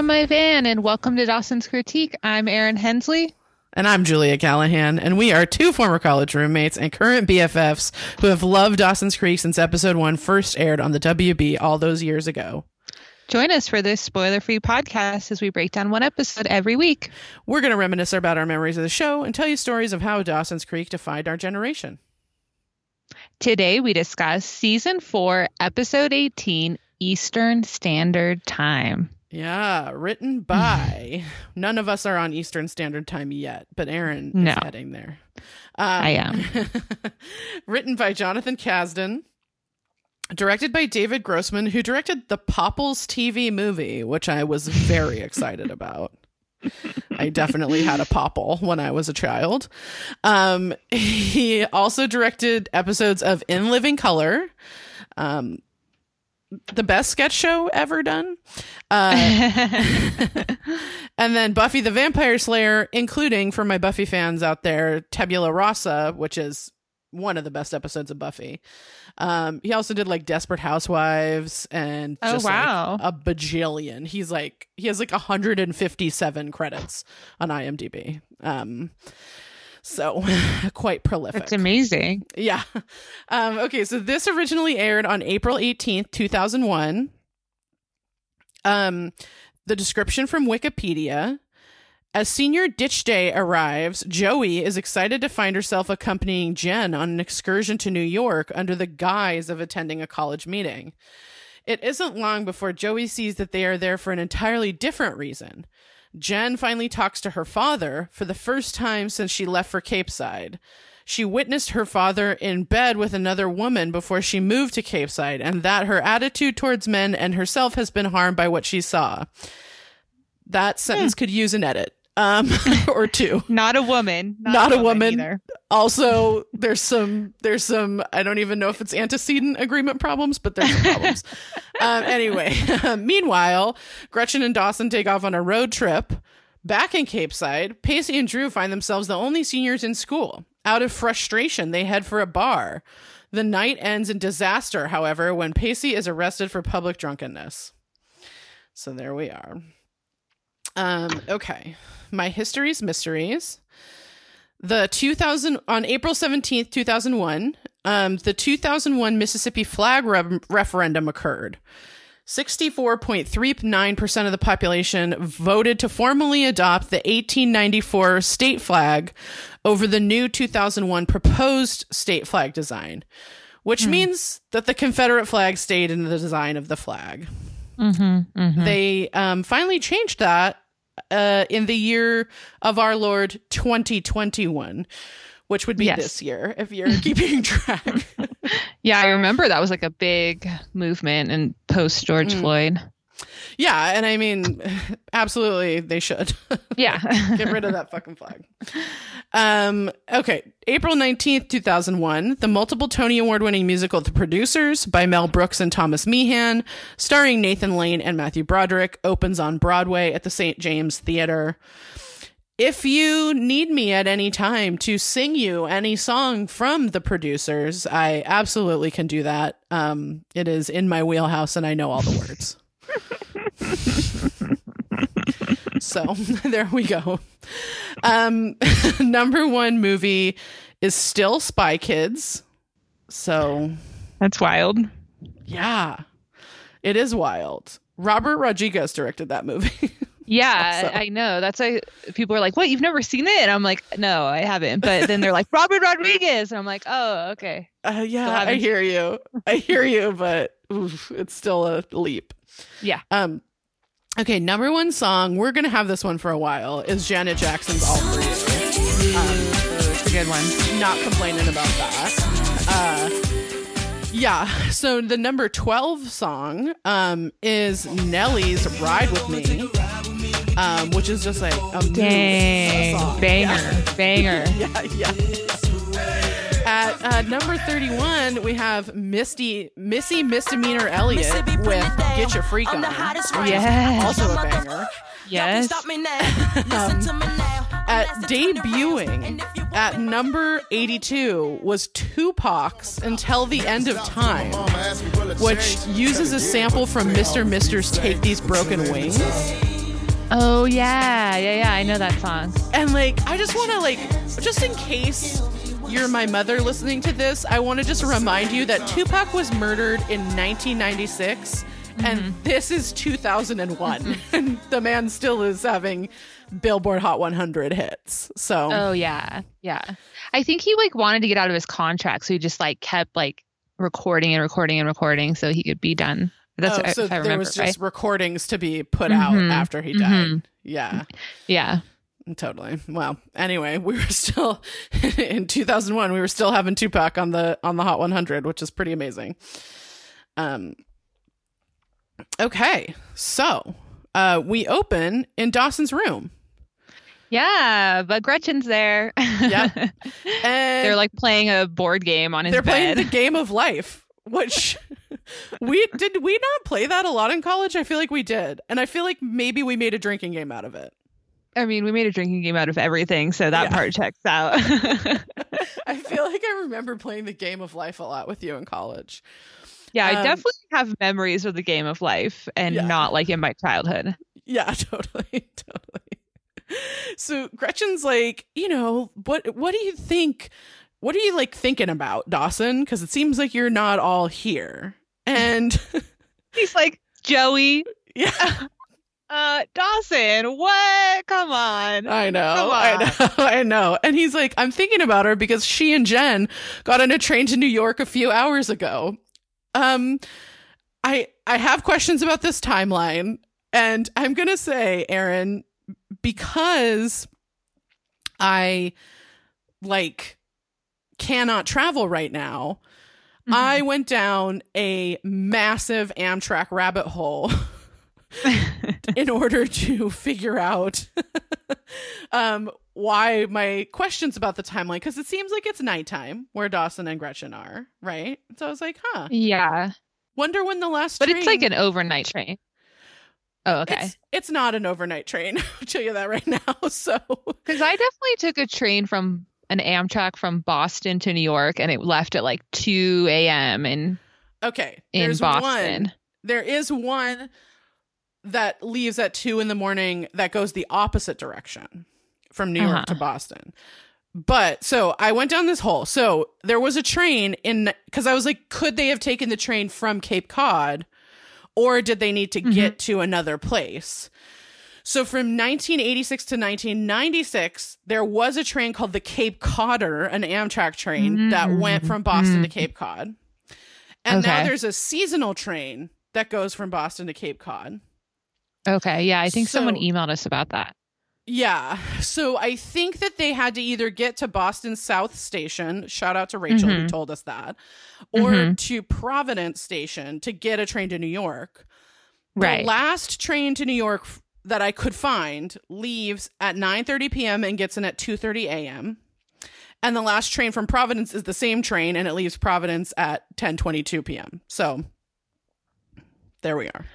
From my van, and welcome to Dawson's Critique. I'm Erin Hensley. And I'm Julia Callahan, and we are two former college roommates and current BFFs who have loved Dawson's Creek since episode one first aired on the WB all those years ago. Join us for this spoiler free podcast as we break down one episode every week. We're going to reminisce about our memories of the show and tell you stories of how Dawson's Creek defined our generation. Today, we discuss season four, episode 18 Eastern Standard Time. Yeah, written by. None of us are on Eastern Standard Time yet, but Erin No. is heading there. I am. written by Jonathan Kasdan. Directed by David Grossman, who directed the Popples TV movie, which I was very excited about. I definitely had a popple when I was a child. Um, he also directed episodes of In Living Color, um, the best sketch show ever done. Uh, and then Buffy the Vampire Slayer, including for my Buffy fans out there, Tabula Rasa, which is one of the best episodes of Buffy. Um, he also did like Desperate Housewives and Oh, just wow. like a bajillion. He's like he has like 157 credits on IMDb. Um, so quite prolific. That's amazing. Yeah. Um, okay, so this originally aired on April 18th, 2001. Um, the description from Wikipedia. As senior ditch day arrives, Joey is excited to find herself accompanying Jen on an excursion to New York under the guise of attending a college meeting. It isn't long before Joey sees that they are there for an entirely different reason. Jen finally talks to her father for the first time since she left for Capeside. She witnessed her father in bed with another woman before she moved to Capeside, and that her attitude towards men and herself has been harmed by what she saw. That sentence hmm. could use an edit. Um, or two. Not a woman. Not a woman. either. Also, there's some there's some I don't even know if it's antecedent agreement problems, but there's problems. um, anyway, meanwhile, Gretchen and Dawson take off on a road trip. Back in Capeside, Pacey and Drew find themselves the only seniors in school. Out of frustration, they head for a bar. The night ends in disaster, however, when Pacey is arrested for public drunkenness. So there we are. Um, okay. My history's mysteries. The 2000 on April 17th, 2001, um, the 2001 Mississippi flag re- referendum occurred. 64.39% of the population voted to formally adopt the 1894 state flag over the new 2001 proposed state flag design, which means that the Confederate flag stayed in the design of the flag. Mm-hmm, They um, finally changed that uh, in the year of our Lord 2021, which would be Yes. this year if you're keeping track. Yeah, I remember that was like a big movement in post George Mm. Floyd. Yeah, and I mean, absolutely, they should Yeah. get rid of that fucking flag. Um, okay, April 19th, 2001, the multiple Tony Award winning musical The Producers by Mel Brooks and Thomas Meehan, starring Nathan Lane and Matthew Broderick, opens on Broadway at the St. James Theater. If you need me at any time to sing you any song from the producers, I absolutely can do that. Um, it is in my wheelhouse and I know all the words. so there we go. Um, number one movie is still Spy Kids. So That's wild. yeah, it is wild. Robert Rodriguez directed that movie. Yeah. I know. That's why people are like, "What? You've never seen it?" And I'm like, "No, I haven't." But then they're like, "Robert Rodriguez," and I'm like, "Oh, okay." Uh, yeah, I hear you. I hear you, but oof, it's still a leap. Yeah. Um. Okay, number one song. We're gonna have this one for a while. Is Janet Jackson's "All for You." Um, It's a good one. not complaining about that. Uh, yeah. So the number twelve song um is Nelly's "Ride with Me," um, which is just like a Dang, song. banger, banger. yeah, yeah. At uh, number 31, we have Misty, Missy Misdemeanor Elliott with Get Your Freak On. Yes. Also a banger. Yes. Um, at debuting at number 82 was Tupac's Until the End of Time, which uses a sample from Mr. Mister's Take These Broken Wings. Oh yeah, yeah, yeah. I know that song. And like, I just want to like, just in case you're my mother listening to this, I want to just remind you that Tupac was murdered in 1996, and this is 2001, and the man still is having Billboard Hot 100 hits. So, Oh yeah, yeah. I think he like wanted to get out of his contract, so he just like kept like recording and recording and recording so he could be done. That's oh, if so I there remember was right. just recordings to be put out Mhm, after he died. mhm. Yeah. Yeah. Totally. Well, anyway, we were still in 2001. We were still having Tupac on the on the Hot 100, which is pretty amazing. Um. Okay, so uh, we open in Dawson's room. Yeah, but Gretchen's there. Yep. And They're like playing a board game on his they're bed. playing the game of life, which we did. We not play that a lot in college. I feel like we did, and I feel like maybe we made a drinking game out of it. I mean, we made a drinking game out of everything, so that Yeah. part checks out. I feel like I remember playing the game of life a lot with you in college. yeah, I Um, definitely have memories of the game of life and Yeah. not like in my childhood. Yeah, totally, totally. So Gretchen's like, you know, what what do you think? What are you like thinking about, Dawson? Because it seems like you're not all here. And He's like, Joey, yeah, uh, Dawson, what? Come on. I know, Come I know, I know. And he's like, I'm thinking about her because she and Jen got on a train to New York a few hours ago. Um, I I have questions about this timeline, and I'm gonna say, Erin, because I like cannot travel right now. Mm-hmm. I went down a massive Amtrak rabbit hole in order to figure out um, why my questions about the timeline because it seems like it's nighttime where Dawson and Gretchen are, right? So I was like, huh, yeah, wonder when the last but train. it's like an overnight train. Oh, okay. It's, it's not an overnight train. I'll tell you that right now. So Because I definitely took a train from an Amtrak from Boston to New York, and it left at like 2 a.m. in okay, in there's Boston. one. There is one that leaves at two in the morning that goes the opposite direction from New York Uh-huh. to Boston. But so I went down this hole. So there was a train in because I was like, could they have taken the train from Cape Cod, or did they need to Mhm. get to another place? So from 1986 to 1996, there was a train called the Cape Codder, an Amtrak train that went from Boston to Cape Cod. And now there's a seasonal train that goes from Boston to Cape Cod. Okay, yeah, I think someone emailed us about that. Yeah. So I think that they had to either get to Boston South Station, shout out to Rachel who Mhm. told us that, or Mhm. to Providence Station to get a train to New York. The Right. last train to New York that I could find leaves at 9:30 p.m. and gets in at 2:30 a.m. And the last train from Providence is the same train and it leaves Providence at 10:22 p.m. So there we are.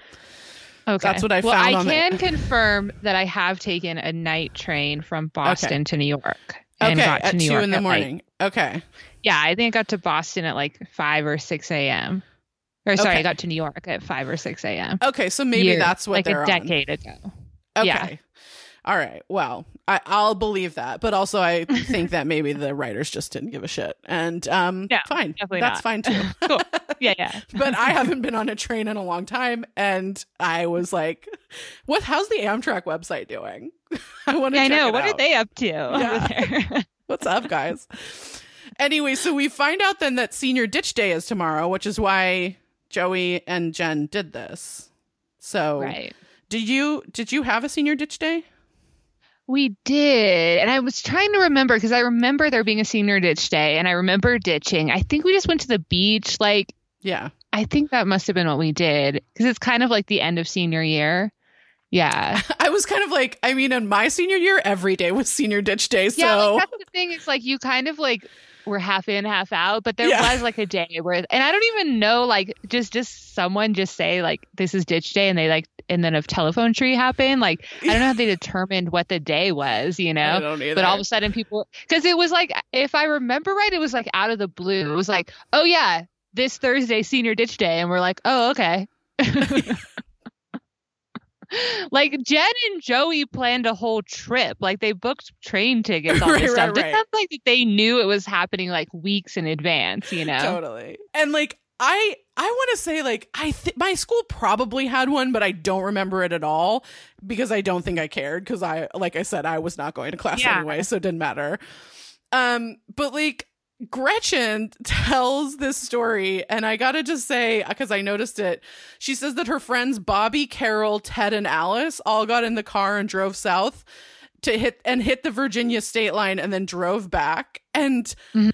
Okay. That's what I well, found I on the- can confirm that I have taken a night train from Boston to New York. And Okay, got to at New 2 York in the at, like- morning. okay. yeah, I think I got to Boston at like 5 or 6 a.m. Or sorry, Okay. I got to New York at 5 or 6 a.m. Okay, so maybe Years, that's what like a on. decade ago. Okay. Yeah. All right. Well, I, I'll believe that, but also I think that maybe the writers just didn't give a shit, and um, No, fine, definitely that's not. fine too. Cool. Yeah, yeah. but I haven't been on a train in a long time, and I was like, "What? How's the Amtrak website doing? I want to. Yeah, I know. What out. are they up to Yeah. over there? What's up, guys? anyway, so we find out then that Senior Ditch Day is tomorrow, which is why Joey and Jen did this. So, right. did you did you have a Senior Ditch Day? We did. And I was trying to remember because I remember there being a senior ditch day and I remember ditching. I think we just went to the beach. Like, Yeah. I think that must have been what we did because it's kind of like the end of senior year. Yeah. I was kind of like, I mean, in my senior year, every day was senior ditch day. So Yeah. Like, that's the thing. It's like you kind of like were half in, half out, but there Yeah. was like a day where, and I don't even know, like, just, just someone just say, like, this is ditch day and they like and then if telephone tree happened. Like I don't know how they determined what the day was, you know. But all of a sudden, people because it was like if I remember right, it was like out of the blue. It was like, oh yeah, this Thursday senior ditch day, and we're like, oh okay. like Jen and Joey planned a whole trip. Like they booked train tickets, all this right, stuff. It right. sounds like that they knew it was happening like weeks in advance. You know. totally. And like I I want to say like I th- my school probably had one, but I don't remember it at all because I don't think I cared because I like I said I was not going to class Yeah. anyway, so it didn't matter. Um, but like Gretchen tells this story, and I gotta just say, because I noticed it, she says that her friends Bobby, Carol, Ted, and Alice all got in the car and drove south to hit and hit the Virginia state line and then drove back. And Mhm.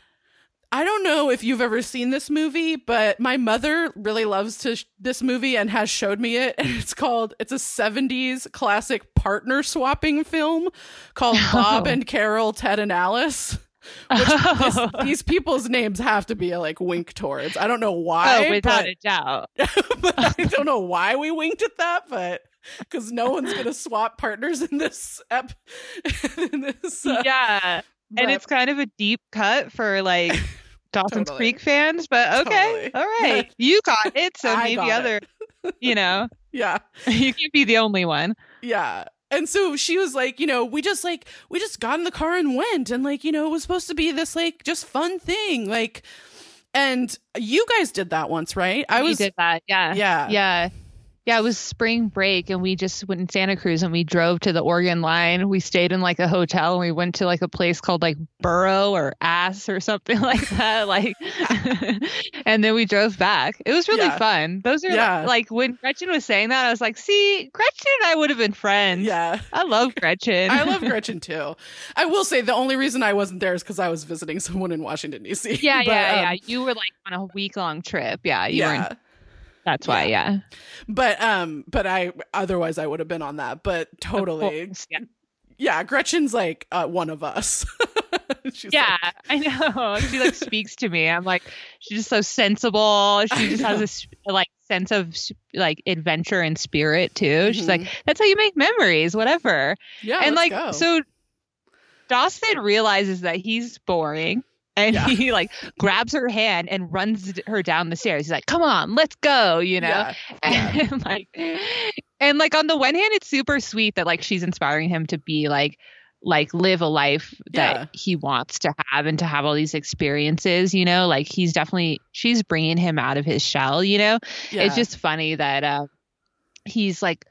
I don't know if you've ever seen this movie, but my mother really loves to sh- this movie and has showed me it. And it's called it's a 70s classic partner swapping film called Bob and Carol, Ted and Alice. Which this, these people's names have to be a like wink towards. I don't know why. oh, without but, a doubt. but I don't know why we winked at that, but because no one's gonna swap partners in this ep- in this. Uh, yeah. and it's kind of a deep cut for like Dawson's Totally. Creek fans, but okay, Totally. all right, you got it. So maybe other, you know, yeah, you can't be the only one. yeah. And so she was like, you know, we just like we just got in the car and went, and like you know it was supposed to be this like just fun thing, like. And you guys did that once, right? I we was, did that, yeah, yeah, yeah, yeah. It was spring break, and we just went in Santa Cruz, and we drove to the Oregon line. We stayed in like a hotel, and we went to like a place called like Burrow or Ass or something like that, like. and then we drove back. It was really Yeah. fun. Those are Yeah. like when Gretchen was saying that, I was like, see, Gretchen and I would have been friends. yeah. I love Gretchen. I love Gretchen too. I will say the only reason I wasn't there is because I was visiting someone in Washington D.C. yeah, But, yeah, um, yeah. You were like on a week long trip. Yeah, you were. yeah. In, that's why. Yeah. But um, but I otherwise I would have been on that. But totally, course, Yeah. yeah. Gretchen's like uh, one of us. She's Yeah, like- I know. She like speaks to me. I'm like, she's just so sensible. She just has this like sense of like adventure and spirit too. She's Mhm. like, that's how you make memories, whatever. yeah, and like, go. so Dawson realizes that he's boring. And Yeah. he like grabs her hand and runs her down the stairs. He's like, "Come on, let's go," you know. yeah, Yeah. and like and like on the one hand it's super sweet that like she's inspiring him to be like like live a life that Yeah. he wants to have and to have all these experiences you know like he's definitely she's bringing him out of his shell you know yeah. it's just funny that uh he's like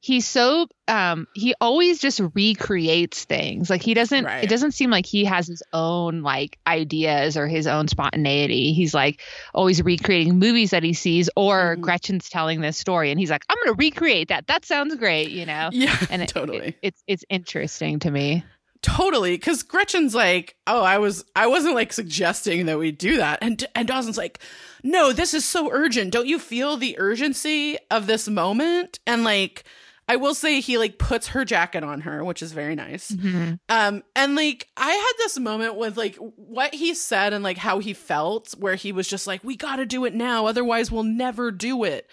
he's so um he always just recreates things like he doesn't Right. it doesn't seem like he has his own like ideas or his own spontaneity he's like always recreating movies that he sees or Mhm. gretchen's telling this story and he's like i'm gonna recreate that that sounds great you know yeah, and it, totally. it- it's it's interesting to me Totally, because Gretchen's like, "Oh, I was, I wasn't like suggesting that we do that," and and Dawson's like, "No, this is so urgent. Don't you feel the urgency of this moment?" And like, I will say, he like puts her jacket on her, which is very nice. Um, and like, I had this moment with like what he said and like how he felt, where he was just like, "We got to do it now, otherwise we'll never do it."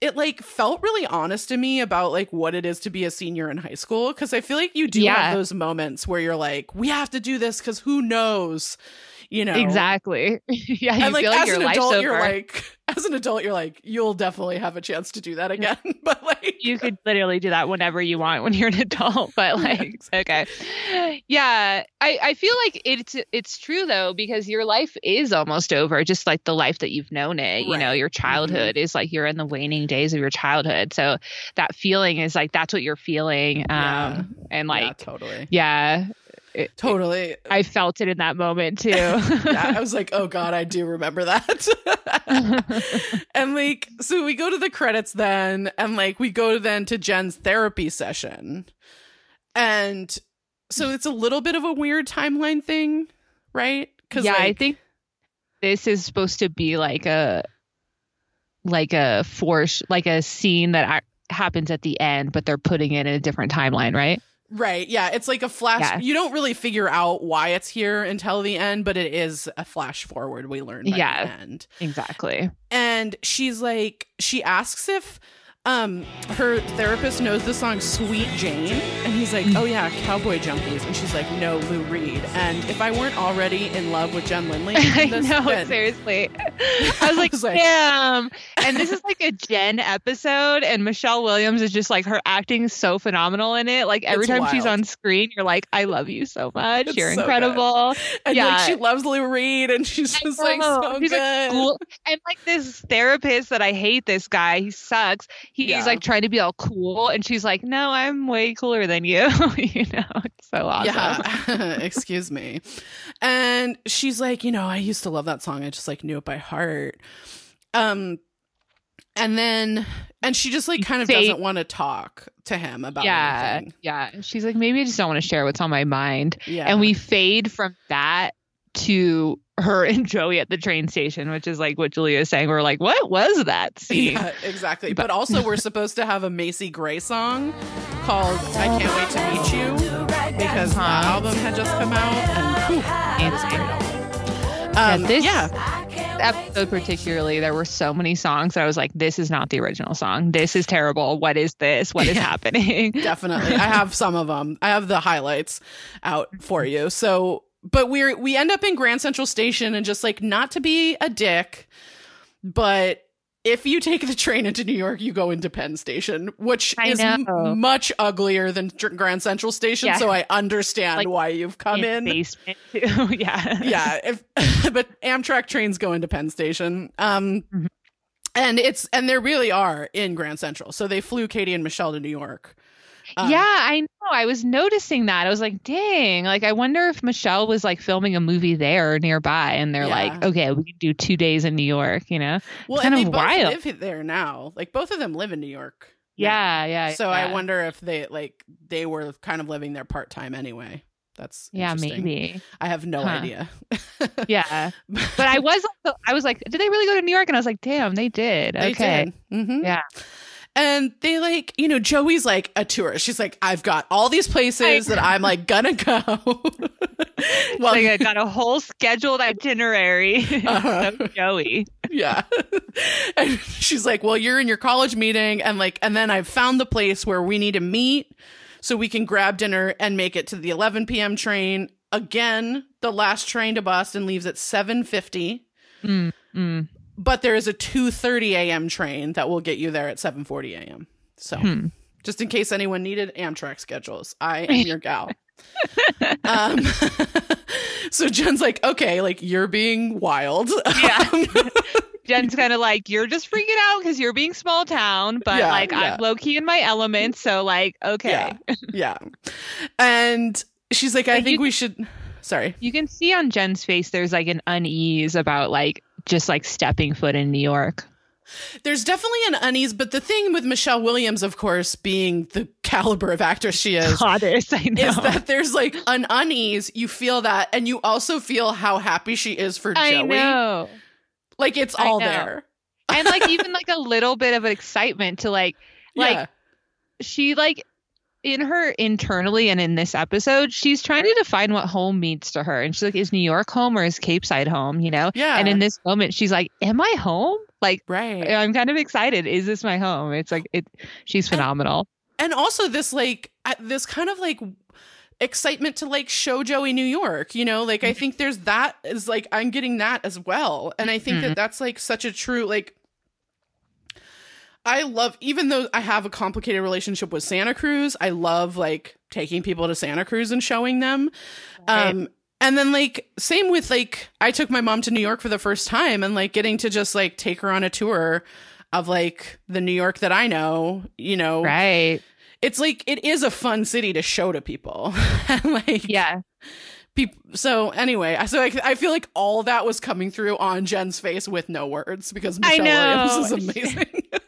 It like felt really honest to me about like what it is to be a senior in high school because I feel like you do Yeah. have those moments where you're like, "We have to do this because who knows." You know, exactly. Yeah you and like feel like as your an life's adult, over. you're like, as an adult, you're like, you'll definitely have a chance to do that again. but like, you could literally do that whenever you want when you're an adult but Yeah, like exactly. okay. Yeah i i feel like it's it's true though because your life is almost over just like the life that you've known it you know your childhood is like you're in the waning days of your childhood. So that feeling is like that's what you're feeling um Yeah. and yeah, like totally, yeah, it- totally. i felt it in that moment too yeah, I was like, oh god, I do remember that. and like, so we go to the credits then, and like we go then to Jen's therapy session, and so it's a little bit of a weird timeline thing, right? Because yeah i think this is supposed to be like a like a force like a scene that happens at the end but they're putting it in a different timeline right Right. Yeah. It's like a flash. Yeah. You don't really figure out why it's here until the end, but it is a flash forward. We learn by Yeah. the end. exactly And she's like, she asks if Um, her therapist knows the song "Sweet Jane," and he's like, "Oh yeah, Cowboy Junkies," and she's like, "No, Lou Reed." And if I weren't already in love with Jen Lindley, I know, seriously. I was like, was like- damn. And this is like a Jen episode, and Michelle Williams is just like her acting so phenomenal in it. Like every It's time she's on screen, you're like, I love you so much. It's you're so good. incredible. and yeah. like she loves Lou Reed, and she's I just like so He's, good. like, cool. And like this therapist that I hate this guy, he sucks. He's Yeah. like trying to be all cool, and she's like, No, I'm way cooler than you. you know, it's so awesome. Yeah, excuse me. And she's like, you know, I used to love that song. I just like knew it by heart. Um, and then, and she just like kind of doesn't want to talk to him about Yeah, anything. yeah. She's like, maybe I just don't want to share what's on my mind. Yeah, And we fade from that to her and Joey at the train station, which is like what Julia is saying. We're like, what was that scene? Yeah, exactly. But- But also, we're supposed to have a Macy Gray song called "I Can't Wait to Meet You" because the album had just come out, and whew, um, Yeah, this- yeah, episode particularly, there were so many songs that I was like, this is not the original song. This is terrible. What is this? What is Yeah. happening? definitely. I have some of them. I have the highlights out for you. So, but we're we end up in Grand Central Station and just like not to be a dick, but if you take the train into New York, you go into Penn Station, which I is m- much uglier than Grand Central Station. Yeah. So I understand Like, why you've come in. basement too. yeah. yeah, if, but Amtrak trains go into Penn Station. Um, Mhm. and it's and there really are in Grand Central. So they flew Katie and Michelle to New York. Um, yeah, I know. I was noticing that. I was like, dang. Like, I wonder if Michelle was like filming a movie there nearby and they're like, okay, we can do two days in New York, you know? Well, kind and they of both wild. live there now. Like both of them live in New York. now. Yeah, yeah. So yeah. I wonder if they like they were kind of living there part time anyway. That's Yeah, maybe. I have no Huh. idea. Yeah. But I was also, I was like, did they really go to New York? And I was like, damn, they did. They okay. did. Mhm. Yeah. And they like, you know, Joey's like a tourist. She's like, I've got all these places that I'm like gonna go. well, like I got a whole scheduled itinerary. Uh-huh. so Joey. yeah. and she's like, Well, you're in your college meeting, and like, and then I've found the place where we need to meet so we can grab dinner and make it to the 11 p.m. train. Again, the last train to Boston leaves at 7:50, Mm, mm. But there is a 2:30 a.m. train that will get you there at 7:40 a.m. So, Hmm. just in case anyone needed Amtrak schedules, I am your gal. um, so Jen's like, okay, like you're being wild. Yeah. Um, Jen's kind of like, you're just freaking out because you're being small town, but Yeah, like yeah. I'm low key in my element. So like, okay. Yeah. yeah. And she's like, I But think you- we should. Sorry. You can see on Jen's face there's like an unease about like just like stepping foot in New York. There's definitely an unease, but the thing with Michelle Williams, of course, being the caliber of actress she is, Goddess, I know. is that there's like an unease. You feel that, and you also feel how happy she is for I Joey. know. Like it's all there. And like even like a little bit of an excitement to like like yeah. she like in her internally and in this episode, she's trying to define what home means to her. And she's like, is New York home or is Capeside home? You know? Yeah. And in this moment, she's like, Am I home? Like right. I'm kind of excited. Is this my home? It's like it she's phenomenal. and also this like this kind of like excitement to like show Joey New York, you know? Like I Mm-hmm. think there's that is like I'm getting that as well. And I think Mhm. that that's like such a true like I love even though I have a complicated relationship with Santa Cruz, I love like taking people to Santa Cruz and showing them. Right. Um and then like same with like I took my mom to New York for the first time and like getting to just like take her on a tour of like the New York that I know, you know Right. it's like it is a fun city to show to people and like Yeah. people so anyway I- so I, I feel like all that was coming through on jen's face with no words because michelle williams is amazing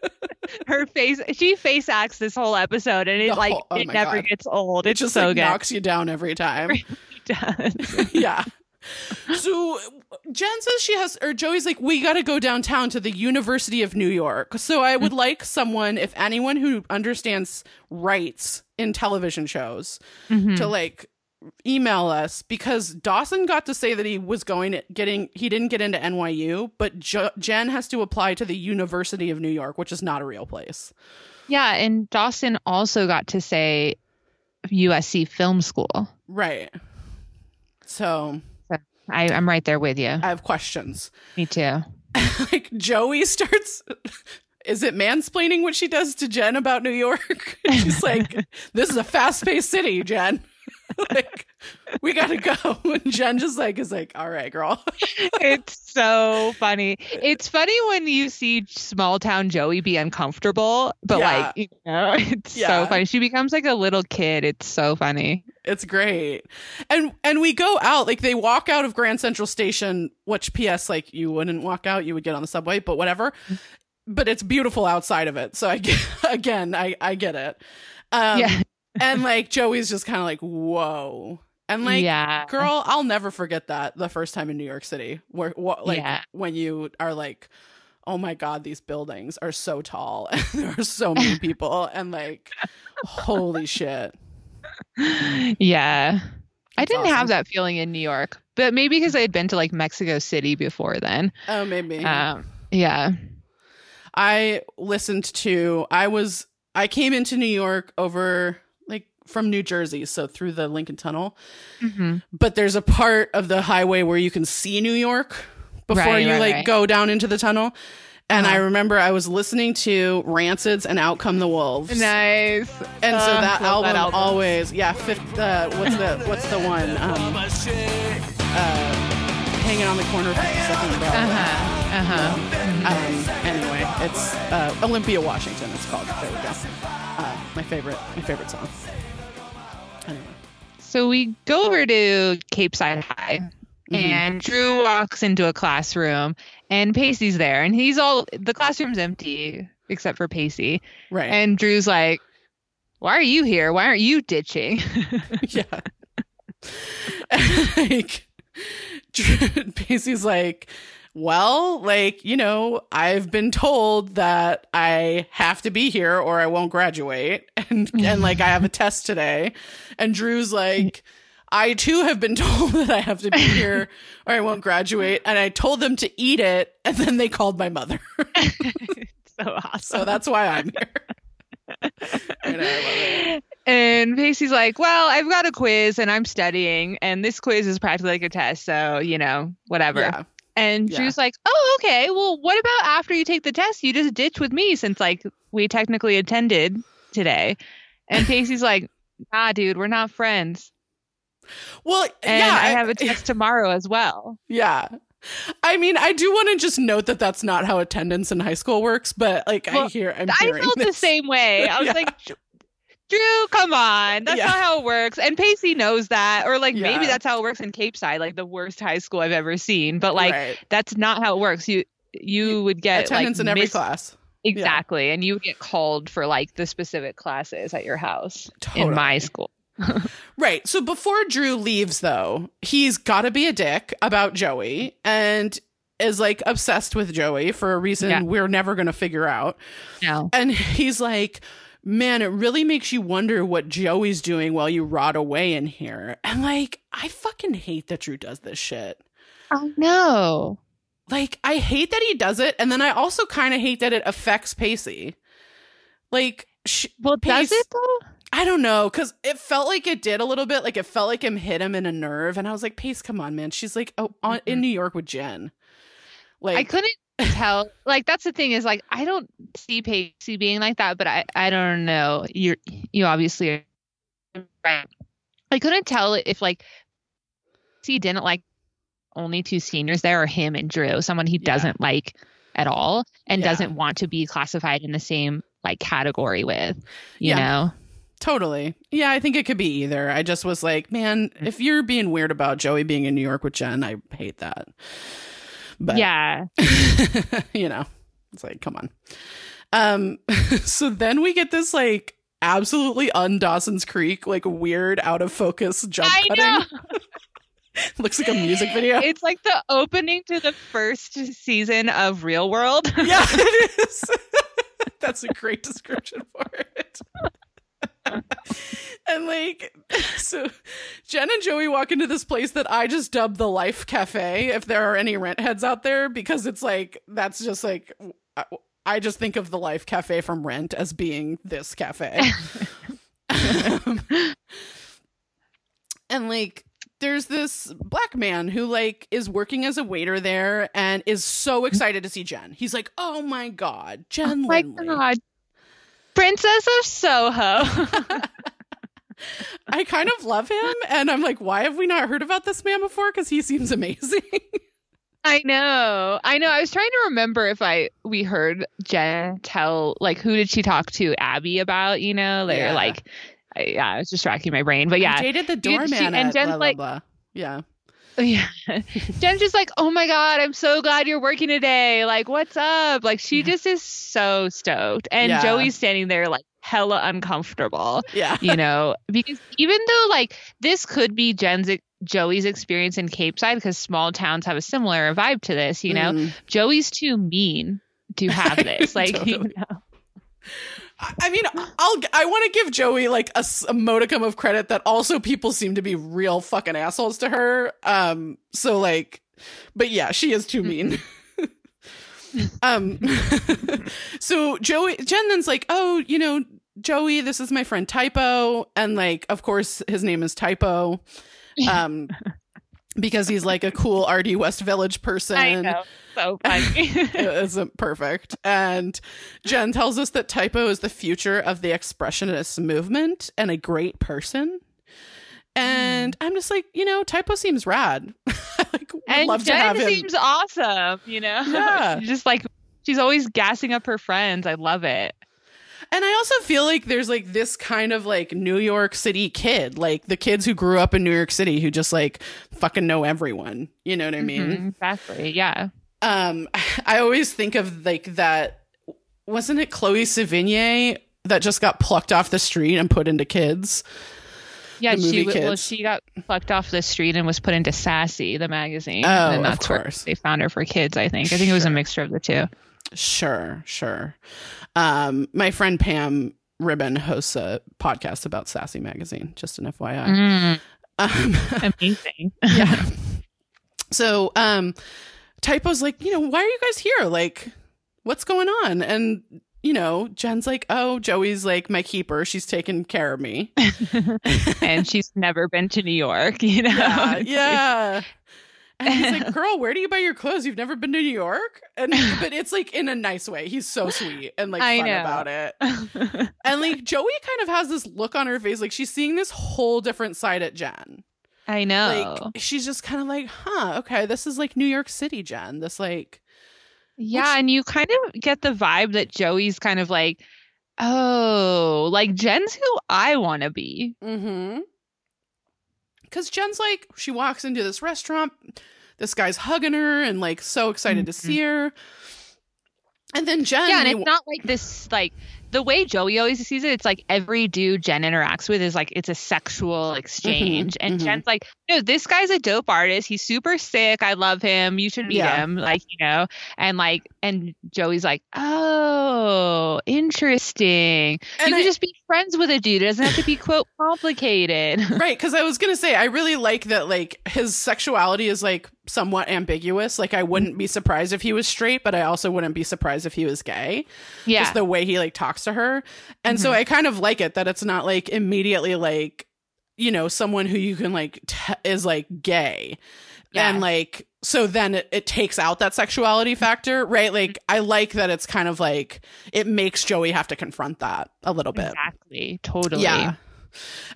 Her face she face acts this whole episode and it The like whole- oh it never God. gets old. it It's just so like good. knocks you down every time does. yeah so jen says she has or joey's like we gotta go downtown to the university of new york so i would like someone if anyone who understands rights in television shows Mhm. to like email us because Dawson got to say that he was going to getting he didn't get into NYU, but jo- Jen has to apply to the University of New York, which is not a real place. Yeah, and Dawson also got to say USC Film School. Right. So I, I'm right there with you. I have questions. Me too. like Joey starts is it mansplaining what she does to Jen about New York? She's like, This is a fast paced city, Jen. like, we gotta go. And Jen just like is like, All right, girl. it's so funny. It's funny when you see small town Joey be uncomfortable, but Yeah. like you know, it's Yeah. so funny. She becomes like a little kid. It's so funny. It's great. And and we go out, like they walk out of Grand Central Station, which PS like you wouldn't walk out, you would get on the subway, but whatever. But it's beautiful outside of it. So I get again, I I get it. Um yeah, and like Joey's just kind of like, "Whoa." And like yeah, girl, I'll never forget that the first time in New York City where what like Yeah. when you are like Oh my god, these buildings are so tall and there are so many people and like holy shit. yeah. I didn't awesome. have that feeling in New York, but maybe because I had been to like Mexico City before then. Oh, maybe. Um, yeah, I listened to I was I came into New York over from New Jersey, so through the Lincoln Tunnel. hmm But there's a part of the highway where you can see New York before Right, you right, like right. go down into the tunnel. And I Uh-huh. remember I was listening to Rancid's and Out Come the Wolves. nice. And so Uh, that album, that album. always, yeah, fifth, uh, what's the what's the one? Um, uh, hanging on the corner of 52nd Row. Uh huh. Uh huh. Um, anyway, it's uh, Olympia, Washington. It's called. There we go. Uh, my favorite, my favorite song. Anyway, So we go over to Cape Side High, Mhm. and Drew walks into a classroom, and Pacey's there, and he's all the classroom's empty except for Pacey, right? and Drew's like, "Why are you here? Why aren't you ditching?" yeah. like, Drew- Pacey's like, well, like you know, I've been told that I have to be here or I won't graduate, and and like I have a test today, and Drew's like. I too have been told that I have to be here or I won't graduate, and I told them to eat it, and then they called my mother. so awesome. so that's why I'm here. And I. And Pacey's like, "Well, I've got a quiz, and I'm studying, and this quiz is practically like a test, so you know, whatever." Yeah. And Yeah. Drew's like, "Oh, okay. Well, what about after you take the test? You just ditch with me since like we technically attended today." And Pacey's like, "Nah, dude, we're not friends. Well, And yeah, I have a test tomorrow as well." Yeah. I mean, I do want to just note that that's not how attendance in high school works, but like I hear, I'm I felt the same way. I was Yeah. like, Drew, come on. That's Yeah. not how it works. And Pacey knows that. Or like maybe that's how it works in Capeside, like the worst high school I've ever seen. But like Right. that's not how it works. You you would get attendance like in every class. Exactly. And you would get called for like the specific classes at your house in Totally. my school. Right. So before Drew leaves, though, he's got to be a dick about Joey and is like obsessed with Joey for a reason Yeah. we're never going to figure out. No. And he's like, man, it really makes you wonder what Joey's doing while you rot away in here. And like, I fucking hate that Drew does this shit. Oh no. Like, I hate that he does it. And then I also kind of hate that it affects Pacey. Like, sh- Well, does it though? I don't know, because it felt like it did a little bit. Like, it felt like him hit him in a nerve. And I was like, Pace, come on, man. She's like, oh, on, in Mhm. New York with Jen. Like, I couldn't tell. Like that's the thing is like I don't see Pacey being like that, but I I don't know. You you obviously are right. I couldn't tell if like he didn't like only two seniors there or him and Drew, someone he Yeah. doesn't like at all and Yeah. doesn't want to be classified in the same like category with. You Yeah. know? Totally. Yeah, I think it could be either. I just was like, man, mm. if you're being weird about Joey being in New York with Jen, I hate that. But Yeah. you know, it's like, come on. Um, so then we get this like absolutely un Dawson's Creek, like weird out of focus jump I cutting. Looks like a music video. It's like the opening to the first season of Real World. yeah, it is. That's a great description for it. and like so jen and joey walk into this place that i just dubbed the life cafe if there are any rent heads out there because it's like that's just like I, just think of the life cafe from rent as being this cafe. And like there's this black man who like is working as a waiter there and is so excited to see jen. He's like oh my god jen oh my Lindley. god princess of soho I kind of love him, and I'm like, why have we not heard about this man before? Because he seems amazing. I know. I know. I was trying to remember if I we heard Jen tell like who did she talk to Abby about, you know? Like Yeah. like I, yeah, I was just racking my brain. But yeah. He dated the doorman she- and Jen's blah, blah, like- blah. Yeah. Yeah. Jen's just like, "Oh my god, I'm so glad you're working today. Like, what's up?" Like she just is so stoked. And Yeah. Joey's standing there like hella uncomfortable. Yeah. you know, because even though like this could be Jen's Joey's experience in Capeside because small towns have a similar vibe to this, you know. Mm. Joey's too mean to have this. Like, you know. I mean, I'll. I want to give Joey like a modicum of credit that also people seem to be real fucking assholes to her. Um. So like, but yeah, she is too mean. um. so Joey, Jen then's like, oh, you know, Joey, this is my friend Typo, and like, of course, his name is Typo. Um. Because he's like a cool RD West Village person. I know. So funny. it isn't perfect. And Jen tells us that Typo is the future of the expressionist movement and a great person. And hmm. I'm just like, you know, Typo seems rad. Like and love Jen to have him. seems awesome, you know? Yeah. Just like she's always gassing up her friends. I love it. And I also feel like there's like this kind of like New York City kid, like the kids who grew up in New York City who just like fucking know everyone. You know what I mean? Mhm, exactly. Yeah. um i always think of like that wasn't it chloe sevigny that just got plucked off the street and put into kids Yeah, she w- well, she got plucked off the street and was put into Sassy, the magazine. Oh, and of that's where course. they found her for kids, I think. I think it was a mixture of the two. sure sure um my friend pam ribon hosts a podcast about sassy magazine just an fyi Mm, um, amazing. yeah. So um typo's like you know why are you guys here? Like what's going on? And you know jen's like oh joey's like my keeper. She's taking care of me. And she's never been to New York, you know? yeah, yeah. And he's like, "Girl, where do you buy your clothes? You've never been to New York." And but it's like in a nice way. He's so sweet and like I fun know. about it. And like Joey kind of has this look on her face, like she's seeing this whole different side at Jen. I know. Like she's just kind of like, "Huh, okay, this is like New York City, Jen." This like, yeah, and you kind of get the vibe that Joey's kind of like, oh, like Jen's who I want to be. mm-hmm. Because Jen's like, she walks into this restaurant, this guy's hugging her and like so excited to Mhm. see her. And then Jen, yeah, and it's not like this like the way Joey always sees it, it's like every dude Jen interacts with is like it's a sexual exchange. and mhm. Jen's like, no, this guy's a dope artist. He's super sick. I love him. You should meet Yeah. him. Like, you know, and like and Joey's like, Oh, interesting. and you I- can just be friends with a dude. It doesn't have to be quote complicated. right because i was gonna say i really like that like his sexuality is like somewhat ambiguous like i wouldn't be surprised if he was straight but i also wouldn't be surprised if he was gay yeah. just the way he like talks to her and so Mhm. i kind of like it that it's not like immediately like you know someone who you can like t- is like gay Yeah. and like so then it, it takes out that sexuality factor right like mm-hmm. i like that it's kind of like it makes joey have to confront that a little bit Exactly. Totally. yeah.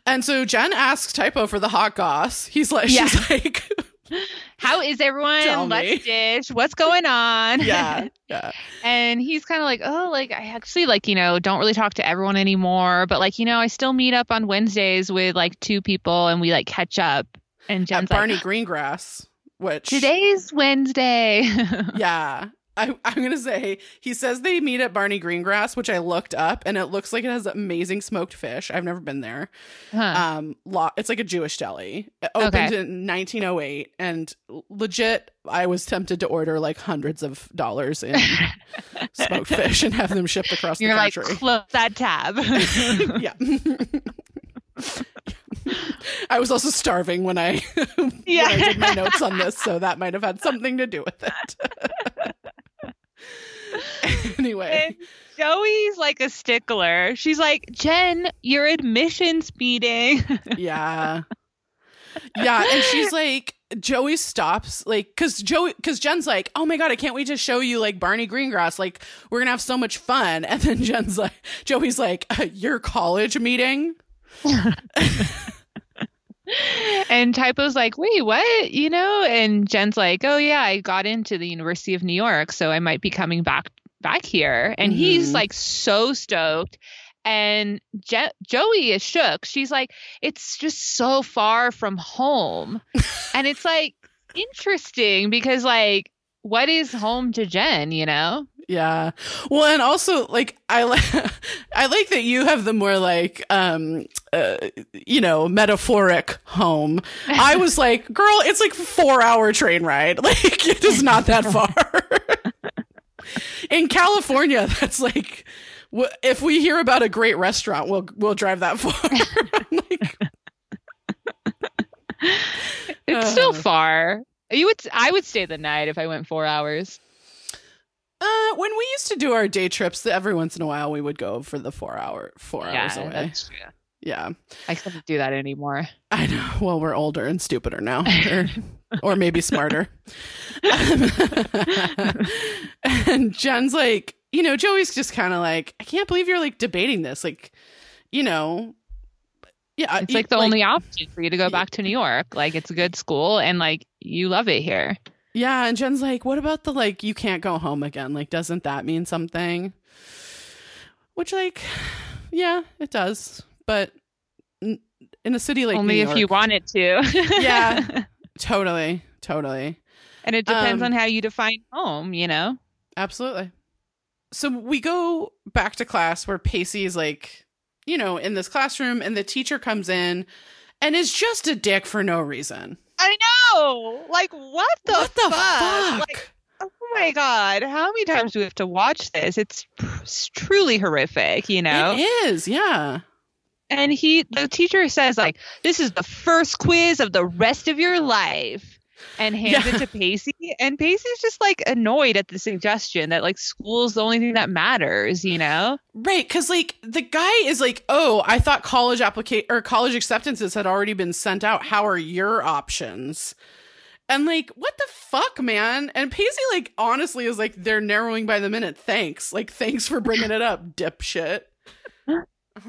And so Jen asks Typo for the hot goss. He's like, Yeah. she's like, How is everyone? Tell. Let's dish. What's going on? yeah, yeah, and he's kind of like, oh, like I actually like you know don't really talk to everyone anymore, but like you know I still meet up on Wednesdays with like two people and we like catch up. And at Jen's Barney like, Greengrass, which today's Wednesday. yeah. I, I'm gonna say he says they meet at Barney Greengrass, which I looked up, and it looks like it has amazing smoked fish. I've never been there. huh. Um, lo- it's like a Jewish deli. It opened Okay. in 1908, and legit, I was tempted to order like hundreds of dollars in smoked fish and have them shipped across You're the like country. close that tab. yeah. I was also starving when I Yeah. when I did my notes on this, so that might have had something to do with it. anyway, And Joey's like a stickler. She's like, Jen, your admissions meeting. yeah. Yeah, and she's like Joey stops like cuz Joey cuz Jen's like, "Oh my god, I can't wait to show you like Barney Greengrass. Like we're going to have so much fun." And then Jen's like Joey's like, uh, "Your college meeting?" And Typo's like, wait, what? You know? And Jen's like, oh yeah, I got into the University of New York, so I might be coming back back here. And he's Mhm. like so stoked. And Je- Joey is shook. She's like, it's just so far from home. and it's like interesting because like what is home to Jen, you know? Yeah. Well, and also like I like I like that you have the more like um uh, you know, metaphoric home. I was like, girl, it's like 4-hour train ride. Like it is not that far. In California, that's like if we hear about a great restaurant, we'll we'll drive that far. like, It's still Uh. far. You would I would stay the night if I went four hours. Uh, when we used to do our day trips, every once in a while we would go for the four hour four hours away. that's true. Yeah. I couldn't do that anymore. I know. Well, we're older and stupider now, or, or maybe smarter. and Jen's like, you know, Joey's just kind of like, I can't believe you're like debating this. Like, you know, yeah, It's like the only option for you to go back to New York. Like it's a good school and like you love it here. Yeah. And Jen's like, what about the like, you can't go home again? Like, doesn't that mean something? Which, like, yeah, it does. But in a city like Only New if York, you wanted to. Yeah. totally, totally. and it depends Um, on how you define home, you know? Absolutely. So we go back to class where Pacey is like, you know, in this classroom, and the teacher comes in and is just a dick for no reason. I know. Like what the, what the fuck? fuck? Like, oh my god. How many times do we have to watch this? It's, it's truly horrific, you know? It is, yeah. and he the teacher says like this is the first quiz of the rest of your life and hands Yeah. it to Pacey and Pacey's just like annoyed at the suggestion that like school's the only thing that matters, you know? Right, because like the guy is like, oh, I thought college applica- or college acceptances had already been sent out. How are your options? And like, what the fuck, man? And Pacey, like, honestly, is like, they're narrowing by the minute. Thanks, like, thanks for bringing it up, dipshit.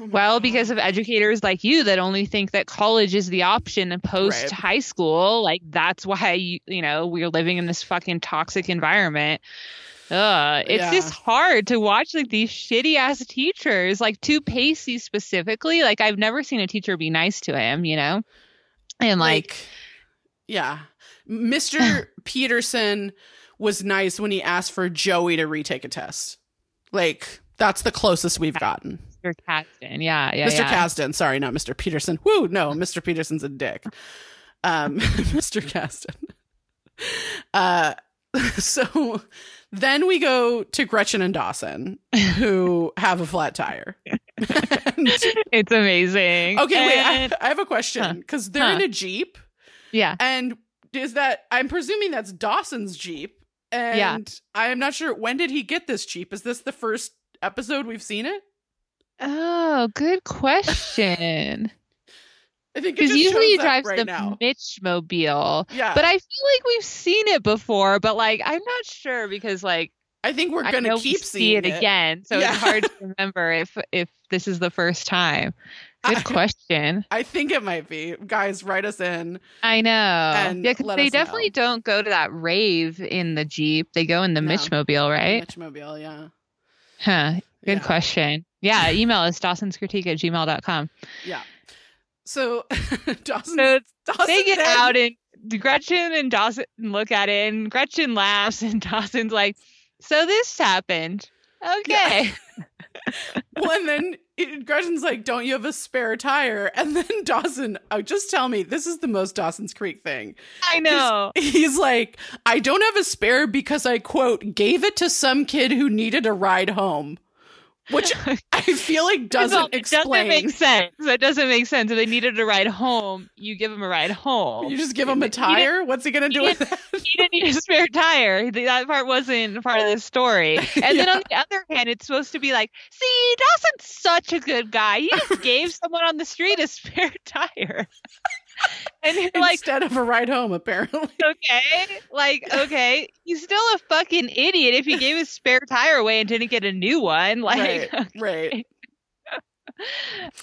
Oh Well, God. because of educators like you that only think that college is the option post high school, like that's why you, you know we're living in this fucking toxic environment. Ugh, it's Yeah. just hard to watch like these shitty ass teachers, like to Pacey specifically. Like I've never seen a teacher be nice to him, you know, and like, yeah mr peterson was nice when he asked for joey to retake a test like that's the closest we've gotten Mr. Katzman, yeah, yeah, mr yeah. Kasdan, sorry not mr peterson woo no mr peterson's a dick um mr Kasdan. uh so then we go to gretchen and dawson who have a flat tire And- it's amazing. okay wait I, I have a question because they're Huh. in a jeep yeah, And is that I'm presuming that's Dawson's Jeep. And Yeah. I am not sure when did he get this Jeep? Is this the first episode we've seen it? Oh, good question. I think Because usually he drives right the now. Mitch mobile. Yeah. But I feel like we've seen it before, but like I'm not sure because like I think we're gonna keep we see seeing it, again, so Yeah. it's hard to remember if if this is the first time. Good I- question. I think it might be. Guys, write us in. I know. Yeah, 'cause let they us know. definitely don't go to that rave in the Jeep. They go in the No. Mitch mobile, right? Mitch Mobile, yeah. Huh. Good Yeah. question. Yeah, email us Dawson's critique at gmail.com. Yeah. So Dawson, So Dawson they get then- out and Gretchen and Dawson look at it and Gretchen laughs and Dawson's like, so this happened. Okay. Well, and then it- Gretchen's like, "Don't you have a spare tire?" And then Dawson, oh, just tell me, this is the most Dawson's Creek thing. I know. He's like, "I don't have a spare because I quote gave it to some kid who needed a ride home." Which I feel like doesn't it explain. doesn't make sense. That doesn't make sense. If they needed a ride home, you give him a ride home. You just give him a tire. What's he gonna do he with that? he didn't need a spare tire. That part wasn't part of the story. And then on the other hand, it's supposed to be like, see, Dawson's such a good guy. He just gave someone on the street a spare tire. and you're like, Instead of a ride home, apparently. okay, like, okay, he's still a fucking idiot if he gave his spare tire away and didn't get a new one. Like, right, right.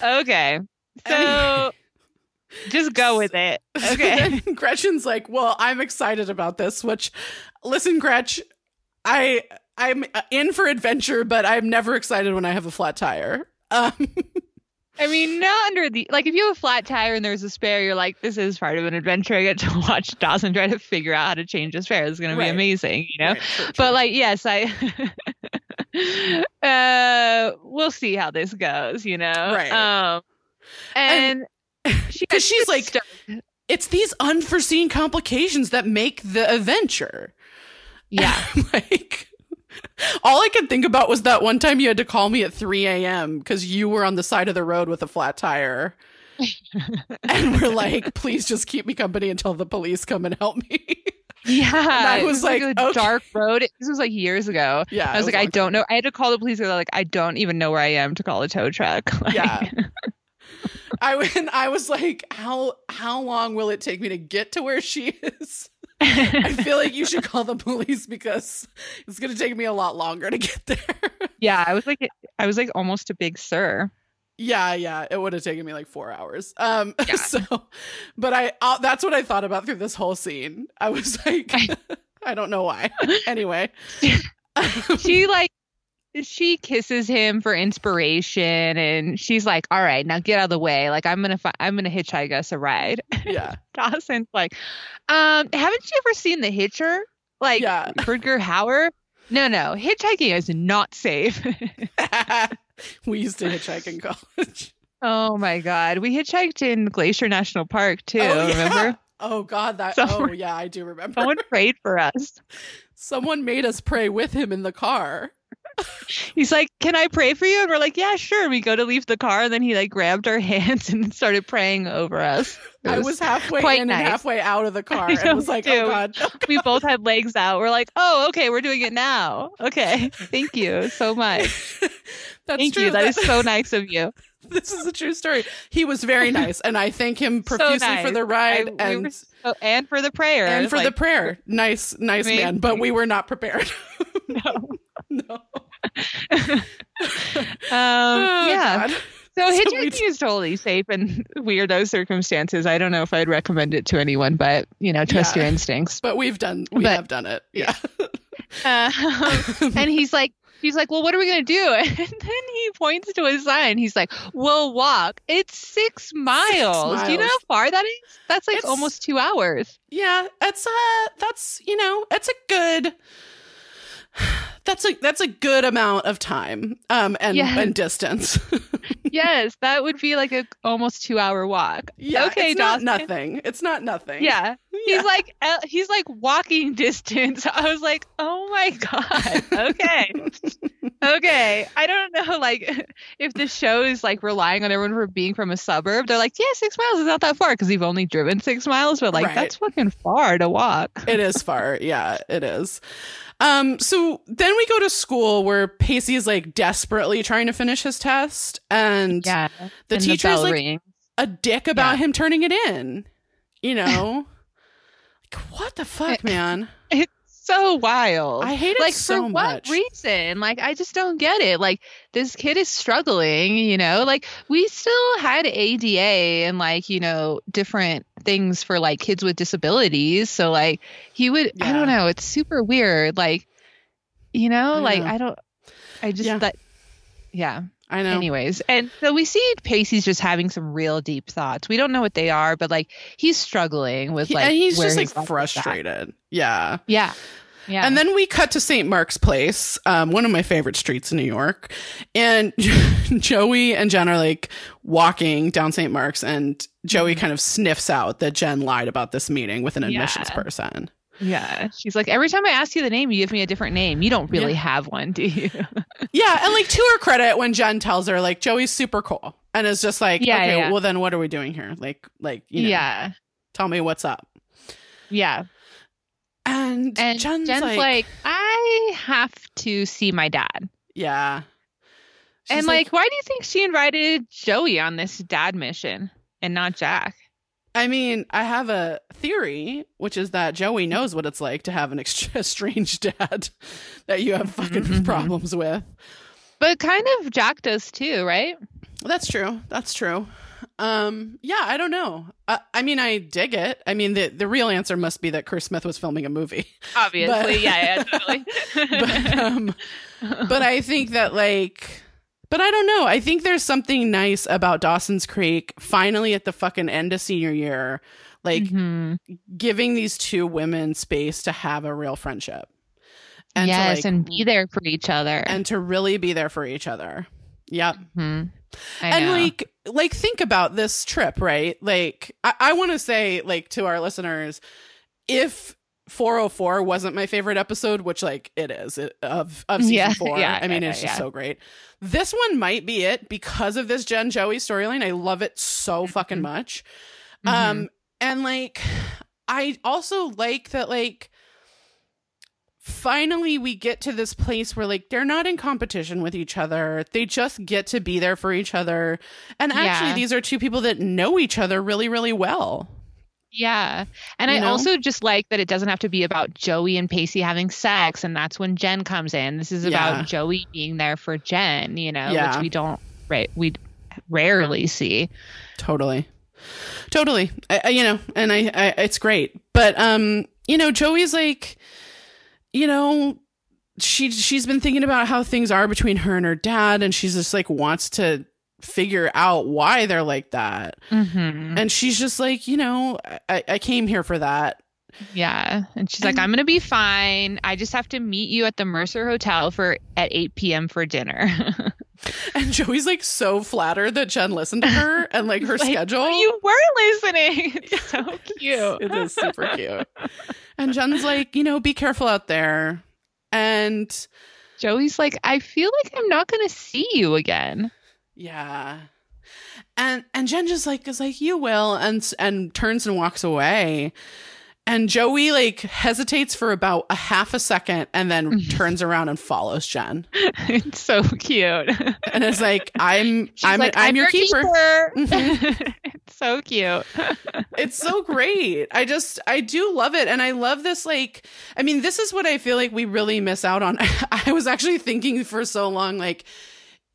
okay, so Anyway. just go with it. Okay. Gretchen's like, "Well, I'm excited about this." Which, listen, Gretch, I I'm in for adventure, but I'm never excited when I have a flat tire. Um, I mean, not under the like if you have a flat tire and there's a spare, you're like, this is part of an adventure. I get to watch Dawson try to figure out how to change a spare. It's gonna Right. be amazing, you know. right, true, true. But like, yes, I. uh, we'll see how this goes, you know. Right. Um, and, she, 'Cause she's like- it's these unforeseen complications that make the adventure. yeah, like all I could think about was that one time you had to call me at 3 a.m. because you were on the side of the road with a flat tire. and we're like, please just keep me company until the police come and help me. yeah. I it was like, a okay. dark road. This was like years ago. yeah. I was it like, I don't know. I had to call the police. They're like, I don't even know where I am to call a tow truck. Like, Yeah. I went, I was like, how how long will it take me to get to where she is? I feel like you should call the police because it's gonna take me a lot longer to get there. yeah. I was like, I was like almost a Big Sur. yeah, yeah, it would have taken me like four hours. Um, Yeah. so, but I uh, that's what I thought about through this whole scene. I was like, I don't know why. anyway, she like she kisses him for inspiration and she's like all right now get out of the way like i'm gonna fi- i'm gonna hitchhike us a ride yeah, dawson's like um haven't you ever seen the hitcher like Yeah. Rutger Hauer no no hitchhiking is not safe we used to hitchhike in college. oh my god we hitchhiked in glacier national park too Oh, yeah. remember Oh God, that. Someone- oh yeah, I do remember. someone prayed for us Someone made us pray with him in the car. he's like can i pray for you and we're like yeah sure we go to leave the car and then he like grabbed our hands and started praying over us It I was halfway quite in nice. and halfway out of the car. I and was like, oh. God. Oh, we both had legs out. We're like, oh, okay, we're doing it now. Okay, thank you so much. That's Thank true. you. That is so nice of you. this is a true story. He was very nice, and I thank him So profusely for the ride we and so- and for the prayer. and for the prayer. Nice, nice Amazing. man. But we were not prepared. no. no. Um, Oh, yeah. God. So hitchhiking is totally safe in weirdo circumstances. I don't know if I'd recommend it to anyone, but you know, trust Yeah. your instincts. But we've done. We But- have done it. Yeah. Uh, and he's like he's like well what are we going to do and then he points to a sign he's like we'll walk it's six miles, do you know how far that is that's like It's- almost two hours Yeah, that's uh that's you know, that's a good that's a that's a good amount of time um and Yes. and distance. yes that would be like a almost two hour walk yeah, okay it's Dawson. not nothing. It's not nothing. yeah Yeah. he's like uh, he's like walking distance i was like oh my god okay okay i don't know like if the show is like relying on everyone for being from a suburb they're like yeah six miles is not that far because you've only driven six miles but like Right. that's fucking far to walk it is far. Yeah, it is. Um, so then we go to school where Pacey is like desperately trying to finish his test, and yeah the and teacher's bell like rings. a dick about Yeah. him turning it in. You know, like what the fuck, man? it's so wild. I hate it like so for much. what reason? Like i just don't get it. Like this kid is struggling you know? Like we still had ada and like you know different things for like kids with disabilities. So like he would i don't know it's super weird. Like you know I like know. i don't i just Yeah. that yeah I know. anyways and so we see pacey's just having some real deep thoughts we don't know what they are but like he's struggling with like and he's just like life is at. frustrated. Yeah. yeah yeah And then we cut to St. Mark's Place, um, one of my favorite streets in New York. And Joey and Jen are like walking down St. Mark's, and Joey kind of sniffs out that Jen lied about this meeting with an admissions Mm-hmm. Yeah. person. Yeah. She's like, every time I ask you the name, you give me a different name. You don't really Yeah. have one, do you? Yeah, and like to her credit, when Jen tells her like Joey's super cool, and is just like, Yeah, okay, yeah. well then what are we doing here? Like, like you know, Yeah. tell me what's up. Yeah. And, And Jen's, Jen's, like, like, I have to see my dad. yeah, She's and like, why do you think she invited Joey on this dad mission and not Jack? I mean, I have a theory, which is that Joey knows what it's like to have an ex- estranged dad that you have fucking Mhm. problems with. But kind of Jack does too, right? That's true. That's true. Um, yeah, I don't know. Uh, I mean, I dig it. I mean, the the real answer must be that Kerr Smith was filming a movie. Obviously. But- yeah, yeah, totally. but um, but I think that like, but I don't know. I think there's something nice about Dawson's Creek finally at the fucking end of senior year, like Mhm. giving these two women space to have a real friendship. And yes, to like, and be there for each other. and to really be there for each other. Yep. Mhm. And know. like like think about this trip right like i, I want to say like to our listeners if 404 wasn't my favorite episode which like it is it, of of season Yeah, four yeah, i mean yeah, it's just so great this one might be it because of this jen joey storyline i love it so fucking Mhm. much Mhm. um and like i also like that like finally we get to this place where like they're not in competition with each other they just get to be there for each other and actually Yeah. these are two people that know each other really really well Yeah. And You I know? also just like that it doesn't have to be about Joey and Pacey having sex. And that's when Jen comes in. This is about Yeah. Joey being there for Jen, you know, Yeah. which we don't, right? We rarely see. totally totally I, I- you know and I, I it's great but um you know joey's like you know she she's been thinking about how things are between her and her dad and she's just like wants to figure out why they're like that Mm-hmm. and she's just like you know i i came here for that Yeah. And she's like, I'm going to be fine. I just have to meet you at the Mercer Hotel for at 8 p.m. for dinner. and joey's like so flattered that jen listened to her and like her Like, schedule you were listening. It's so cute. it is super cute and jen's like you know be careful out there and Joey's like, I feel like I'm not going to see you again. Yeah. And and Jen just like is like you will and and turns and walks away. And Joey like hesitates for about a half a second and then turns around and follows Jen. It's so cute. And it's like I'm I'm like, I'm, your keeper. keeper." Mm-hmm. it's so cute. It's so great. I just I do love it and I love this like I mean this is what I feel like we really miss out on. I was actually thinking for so long like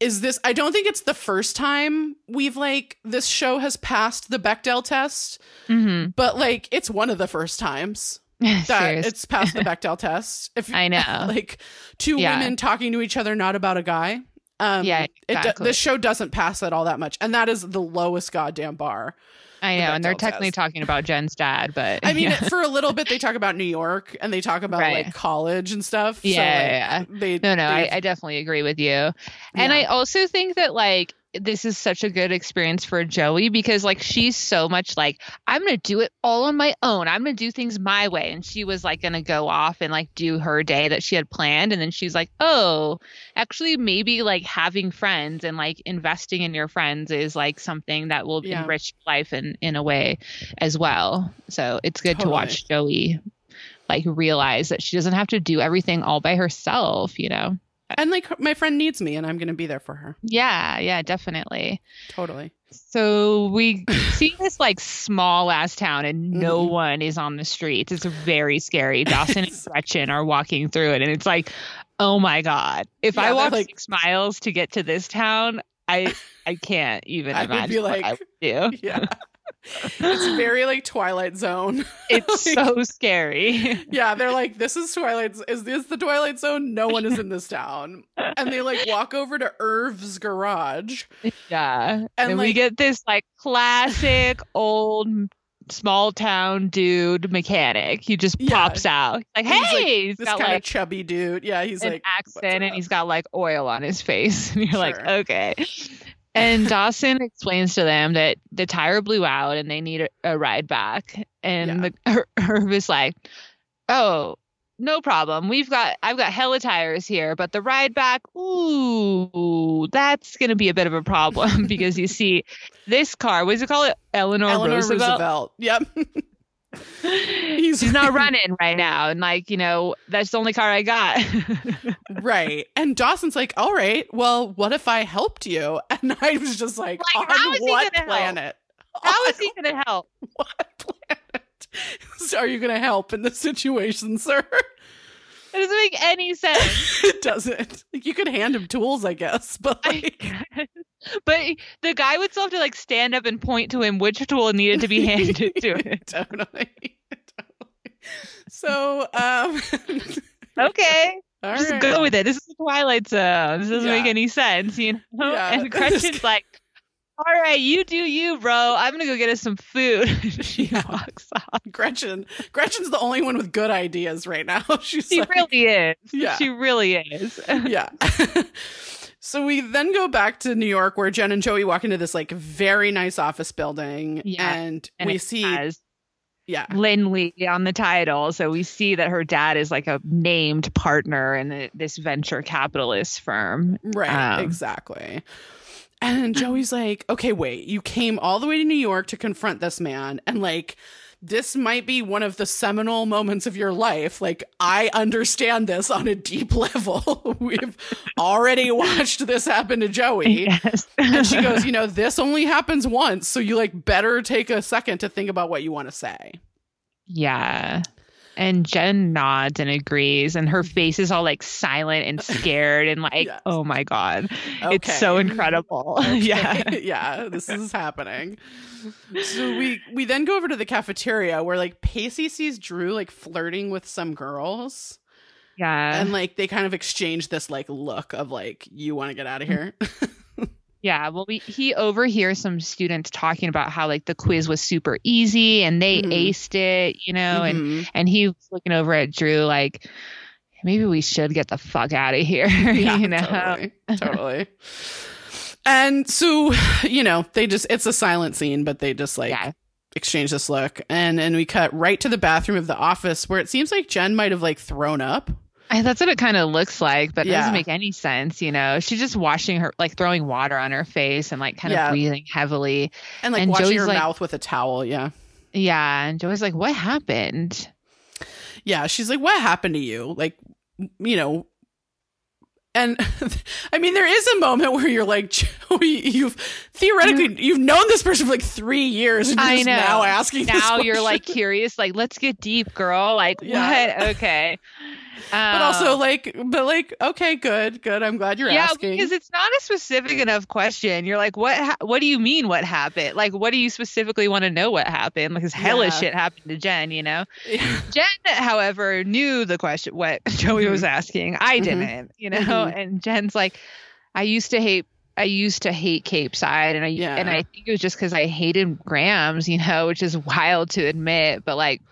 is this I don't think it's the first time we've like this show has passed the Bechdel test. hmm but like it's one of the first times that it's passed the Bechdel test. If I know. like two Yeah. women talking to each other, not about a guy. Um, Yeah, it this show doesn't pass that all that much, and that is the lowest goddamn bar. I know, and they're technically test. talking about Jen's dad, but I mean, yeah, for a little bit they talk about New York and they talk about Right. like college and stuff. Yeah, so, like, yeah, They no, no, I, I definitely agree with you, and I also think that like this is such a good experience for Joey because like she's so much like I'm gonna do it all on my own. I'm gonna do things my way, and she was like gonna go off and like do her day that she had planned, and then she's like, oh, actually maybe like having friends and like investing in your friends is like something that will Yeah. enrich life in in a way as well. So it's good to watch Joey like realize that she doesn't have to do everything all by herself, you know. And like my friend needs me, and I'm gonna be there for her. Yeah, yeah, definitely. Totally. So we see this like small ass town and no Mhm. one is on the streets. It's very scary. Dawson and Gretchen are walking through it and it's like, oh my God. If Yeah, I walk like- six miles to get to this town, I I can't even I would imagine be what I like- would do. Yeah. It's very like Twilight Zone. It's Like- so scary. Yeah, they're like, this is Twilight. Is this the Twilight Zone? No one is in this town. And they like walk over to Irv's garage. yeah. And, we like- get this like classic old small town dude mechanic. He just Yeah. pops out. Like, He's, like, hey, he's This got kind like of chubby dude. Yeah, he's an like accent and he's got like oil on his face. And you're like, okay. And Dawson explains to them that the tire blew out and they need a, a ride back. And the Herb is like, oh, no problem. We've got I've got hella tires here, but the ride back, ooh, that's gonna be a bit of a problem because you see this car, what does it call it? Eleanor, Eleanor Roosevelt. Roosevelt. Yep. She's not running right now. And like, you know, that's the only car I got. right. And Dawson's like, all right, well, what if I helped you? And I was just like, Like, on what gonna help? planet? How is he gonna help? What planet so are you going to help in this situation, sir? It doesn't make any sense. it doesn't. Like, you could hand him tools, I guess, but like, but the guy would still have to like stand up and point to him which tool needed to be handed to him. totally. totally. So, um, Okay. all just right. go with it. This is the Twilight Zone. This doesn't make any sense, you know? Yeah. And Gretchen's like, all right, you do you, bro. I'm gonna go get us some food. she Yeah. walks off. Gretchen. Gretchen's the only one with good ideas right now. She's She like, really is. Yeah. She really is. yeah. So we then go back to New York where Jen and Joey walk into this like very nice office building Yeah. and, And we see yeah. Lindley on the title. So we see that her dad is like a named partner in the, this venture capitalist firm. Right, Um, exactly. And Joey's like, "Okay, wait. You came all the way to New York to confront this man and like this might be one of the seminal moments of your life. Like, I understand this on a deep level. We've already watched this happen to Joey. Yes. and she goes, you know, this only happens once, so you like better take a second to think about what you want to say. Yeah. And Jen nods and agrees, and her face is all like silent and scared, and like, Yes. oh my God. Okay. It's so incredible. yeah. yeah, this is happening. So we we then go over to the cafeteria where like Pacey sees Drew like flirting with some girls, Yeah. and like they kind of exchange this like look of like you want to get out of mm. here. Yeah, well, we, he overhears some students talking about how like the quiz was super easy and they Mhm. aced it, you know, and Mhm. and he was looking over at Drew like, maybe we should get the fuck out of here, yeah, you know. totally, totally. And so, you know, they just it's a silent scene, but they just like yeah, exchange this look, and and we cut right to the bathroom of the office where it seems like Jen might have like thrown up. That's what it kind of looks like, but it Yeah. doesn't make any sense, you know. She's just washing her, like throwing water on her face and like kind Yeah. of breathing heavily. And like And washing Joey's her like- mouth with a towel, yeah. Yeah, and Joey's like, "What happened?" yeah she's like what happened to you like you know and i mean there is a moment where you're like joey you've theoretically mm-hmm. you've known this person for like three years and I just know. now asking this Now you're like curious, like, "Let's get deep, girl." Like, Yeah. what? Okay. But Um, also like but like okay good good i'm glad you're yeah, asking because it's not a specific enough question. You're like, what? Ha- what do you mean? What happened? Like, what do you specifically want to know? What happened? Like, 'cause hella Yeah. shit happened to Jen. You know, Jen, however, knew the question what Joey was asking. I Mhm. didn't. You know, Mhm. and Jen's like, I used to hate. I used to hate Capeside, and I Yeah. and I think it was just because I hated Grams, you know, which is wild to admit, but like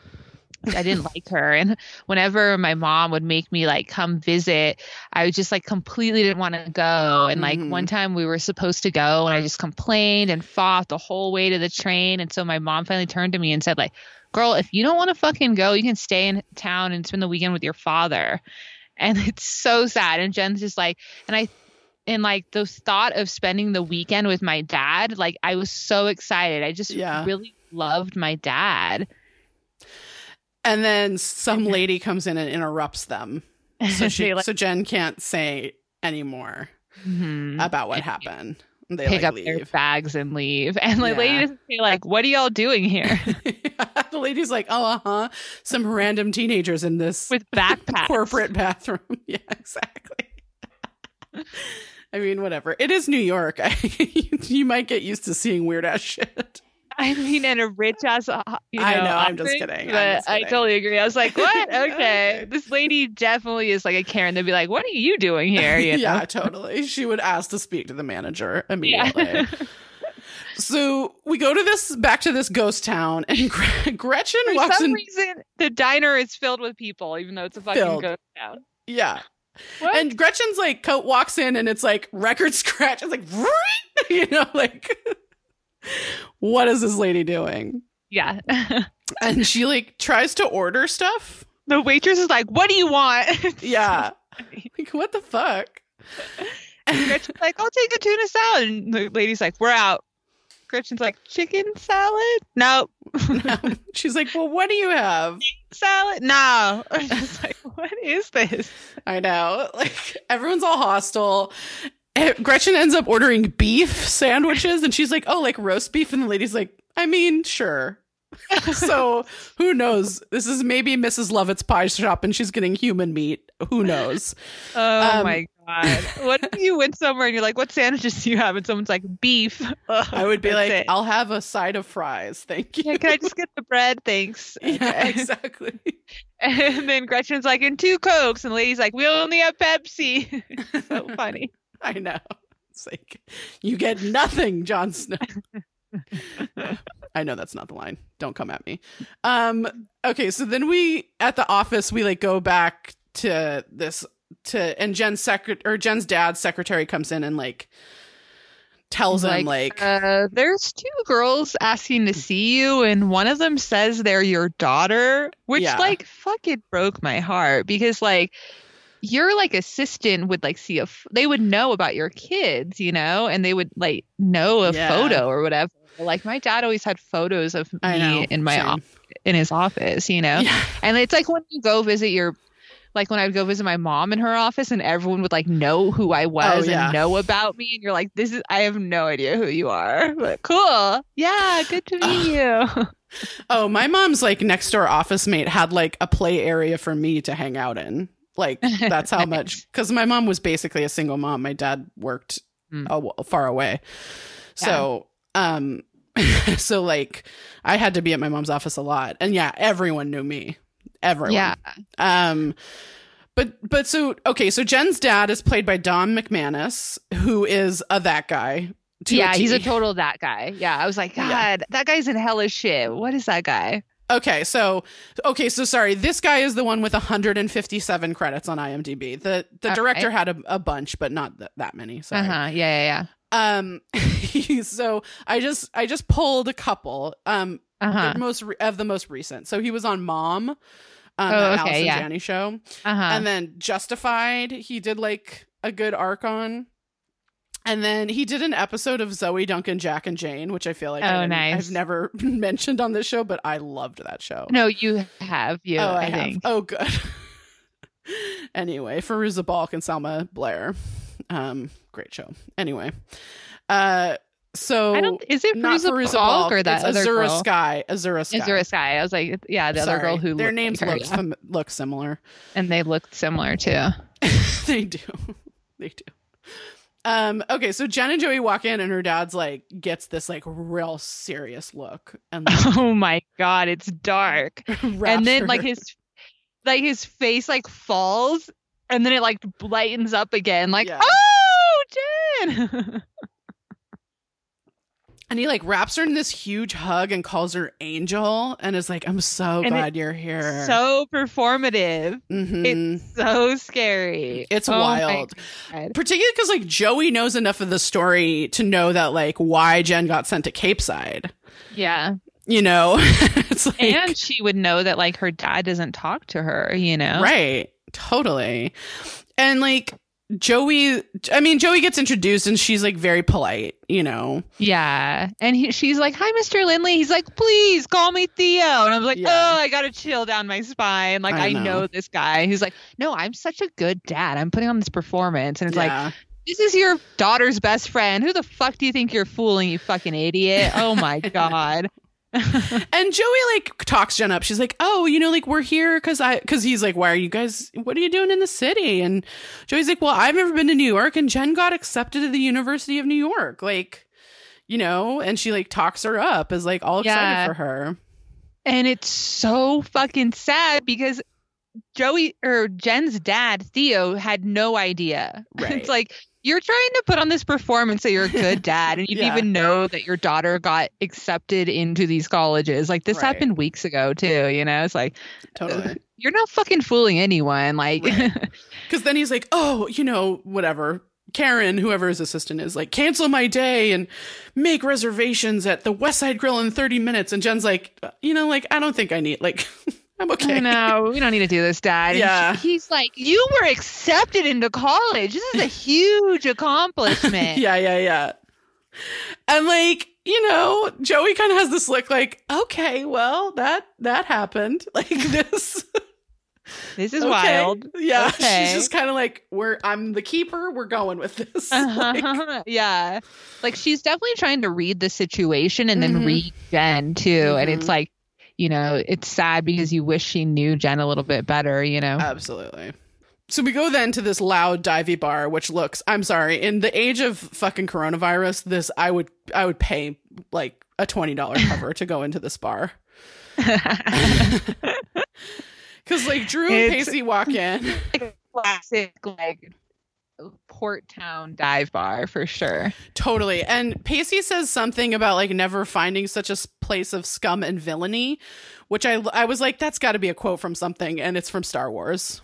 I didn't like her. And whenever my mom would make me like come visit, I just like completely didn't want to go. And like Mhm. one time we were supposed to go and I just complained and fought the whole way to the train. And so my mom finally turned to me and said, like, girl, if you don't want to fucking go, you can stay in town and spend the weekend with your father. And it's so sad. And Jen's just like, and I and like the thought of spending the weekend with my dad, like I was so excited. I just Yeah. really loved my dad. And then some lady comes in and interrupts them so she like, so jen can't say anymore mhm. about what happened they pick like up their leave bags and leave. And the Yeah. lady doesn't say like, "What are y'all doing here the lady's like, oh, uh huh. Some random teenagers in this with backpacks?" corporate bathroom. yeah, exactly. I mean, whatever. It is New York. You might get used to seeing weird ass shit. I mean, and a rich ass. uh, You know, I know, I'm just kidding, I'm But just I totally agree. I was like, "What? Okay, Okay. this lady definitely is like a Karen." They'd be like, "What are you doing here?" You know? yeah, totally. She would ask to speak to the manager immediately. so we go to this back to this ghost town, and Gre- Gretchen For walks some in. reason, the diner is filled with people, even though it's a fucking Filled. ghost town. yeah, What? and Gretchen's like coat walks in, and it's like record scratch. It's like, you know, like what is this lady doing? yeah, And she like tries to order stuff, the waitress is like, "What do you want?" Yeah. Like, what the fuck? And Gretchen's like, "I'll take a tuna salad," and the lady's like, "We're out." Gretchen's like, "Chicken salad? No, She's like, well, what do you have? salad? No." I'm just like, "What is this?" I know. Like everyone's all hostile. Gretchen ends up ordering beef sandwiches and she's like, "Oh, like roast beef." And the lady's like, "I mean, sure." so, who knows? This is maybe Mrs. Lovett's pie shop and she's getting human meat. Who knows? Oh Um, my god! What if you went somewhere and you're like, "What sandwiches do you have?" And someone's like, "Beef." Ugh, I would be like, it. "I'll have a side of fries. Thank you." yeah, can I just get the bread? Thanks. Yeah, exactly. And then Gretchen's like, and two Cokes. And the lady's like, we only have Pepsi. so funny. I know. It's like you get nothing, Jon Snow. I know that's not the line. Don't come at me. Um okay, so then we at the office we like go back to this to and Jen's secret or Jen's dad's secretary comes in and like tells him like uh, there's two girls asking to see you, and one of them says they're your daughter, which Yeah. like fucking broke my heart because like your like assistant would like see a f- they would know about your kids, you know, and they would like know a Yeah. photo or whatever. Like my dad always had photos of me in my same. off- in his office, you know. Yeah. And it's like when you go visit your like when I would go visit my mom in her office and everyone would like know who I oh, was Oh, yeah. and know about me and you're like, This is I have no idea who you are. But cool. Yeah, good to meet you. Oh, my mom's like next door office mate had like a play area for me to hang out in. Like that's how much because my mom was basically a single mom. My dad worked Hmm. a far away, so um, so like I had to be at my mom's office a lot, and yeah, everyone knew me. Everyone. yeah. Um, but but so okay, so Jen's dad is played by Don McManus, who is a that guy. to yeah, he's a total that guy. Yeah. I was like, God, Yeah. that guy's in hellish shit. What is that guy? Okay, so okay, so sorry. This guy is the one with 157 credits on IMDb. The the Okay. director had a, a bunch, but not th- that many. Sorry. Uh-huh. Yeah, yeah, yeah. Um, so I just I just pulled a couple. Um. Uh-huh. the most re- of the most recent. So he was on Mom, um, Oh, the okay, Allison yeah. Janney show, Uh-huh. and then Justified. He did like a good arc on. And then he did an episode of Zoe Duncan, Jack and Jane, which I feel like I Oh, didn't- nice. I've never mentioned on this show, but I loved that show. no, you have you, oh, I, I, have. Oh, good. anyway, Fairuza Balk and Selma Blair. Um, great show. Anyway, uh, so I don't is it not Fairuza Fairuza Balk Balk or that other Azura girl? Skye. Azura Skye. Azura Skye. I was like, yeah, the other girl who their looked names like look yeah. look similar. and they looked similar too. they do. They do. Um, okay, so Jen and Joey walk in and her dad's like gets this like real serious look and like, Oh my god, it's dark. and then her- like his like his face like falls and then it like lightens up again like Yeah. oh Jen and he like wraps her in this huge hug and calls her angel and is like, I'm so And glad you're here. so performative Mhm. it's so scary It's Oh wild. Particularly because like Joey knows enough of the story to know that like why Jen got sent to Capeside. yeah You know, like and she would know that like her dad doesn't talk to her you know right, totally, and like Joey. I mean, Joey gets introduced and she's like very polite. You know, yeah and he, she's like hi mr lindley he's like please call me theo and i was like Yeah. oh i gotta chill down my spine like I i, know. know. this guy he's like no i'm such a good dad i'm putting on this performance and it's like. This is your daughter's best friend. Who the fuck do you think you're fooling, you fucking idiot? Oh my god. and Joey like talks Jen up. She's like, "Oh, you know, like we're here because I because he's like, why are you guys? What are you doing in the city?" And Joey's like, "Well, I've never been to New York, and Jen got accepted to the University of New York, like." You know, and she like talks her up, as like all excited Yeah. for her. And it's so fucking sad because Joey or Jen's dad, Theo, had no idea. Right. It's like you're trying to put on this performance that you're a good dad and you didn't Yeah. even know that your daughter got accepted into these colleges. Like this Right. happened weeks ago too, you know? It's like Totally. you're not fucking fooling anyone. Like Right. Because then he's like, oh, you know, whatever. Karen, whoever his assistant is, like, cancel my day and make reservations at the West Side Grill in 30 minutes. And Jen's like, "Uh, you know, like, I don't think I need, like, I'm okay. No, we don't need to do this, Dad. Yeah. she- he's like, you were accepted into college. This is a huge accomplishment. yeah, yeah, yeah. And like, you know, Joey kind of has this look like, okay, well, that that happened. Like this This is okay. wild. Yeah. Okay. She's just kind of like, we're I'm the keeper, we're going with this. Like, Uh-huh. yeah. Like she's definitely trying to read the situation and then Mhm. read Jen too. And Mhm. it's like, you know, it's sad because you wish she knew Jen a little bit better, you know? Absolutely. So we go then to this loud divey bar, which looks I'm sorry, in the age of fucking coronavirus, this I would I would pay like a twenty dollar cover to go into this bar. Cause like Drew and It's- Pacey walk in. like classic like port town dive bar for sure. Totally. And Pacey says something about like never finding such a place of scum and villainy, which I I was like that's got to be a quote from something and it's from Star Wars.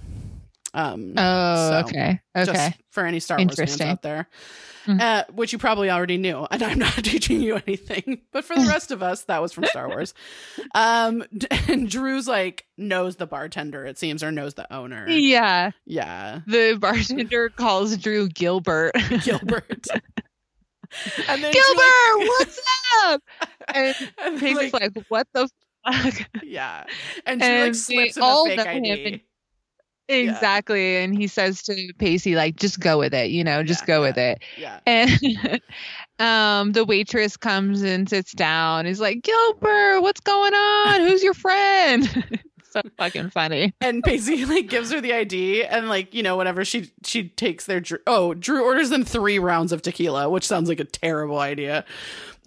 Um Oh, So, okay. just Okay. for any Star Wars fans out there. Mhm. Uh, which you probably already knew, and I'm not teaching you anything. But for the rest of us, that was from Star Wars. Um, and Drew's like knows the bartender, it seems, or knows the owner. Yeah. Yeah, The bartender calls Drew Gilbert. Gilbert. and then Gilbert, what's up? And Drew, like, and like, like, what the fuck? yeah, and Drew and like slips all a fake ID. Exactly. And he says to Pacey, like, just go with it, you know, just Yeah, go yeah. with it. yeah, And um, the waitress comes and sits down. He's like, Gilbert, what's going on? Who's your friend? so fucking funny. and Pacey like gives her the ID, and like you know whenever she she takes their oh Drew orders them three rounds of tequila, which sounds like a terrible idea.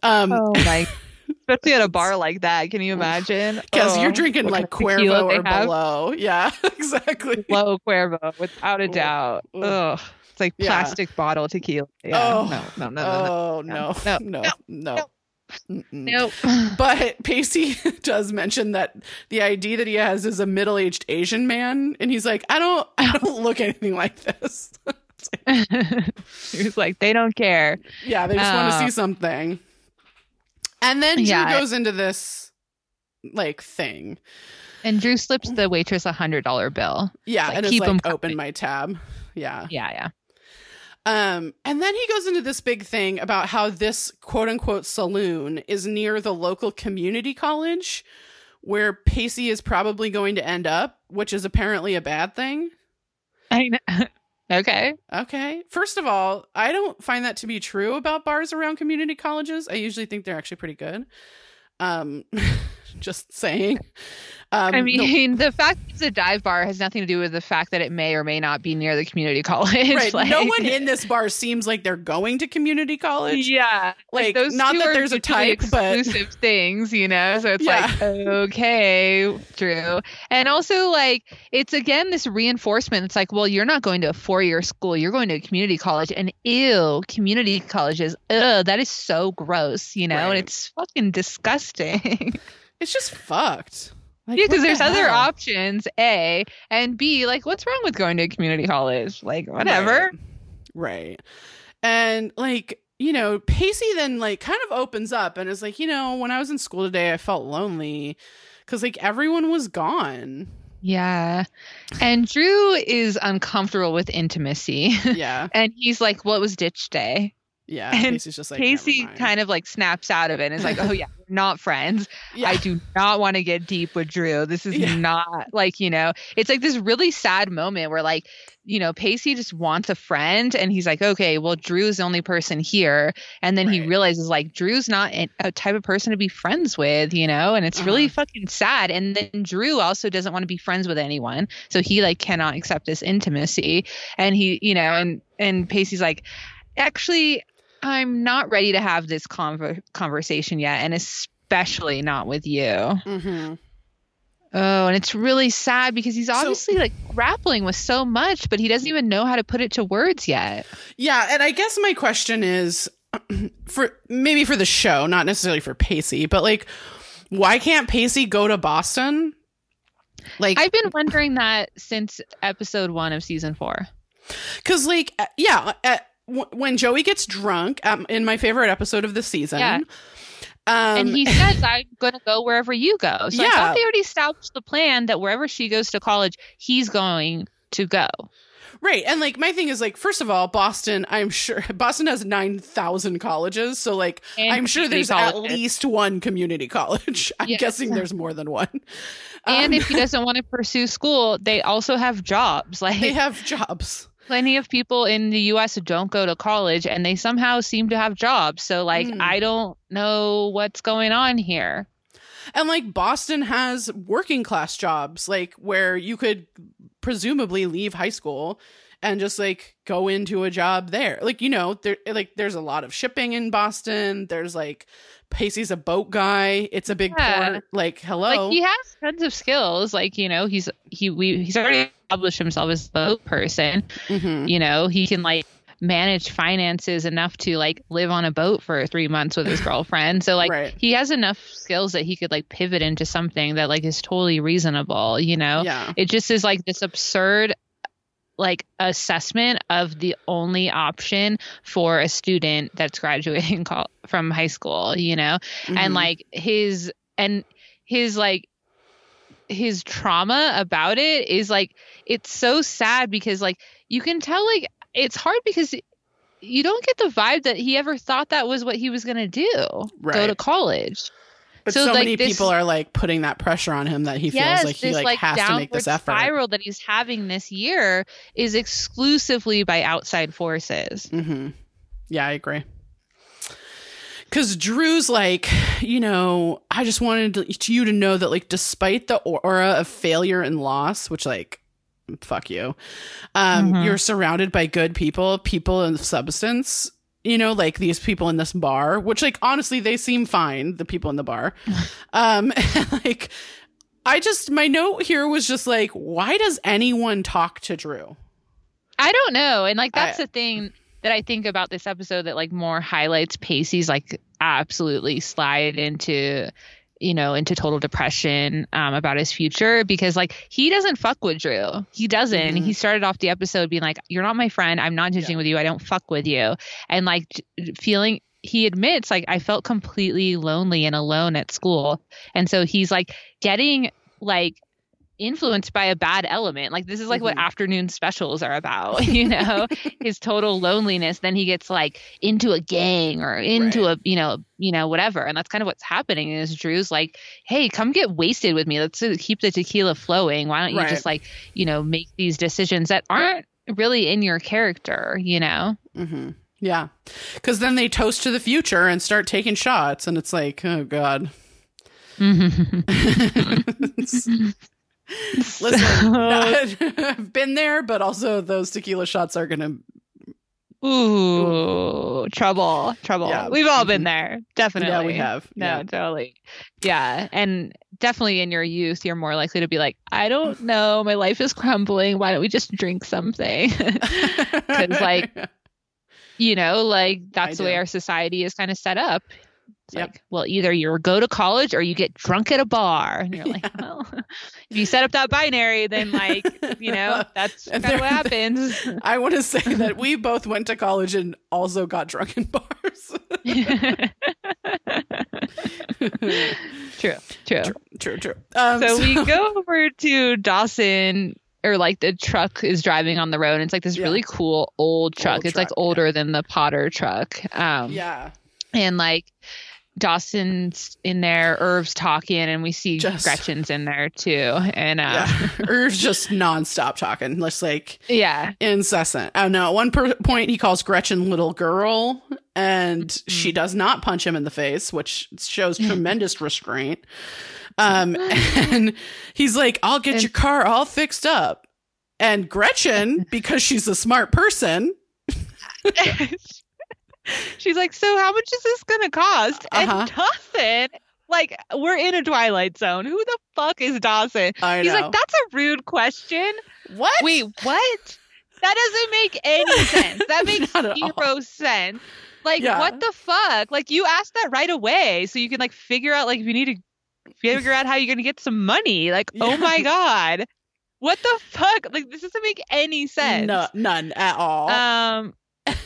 Um, Oh my. Especially at a bar like that. Can you imagine? Because Oh, you're drinking like kind of tequila Cuervo or below. Yeah, exactly. Low Cuervo, without a doubt. Ugh. Ugh. It's like Yeah. plastic bottle tequila. Yeah. Oh. No, no, no, no, no. Oh no, no, no, no, no. Mm-mm. Nope. But Pacey does mention that the ID that he has is a middle-aged Asian man, and he's like, "I don't, I don't look anything like this." he was like, they don't care. yeah, they just want to Uh, see something. And then Drew Yeah. goes into this like thing. And Drew slips the waitress a hundred dollar bill. Yeah, Like, and keep like open my tab. Yeah. Yeah, yeah. Um, and then he goes into this big thing about how this quote unquote saloon is near the local community college where Pacey is probably going to end up, which is apparently a bad thing. I know. okay. Okay. First of all, I don't find that to be true about bars around community colleges. I usually think they're actually pretty good. Um, just saying. Um, I no- mean, the fact that it's a dive bar has nothing to do with the fact that it may or may not be near the community college. right. Like- no one in this bar seems like they're going to community college. Yeah, Like, those not that there's a type, but exclusive things, you know. So it's Yeah. like okay, Drew, and also like it's again this reinforcement. It's like, well, you're not going to a four year school, you're going to a community college, and ew, community colleges, ugh, that is so gross, you know, Right. and it's fucking disgusting. it's just fucked. Like, yeah, because the there's other options, a and b. Like, what's wrong with going to community college? Like, whatever. Right. Right. And like, you know, Pacey then like kind of opens up and is like, you know, when I was in school today, I felt lonely because like everyone was gone. Yeah. And Drew is uncomfortable with intimacy. Yeah. and he's like, What was ditch day? Yeah. And Pacey's just like, Casey kind of like snaps out of it and is like, Oh, yeah, we're not friends. yeah. I do not want to get deep with Drew. This is Yeah. not like, you know, it's like this really sad moment where like, you know, Pacey just wants a friend and he's like, okay, well, Drew's the only person here. And then he realizes like Drew's not a type of person to be friends with, you know, and it's really Uh-huh. fucking sad. And then Drew also doesn't want to be friends with anyone. So he like cannot accept this intimacy. And he, you know, and, and Pacey's like, actually, I'm not ready to have this conver- conversation yet. And especially not with you. hmm Oh, and it's really sad because he's obviously like grappling with so much, but he doesn't even know how to put it to words yet. Yeah. And I guess my question is for maybe for the show, not necessarily for Pacey, but like, why can't Pacey go to Boston? Like, I've been wondering that since episode one of season four. Because, like, uh, yeah, uh, w- when Joey gets drunk, um, in my favorite episode of the season, Yeah. Um, and he says, I'm going to go wherever you go. So I Yeah. thought they already established the plan that wherever she goes to college, he's going to go. Right. And like my thing is like first of all, Boston, I'm sure Boston has 9,000 colleges, so like And I'm sure there's at least one community college. I'm Yes. guessing there's more than one. And Um, if he doesn't want to pursue school, they also have jobs. Like they have jobs. Plenty of people in the US don't go to college and they somehow seem to have jobs. So like Mm. I don't know what's going on here. And like Boston has working class jobs like where you could presumably leave high school and just like go into a job there. Like you know, there like there's a lot of shipping in Boston. There's like Pacey's a boat guy. It's a big Yeah. port. Like hello. Like he has tons of skills. Like, you know, he's he we he's already established himself as a boat person. Mhm. You know, he can like manage finances enough to like live on a boat for three months with his girlfriend. So like Right. he has enough skills that he could like pivot into something that like is totally reasonable, you know? Yeah. It just is like this absurd like assessment of the only option for a student that's graduating from high school, you know? Mhm. And like his and his like his trauma about it is like it's so sad because like you can tell like it's hard because you don't get the vibe that he ever thought that was what he was going to do go to college But So, so, like, many this- people are like putting that pressure on him that he feels yes like he this like, like, has to make this effort. spiral that he's having this year is exclusively by outside forces Mm-hmm. Yeah, I agree. Because Drew's like, you know, I just wanted to, you to know that, like, despite the aura of failure and loss, which, like, fuck you, um, Mhm. you're surrounded by good people, people in substance. You know, like these people in this bar, which, like, honestly, they seem fine. The people in the bar, um, like, I just my note here was just like, why does anyone talk to Drew? I don't know. And like that's I- the thing that I think about this episode that like more highlights Pacey's like absolutely slide into you know into total depression um, about his future because like he doesn't fuck with Drew. He doesn't. Mhm. He started off the episode being like, "You're not my friend. I'm not judging Yeah. with you. I don't fuck with you." And like feeling he admits like I felt completely lonely and alone at school. And so he's like getting like influenced by a bad element. Like this is like what Mhm. afternoon specials are about, you know, his total loneliness. Then he gets like into a gang or into a, you know, you know, whatever. And that's kind of what's happening is Drew's like, Hey, come get wasted with me. Let's keep the tequila flowing. Why don't you Right. just like, you know, make these decisions that aren't really in your character, you know? hmm Yeah. Because then they toast to the future and start taking shots, and it's like, oh, God. Listen, I've been there, but also those tequila shots are going to. Ooh, trouble, trouble. Yeah. We've all been Mhm. there. Definitely. Yeah, we have. No, Yeah. totally. Yeah. And definitely in your youth, you're more likely to be like, I don't know. My life is crumbling. Why don't we just drink something? Because like, you know, like that's the way our society is kind of set up. It's Yep. like, well, either you go to college or you get drunk at a bar. And you're like, well, if you set up that binary, then like, you know, that's kind of what happens. I want to say that we both went to college and also got drunk in bars. true, true. true, true, true. Um, So we go over to Dawson, or like the truck is driving on the road. And it's like this Yeah. really cool old truck. Old it's like truck, yeah. older than the Potter truck. Um, Yeah. and like Dawson's in there, Irv's talking, and we see Just- Gretchen's in there too. And uh, Yeah. Irv's just nonstop talking, just like yeah, incessant. I don't know. At one per- point, he calls Gretchen little girl, and Mm-hmm. she does not punch him in the face, which shows tremendous restraint. Um, and he's like, I'll get And- your car all fixed up. And Gretchen, because she's a smart person, she's like, "So how much is this gonna cost?" Uh-huh. And Dawson, like, we're in a Twilight Zone. Who the fuck is Dawson? I He's know. like, "That's a rude question." what? Wait, what? That doesn't make any sense. That makes zero sense. Like, Yeah. what the fuck? Like, you asked that right away, so you can like figure out like if you need to figure out how you're gonna get some money. Like, oh my god, what the fuck? Like, this doesn't make any sense. No, none at all. Um,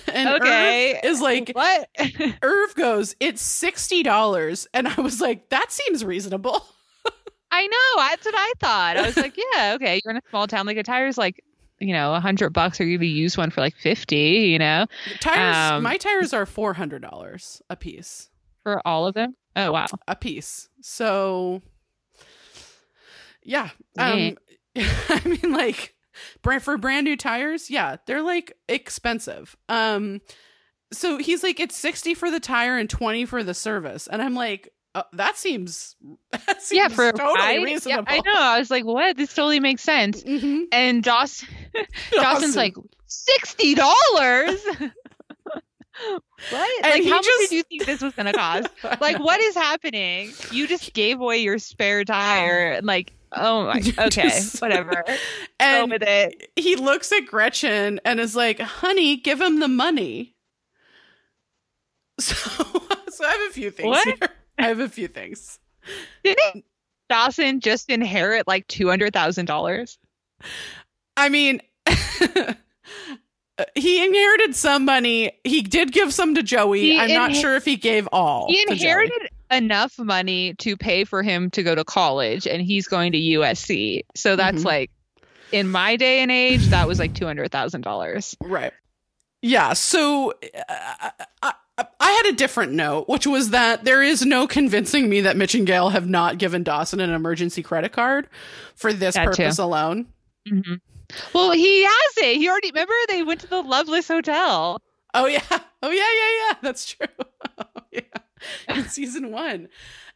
And Okay. Irv is like, what? Irv goes, it's sixty dollars, and I was like, that seems reasonable. I know. That's what I thought. I was like, yeah, okay. You're in a small town. Like a tire's like, you know, a hundred bucks, or you could use one for like fifty. You know, Tires, Um, my tires are four hundred dollars a piece. for all of them. Oh wow. a piece. So yeah. Um I mean like brand for brand new tires, yeah, they're like expensive. Um so he's like it's 60 for the tire and 20 for the service. And I'm like uh, that seems that seems yeah, for totally I, reasonable. Yeah, I know. I was like, what? This totally makes sense. Mhm. And Dawson, Dawson's like, sixty dollars. what? And like, how much just- did you think this was gonna cost? like, what is happening? You just gave away your spare tire. and, Like, oh my. Okay, just- whatever. Go and with it. he looks at Gretchen and is like, "Honey, give him the money." So, so I have a few things What? here. I have a few things. Didn't Dawson just inherit like two hundred thousand dollars? I mean, he inherited some money. He did give some to Joey. He I'm not sure if he gave all. He inherited enough money to pay for him to go to college, and he's going to USC. So that's Mhm. like, in my day and age, that was like two hundred thousand dollars. Right. Yeah. So uh, I, I, had a different note, which was that there is no convincing me that Mitch and Gail have not given Dawson an emergency credit card for this That too. purpose alone. Mm-hmm. Well, he has it. He already remember they went to the Loveless Hotel. Oh yeah. Oh yeah. Yeah. Yeah. That's true. oh, yeah. In season one,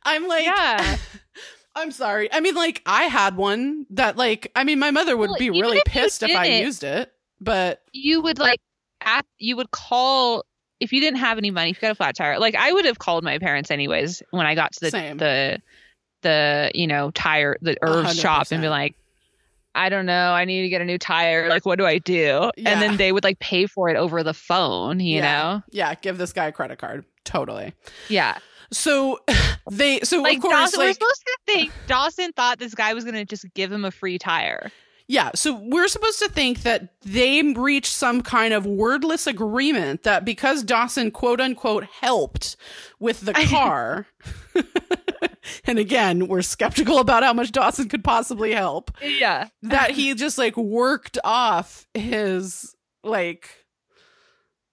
I'm like, Yeah. I'm sorry. I mean, like, I had one that, like, I mean, my mother would Well, be really if pissed if I used it, but You would like, at, you would call if you didn't have any money. If you got a flat tire, like I would have called my parents anyways when I got to the Same. the the you know tire the hundred shop and be like. I don't know. I need to get a new tire. Like, what do I do? Yeah. And then they would like pay for it over the phone, you Yeah. know? yeah, give this guy a credit card. Totally. Yeah. So they, so Like, of course, Dawson, we're supposed to think Dawson thought this guy was going to just give him a free tire. yeah, so we're supposed to think that they reached some kind of wordless agreement that because Dawson quote unquote helped with the car, and again, we're skeptical about how much Dawson could possibly help. Yeah. that he just like worked off his like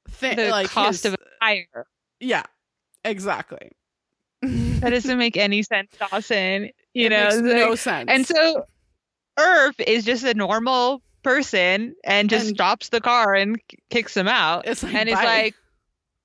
thing The like cost his- of a tire. yeah exactly That doesn't make any sense, Dawson. You it know, makes it's no sense and so Irv is just a normal person and just And- stops the car and kicks him out. it's like and he's bye. like,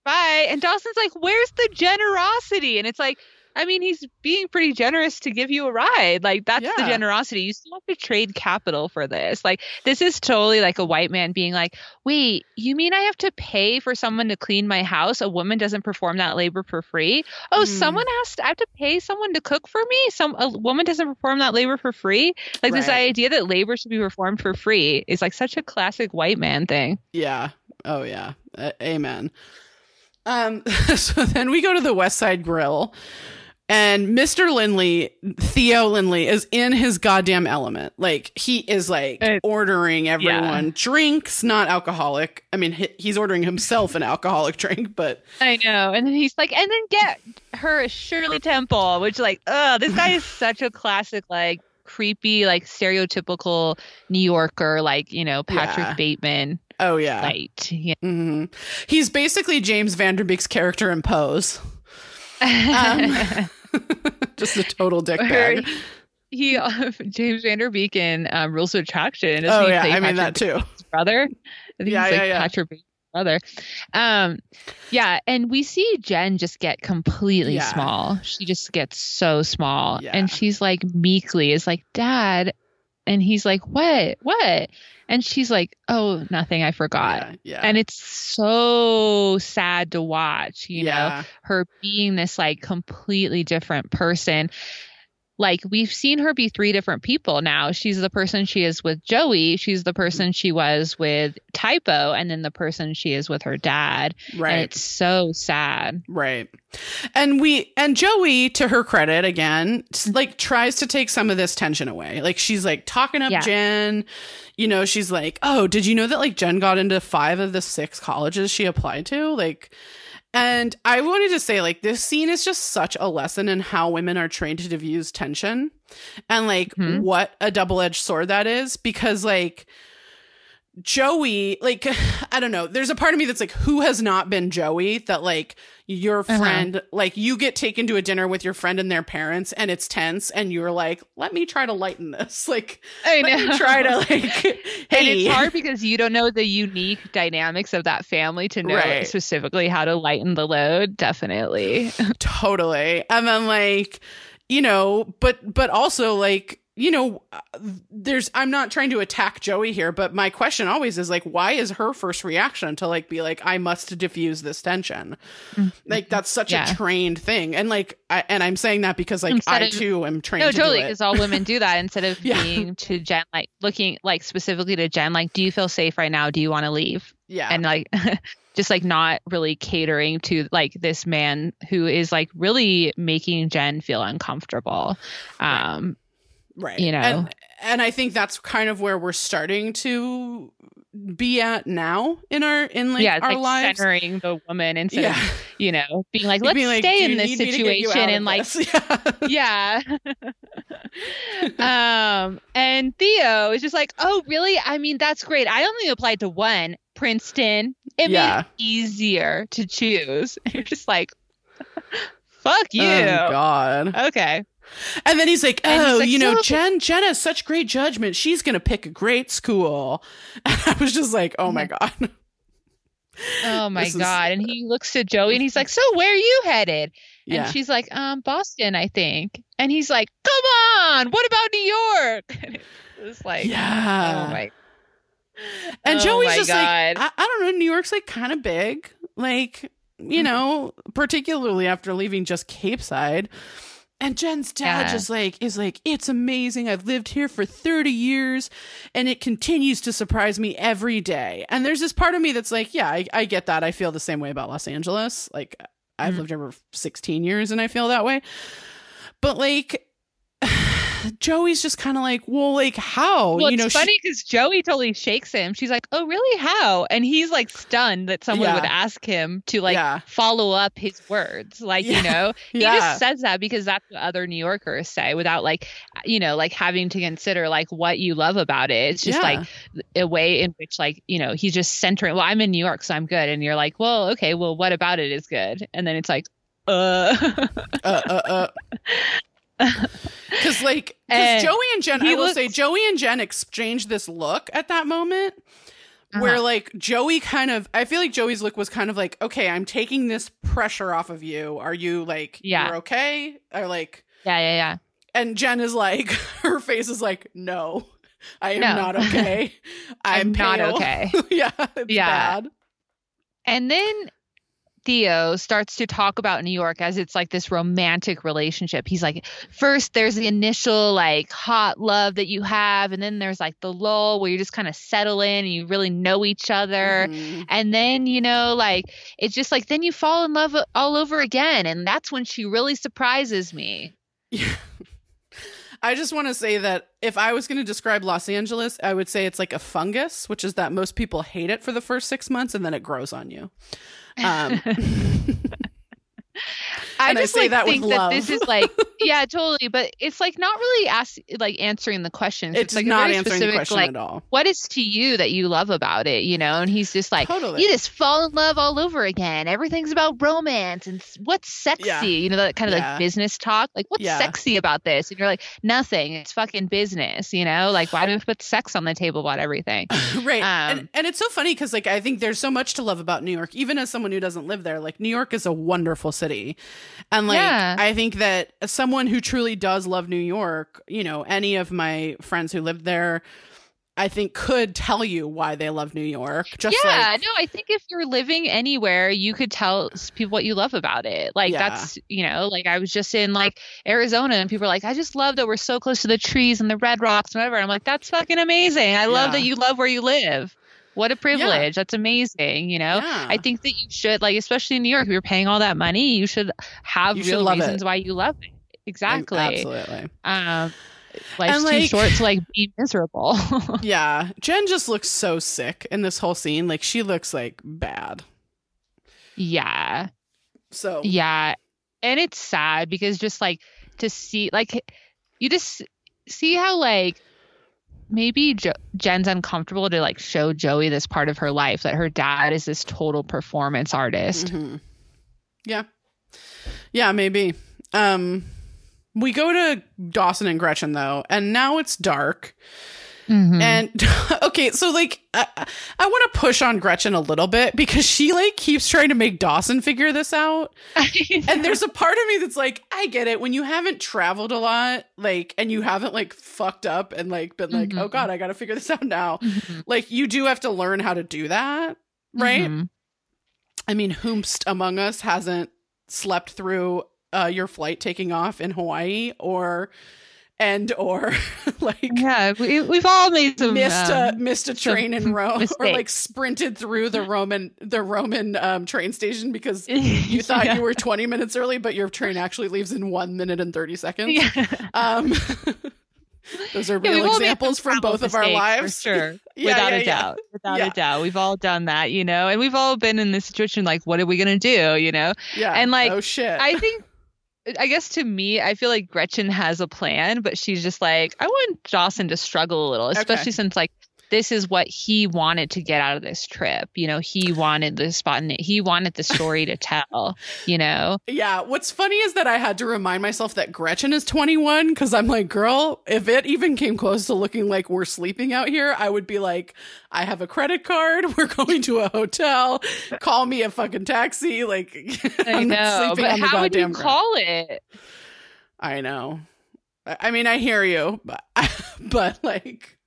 bye. And Dawson's like, where's the generosity? And it's like, I mean, he's being pretty generous to give you a ride. Like, that's the generosity. You still have to trade capital for this. Like, this is totally like a white man being like, wait, you mean I have to pay for someone to clean my house? A woman doesn't perform that labor for free. Oh, Mhm. someone has to, I have to pay someone to cook for me? Some, a woman doesn't perform that labor for free? Like, this idea that labor should be performed for free is like such a classic white man thing. yeah oh yeah A- amen um so then we go to the west side grill and mr lindley theo lindley is in his goddamn element like he is like ordering everyone drinks not alcoholic i mean he, he's ordering himself an alcoholic drink but I know. And then he's like, and then get her a Shirley Temple, which like, oh, this guy is such a classic, like creepy, like stereotypical New Yorker, like, you know, Patrick Yeah. Bateman oh yeah light. Yeah. hmm He's basically James Van Der Beek's character in Pose. Um, Just a total Or dickbag. he James Van Der Beek in um, Rules of Attraction. Oh yeah, I mean that too. Brother. I think Yeah, he's like yeah, yeah. Patrick brother. Um, yeah, and we see Jen just get completely Yeah. small. She just gets so small, Yeah. and she's like meekly is like, "Dad," and he's like, "What? What?" And she's like, "Oh, nothing. I forgot." Yeah, yeah. And it's so sad to watch, you know, her being this like completely different person like we've seen her be three different people now. She's the person she is with Joey, she's the person she was with Typo, and then the person she is with her dad. Right. And it's so sad. Right. And we and Joey, to her credit, again, like tries to take some of this tension away. Like she's like talking up Yeah. Jen. You know, she's like, "Oh, did you know that like Jen got into five of the six colleges she applied to?" Like, and I wanted to say, like, this scene is just such a lesson in how women are trained to diffuse tension, and like Mhm. what a double edged sword that is. Because like Joey, like, I don't know. There's a part of me that's like, who has not been Joey? That like your Uh-huh. friend, like you get taken to a dinner with your friend and their parents, and it's tense, and you're like, let me try to lighten this. Like, I let me try to like, And hey, it's hard because you don't know the unique dynamics of that family to know Right. specifically how to lighten the load. Definitely. totally. And then like, you know, but but also like you know, uh, there's, I'm not trying to attack Joey here, but my question always is like, why is her first reaction to like be like, I must diffuse this tension? Like, that's such Yeah. a trained thing. And like, I, and I'm saying that because like, Instead I of- too am trained No, to totally. Because all women do that instead of Yeah. being to Jen, like looking like specifically to Jen, like, do you feel safe right now? Do you want to leave? Yeah. And like, just like not really catering to like this man who is like really making Jen feel uncomfortable. Um, right. you know. And, and I think that's kind of where we're starting to be at now in our, in like yeah, it's our like lives. centering the woman instead Yeah. of, you know, being like, let's be like, stay "Do in this need me to get you situation and like this?" yeah. yeah. um, and Theo is just like, oh, really? I mean, that's great. I only applied to one, Princeton. It made Yeah. it easier to choose. You're just like, fuck you. Oh God. okay. And then he's like, And he's "Oh, like, you know, Jen, Jen has such great judgment. She's gonna pick a great school." And I was just like, "Oh my god!" Oh my This is- God. And he looks to Joey and he's like, so where are you headed? Yeah, And she's like, um, Boston, I think. And he's like, come on. What about New York? And it was like, yeah. oh my and oh Joey's my just like, I, I don't know. New York's like kind of big, like Mm-hmm. you know, particularly after leaving just Capeside. And Jen's dad Yeah. just like is like, it's amazing. I've lived here for 30 years and it continues to surprise me every day. And there's this part of me that's like, yeah, I, I get that. I feel the same way about Los Angeles. Like I've Mhm. lived here for 16 years and I feel that way. But like Joey's just kind of like, well, like how? Well, you know, it's funny because Joey totally shakes him. She's like, "Oh, really? How?" And he's like stunned that someone Yeah. would ask him to like Yeah. follow up his words. Like, Yeah. you know, he just says that because that's what other New Yorkers say without like, you know, like having to consider like what you love about it. It's just like a way in which like, you know, he's just centering. Well, I'm in New York, so I'm good. And you're like, well, okay, well, what about it is good? And then it's like, uh, uh, uh, uh. Because like, because Joey and Jen, I will say, Joey and Jen exchanged this look at that moment, where Uh-huh. like Joey kind of, I feel like Joey's look was kind of like, okay, I'm taking this pressure off of you. Are you like, Yeah. you're okay? Or like, yeah, yeah, yeah. and Jen is like, her face is like, no, I am No. not okay. I'm, I'm not okay. yeah, it's Yeah. bad. And then Theo starts to talk about New York as it's like this romantic relationship. He's like, first there's the initial like hot love that you have, and then there's like the lull where you just kind of settle in and you really know each other. Mhm. And then, you know, like it's just like then you fall in love all over again. And that's when she really surprises me. Yeah. I just want to say that if I was going to describe Los Angeles, I would say it's like a fungus, which is that most people hate it for the first six months and then it grows on you. Um, I I just say like that think that this is like yeah, totally. But it's like not really ask like answering the questions. it's like a not answering the question like, at all. what is to you that you love about it, you know? And he's just like, Totally. you just fall in love all over again. Everything's about romance and what's sexy, Yeah. you know, that kind of Yeah. like business talk. Like, what's Yeah. sexy about this? And you're like, nothing. It's fucking business, you know? Like, why do we put sex on the table about everything? right. Um, and, and it's so funny because, like, I think there's so much to love about New York, even as someone who doesn't live there. Like, New York is a wonderful city. And, like, Yeah. I think that someone who truly does love New York, you know, any of my friends who lived there, I think could tell you why they love New York. Just yeah, like, no, I think if you're living anywhere, you could tell people what you love about it. Like Yeah. that's, you know, like I was just in like Arizona and people are like, I just love that we're so close to the trees and the red rocks and whatever. I'm like, that's fucking amazing. I love Yeah. that you love where you live. What a privilege. That's amazing, you know? Yeah. I think that you should like especially in New York, if you're paying all that money, you should have You should real it. reasons why you love it. Exactly. Absolutely. Um life's And, too like- short to like be miserable. Yeah. Jen just looks so sick in this whole scene. Like she looks like bad. yeah. So Yeah. And it's sad because just like to see, like, you just see how, like, maybe jo- Jen's uncomfortable to, like, show Joey this part of her life that her dad is this total performance artist. Mhm. Yeah. Yeah, maybe. Um we go to Dawson and Gretchen though, and now it's dark. Mhm. And okay, so like I, I want to push on Gretchen a little bit because she like keeps trying to make Dawson figure this out. And there's a part of me that's like, I get it. When you haven't traveled a lot, like, and you haven't like fucked up and like been like, oh Mhm. God, I got to figure this out now. Mhm. Like, you do have to learn how to do that, right? Mhm. I mean, whomst among us hasn't slept through uh, your flight taking off in Hawaii or, and, or like, Yeah, we, we've all made some. missed a um, missed a train in Rome or like sprinted through the Roman the Roman um, train station because you thought yeah. you were 20 minutes early but your train actually leaves in 1 minute and 30 seconds. Yeah. Um those are Yeah, real made examples from both of our lives. sure, Yeah, without yeah, a yeah. doubt, without Yeah. a doubt. We've all done that, you know, and we've all been in this situation. Like, what are we gonna do, you know? Yeah. And, like, oh shit. I think, I guess to me, I feel like Gretchen has a plan, but she's just like, I want Dawson to struggle a little, especially since like this is what he wanted to get out of this trip. You know, he wanted the spot, and he wanted the story to tell. You know, yeah, what's funny is that I had to remind myself that Gretchen is 21 cuz I'm like, girl, if it even came close to looking like we're sleeping out here, I would be like, I have a credit card, we're going to a hotel, call me a fucking taxi, like I know, but how would you ground. call it? I know. I I mean, I hear you, but but like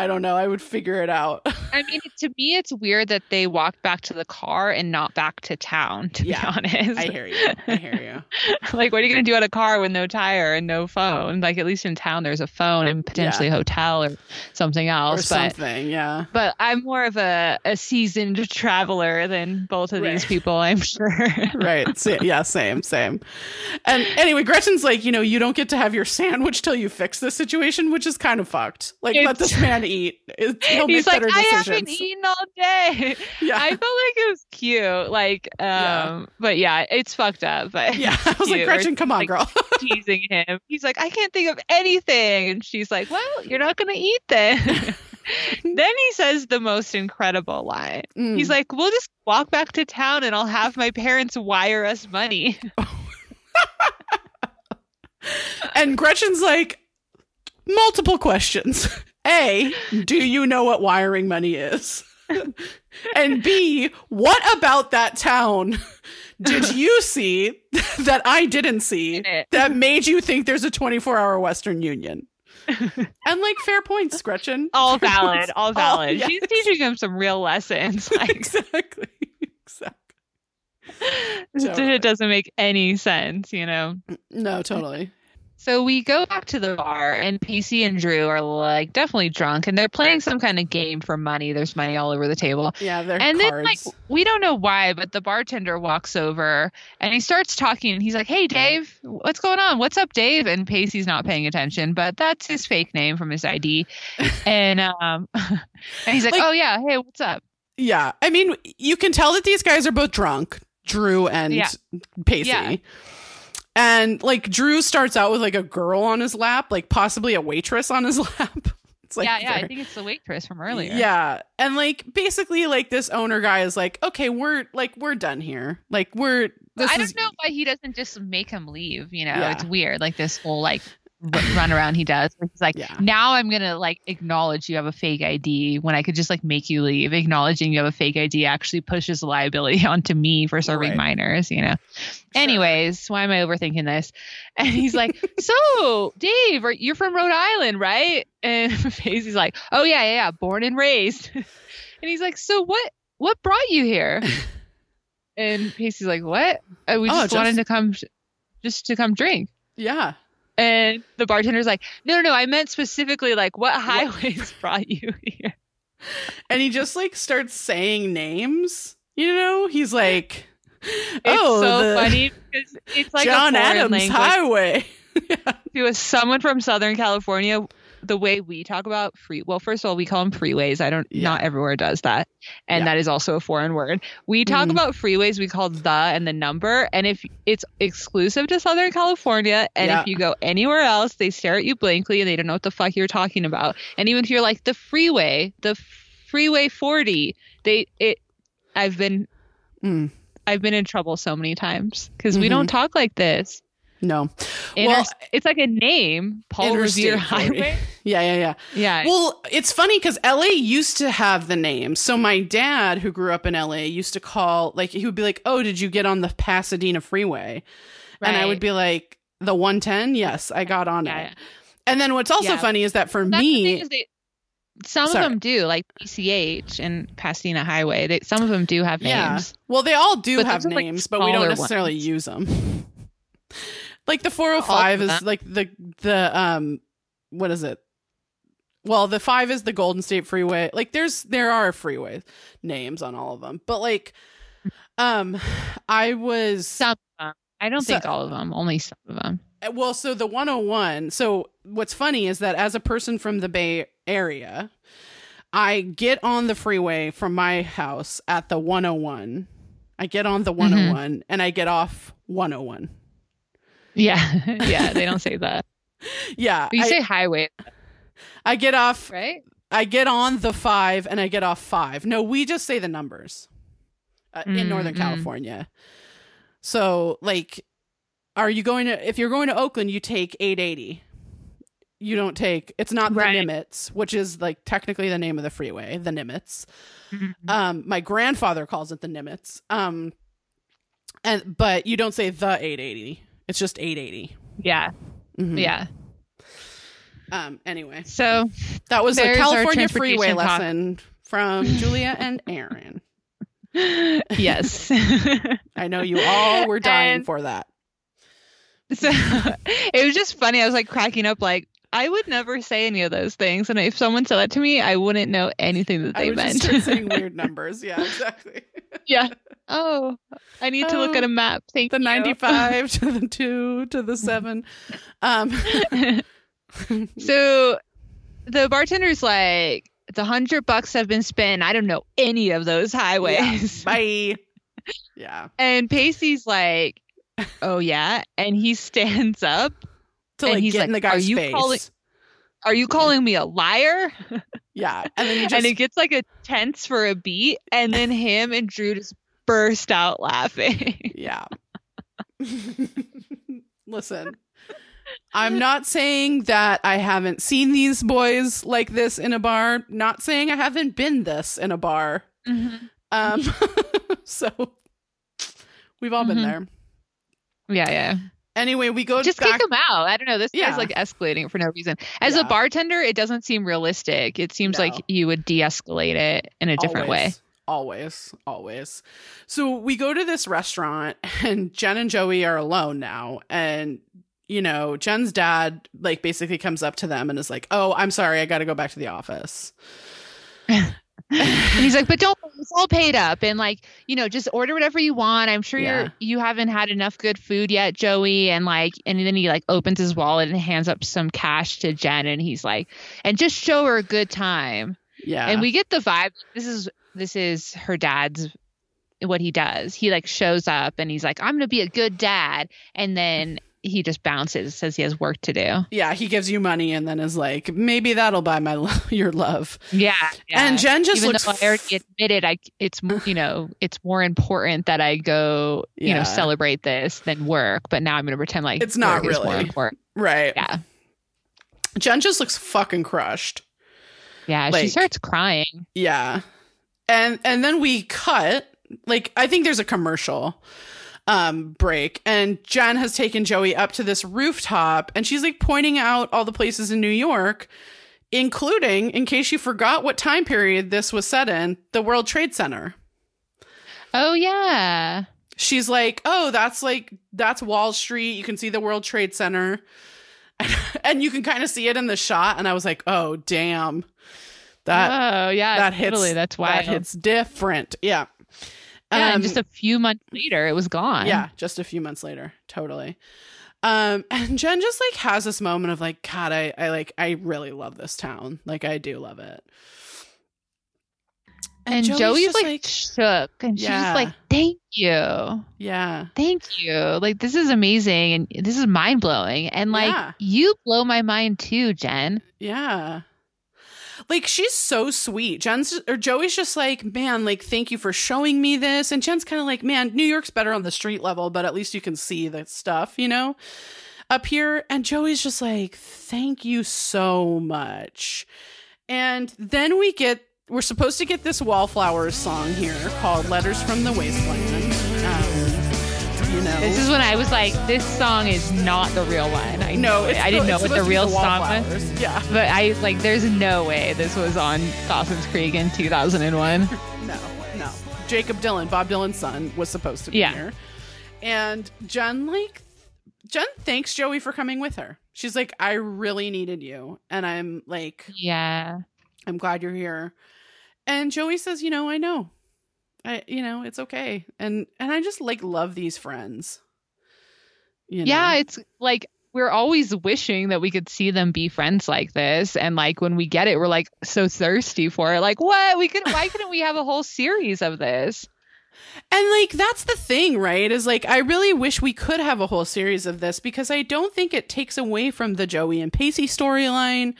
I don't know, I would figure it out. I mean, to me, it's weird that they walked back to the car and not back to town. To Yeah, be honest, I hear you. I hear you. like, what are you gonna do at a car with no tire and no phone? Like, at least in town, there's a phone and potentially a hotel or something Or else. but something, yeah. but I'm more of a, a seasoned traveler than both of these people, I'm sure. right. Sa- yeah, same, same. And anyway, Gretchen's like, you know, you don't get to have your sandwich till you fix this situation, which is kind of fucked. Like, let this man eat. It, he'll He's make like, better I decisions. haven't eaten all day. Yeah. I felt like it was cute. Like, um, Yeah. but yeah, it's fucked up. But yeah, I was like. Gretchen, come on, Like, girl. teasing him. He's like, I can't think of anything. And she's like, Well, you're not going to eat then. then he says the most incredible line. Mm. He's like, We'll just walk back to town and I'll have my parents wire us money. And Gretchen's like, multiple questions. A, do you know what wiring money is? and B, what about that town did you see that I didn't see that made you think there's a 24 hour Western Union? and like, fair points, Gretchen. all Fair valid. points. All valid. yes. She's teaching him some real lessons. Like, exactly. Exactly. it doesn't make any sense, you know? No, totally. So we go back to the bar, and Pacey and Drew are like definitely drunk, and they're playing some kind of game for money. There's money all over the table. Yeah, they're And then, like, we don't know why, but the bartender walks over and he starts talking. And he's like, Hey, Dave, what's going on? What's up, Dave? And Pacey's not paying attention, but that's his fake name from his ID. and um, and he's like, Like- Oh, yeah. Hey, what's up? Yeah. I mean, you can tell that these guys are both drunk, Drew and Yeah. Pacey. Yeah. And like Drew starts out with like a girl on his lap, like possibly a waitress on his lap. It's like yeah, yeah. I think it's the waitress from earlier. Yeah. And like basically like this owner guy is like, "Okay, we're like we're done here. Like we're this I don't know why he doesn't just make him leave. You know, Yeah. it's weird. Like this whole like run around he does. He's like, Yeah. now I'm gonna like acknowledge you have a fake ID when I could just like make you leave. Acknowledging you have a fake ID actually pushes liability onto me for serving Right. minors. You know. Anyways, why am I overthinking this? And he's like, so Dave, are, you're from Rhode Island, right? And Pacey's like, oh yeah, yeah, yeah, born and raised. and he's like, so what? What brought you here? and Pacey's like, what? Uh, we Oh, just, wanted to come, just to come drink. Yeah. And the bartender's like, no, no, no, I meant specifically like what highways brought you here. And he just like starts saying names. You know, he's like, It's "Oh, so the funny because it's like John Adams language. Highway." to a someone from Southern California, the way we talk about free, well, first of all, we call them freeways. I don't, Yeah. not everywhere does that. And Yeah. that is also a foreign word. We talk Mhm. about freeways, we call the and the number. And if it's exclusive to Southern California, and Yeah. if you go anywhere else, they stare at you blankly and they don't know what the fuck you're talking about. And even if you're like the freeway, the freeway 40, they, it, I've been, Mm, I've been in trouble so many times because we Mhm. don't talk like this. No. Inter- Well, it's like a name, Paul Revere 40. Highway. Yeah, yeah, yeah. Yeah. Well, it's funny because LA used to have the name. So my dad, who grew up in LA, used to call like he would be like, "Oh, did you get on the Pasadena freeway?" And I would be like, "The 110? Yes, I got on Yeah, it." yeah. And then what's also Yeah. funny is that for That's me, is they- some Sorry. of them do, like PCH and Pasadena Highway. They, some of them do have yeah. names. Well, they all do But have are, like, names, but we don't necessarily ones. use them. Like the 405 is like the the um what is it? Well, the 5 is the Golden State Freeway. Like there's there are freeway names on all of them. But like um I was Some of them. I don't So- think all of them. Only some of them. well, so the 101. So what's funny is that as a person from the Bay Area, I get on the freeway from my house at the 101. I get on the 101 and I get off 101. Yeah, yeah. They don't say that. Yeah, But you I, say highway, I get off. right? I get on the five and I get off five. No, we just say the numbers uh, in Mm, Northern mm. California. So, like, are you going to? If you're going to Oakland, you take 880. You don't take. It's not the Nimitz, which is like technically the name of the freeway, the Nimitz. Mhm. Um, my grandfather calls it the Nimitz. Um, and but you don't say the 880. It's just 880. Yeah, Mhm. yeah. Um. Anyway, So that was a California freeway transportation talk. lesson from Julia and Erin. yes. I know you all were dying And- for that. So it was just funny. I was like cracking up, like I would never say any of those things, and if someone said that to me, I wouldn't know anything that I they meant. just start saying weird numbers. Yeah, exactly. Yeah. Oh, I need to look at a map. Thank The you. 95 to the 2 to the 7. Um so the bartender's like, the hundred bucks have been spent. I don't know any of those highways. bye. Yeah. And Pacey's like, oh yeah, and he stands up. To And like he's get in the like, guy's "Are you face. calling- Are you calling me a liar? Yeah. And then you just and it gets like a tense for a beat, and then him and Drew just burst out laughing. Yeah. Listen. I'm not saying that I haven't seen these boys like this in a bar. Not saying I haven't been this in a bar. Um so we've all been Mhm. there. Yeah, yeah. Anyway, we go Just back kick him out. I don't know. This Yeah. guy's like escalating for no reason. As Yeah. a bartender, it doesn't seem realistic. It seems No. like you would de-escalate it in a different way. Always, always, always. So we go to this restaurant, and Jen and Joey are alone now. And, you know, Jen's dad, like, basically comes up to them and is like, Oh, I'm sorry, I got to go back to the office. And he's like, but don't, it's all paid up. And like, you know, just order whatever you want. I'm sure Yeah. you're, you haven't had enough good food yet, Joey. And like, and then he like opens his wallet and hands up some cash to Jen. And he's like, and just show her a good time. Yeah. And we get the vibe. This is, this is her dad's, what he does. He like shows up and he's like, I'm going to be a good dad. And then he just bounces, says he has work to do. yeah, he gives you money and then is like, Maybe that'll buy my lo- your love. Yeah. yeah. And Jen just even looks though I already admitted I it's you know it's more important that I go you Yeah. know celebrate this than work, but now I'm going to pretend like It's not really. important. right. Yeah, Jen just looks fucking crushed. Yeah, she starts crying. Yeah. And and then we cut like I think there's a commercial um break and Jen has taken Joey up to this rooftop and she's like pointing out all the places in New York including in case you forgot what time period this was set in the World Trade Center. Oh yeah. She's like, "Oh, that's like that's Wall Street. You can see the World Trade Center." and you can kind of see it in the shot and I was like, "Oh, damn." That oh yeah, that hits totally. That's wild. That hits different. Yeah. Yeah, Um, and just a few months later, it was gone. yeah, just a few months later. Totally. Um, and Jen just like has this moment of like, God, I, I like, I really love this town. Like, I do love it. and Joey's Joey's, just like, shook, and she's Yeah. just like, "Thank you, yeah, thank you. Like this is amazing, and this is mind blowing. And like Yeah. you blow my mind too, Jen. yeah. Like she's so sweet. Jen's or Joey's just like, man, like thank you for showing me this. And Jen's kind of like, man, New York's better on the street level, but at least you can see the stuff, you know, up here. And Joey's just like, thank you so much. And then we get, we're supposed to get this Wallflowers song here called Letters from the Wasteland. Know, This is when I was like, this song is not the real one. I no, knew it. I didn't know what the supposed to be real song was. Yeah. But I like, there's no way this was on Dawson's Creek in 2001. No, no. Jakob Dylan, Bob Dylan's son, was supposed to be Yeah. here. And Jen, like, Jen thanks Joey for coming with her. She's like, I really needed you. And I'm like, Yeah. I'm glad you're here. And Joey says, you know, I know. I, you know, it's okay. And, and I just like love these friends. You know? Yeah, it's like we're always wishing that we could see them be friends like this. And like when we get it, we're like so thirsty for it. Like, what? We could why couldn't we have a whole series of this? And like that's the thing, right? Is like I really wish we could have a whole series of this because I don't think it takes away from the Joey and Pacey storyline.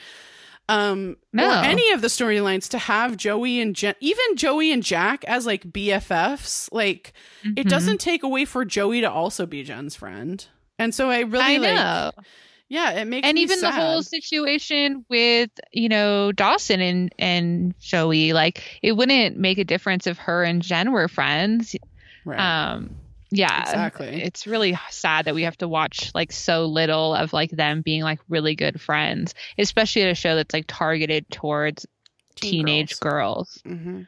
Um No. or any of the storylines to have Joey and Jen even Joey and Jack as like BFFs, like it Mhm. doesn't take away for Joey to also be Jen's friend. And so I really I like know. yeah, it makes and even the whole situation with you know Dawson and and Joey, like it wouldn't make a difference if her and Jen were friends. right. Um, yeah, Exactly. It's really sad that we have to watch like so little of like them being like really good friends, especially at a show that's like targeted towards Teen teenage girls. hmm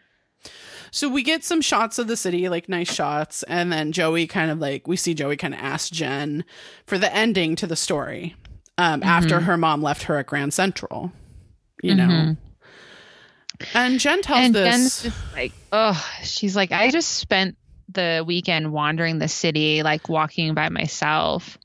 So we get some shots of the city, like nice shots, and then Joey kind of like we see Joey kind of ask Jen for the ending to the story um, after Mhm. her mom left her at Grand Central. You know, Mhm. and Jen tells and this. Jen's just like, oh, she's like, I just spent the weekend wandering the city, like walking by myself.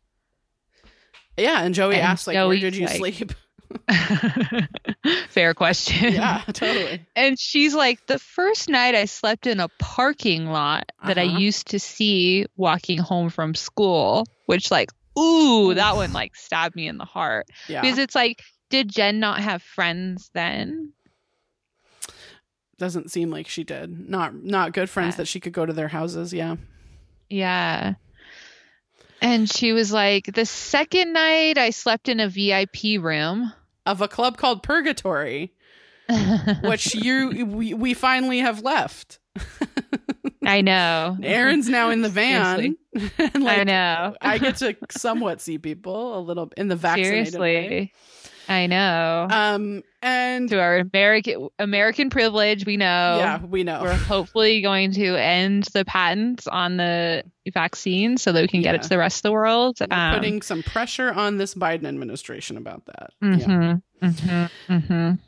yeah, and Joey and asks like, "Where did you like- sleep?" Fair question. yeah, totally. And she's like, the first night I slept in a parking lot that Uh-huh. I used to see walking home from school, which, like, ooh, that one like stabbed me in the heart. Yeah, Because it's like, did Jen not have friends then? Doesn't seem like she did. Not not good friends Yeah. that she could go to their houses. Yeah, Yeah. And she was like, the second night I slept in a VIP room. of a club called Purgatory, which you we, we finally have left. I know. Erin's now in the van. like, I know. I get to somewhat see people a little in the vaccinated way. I know. Um, and to our American American privilege, we know. yeah, we know. We're hopefully going to end the patents on the vaccine so that we can get it to the rest of the world. Um, putting some pressure on this Biden administration about that. Yeah. mhm, mhm, mhm.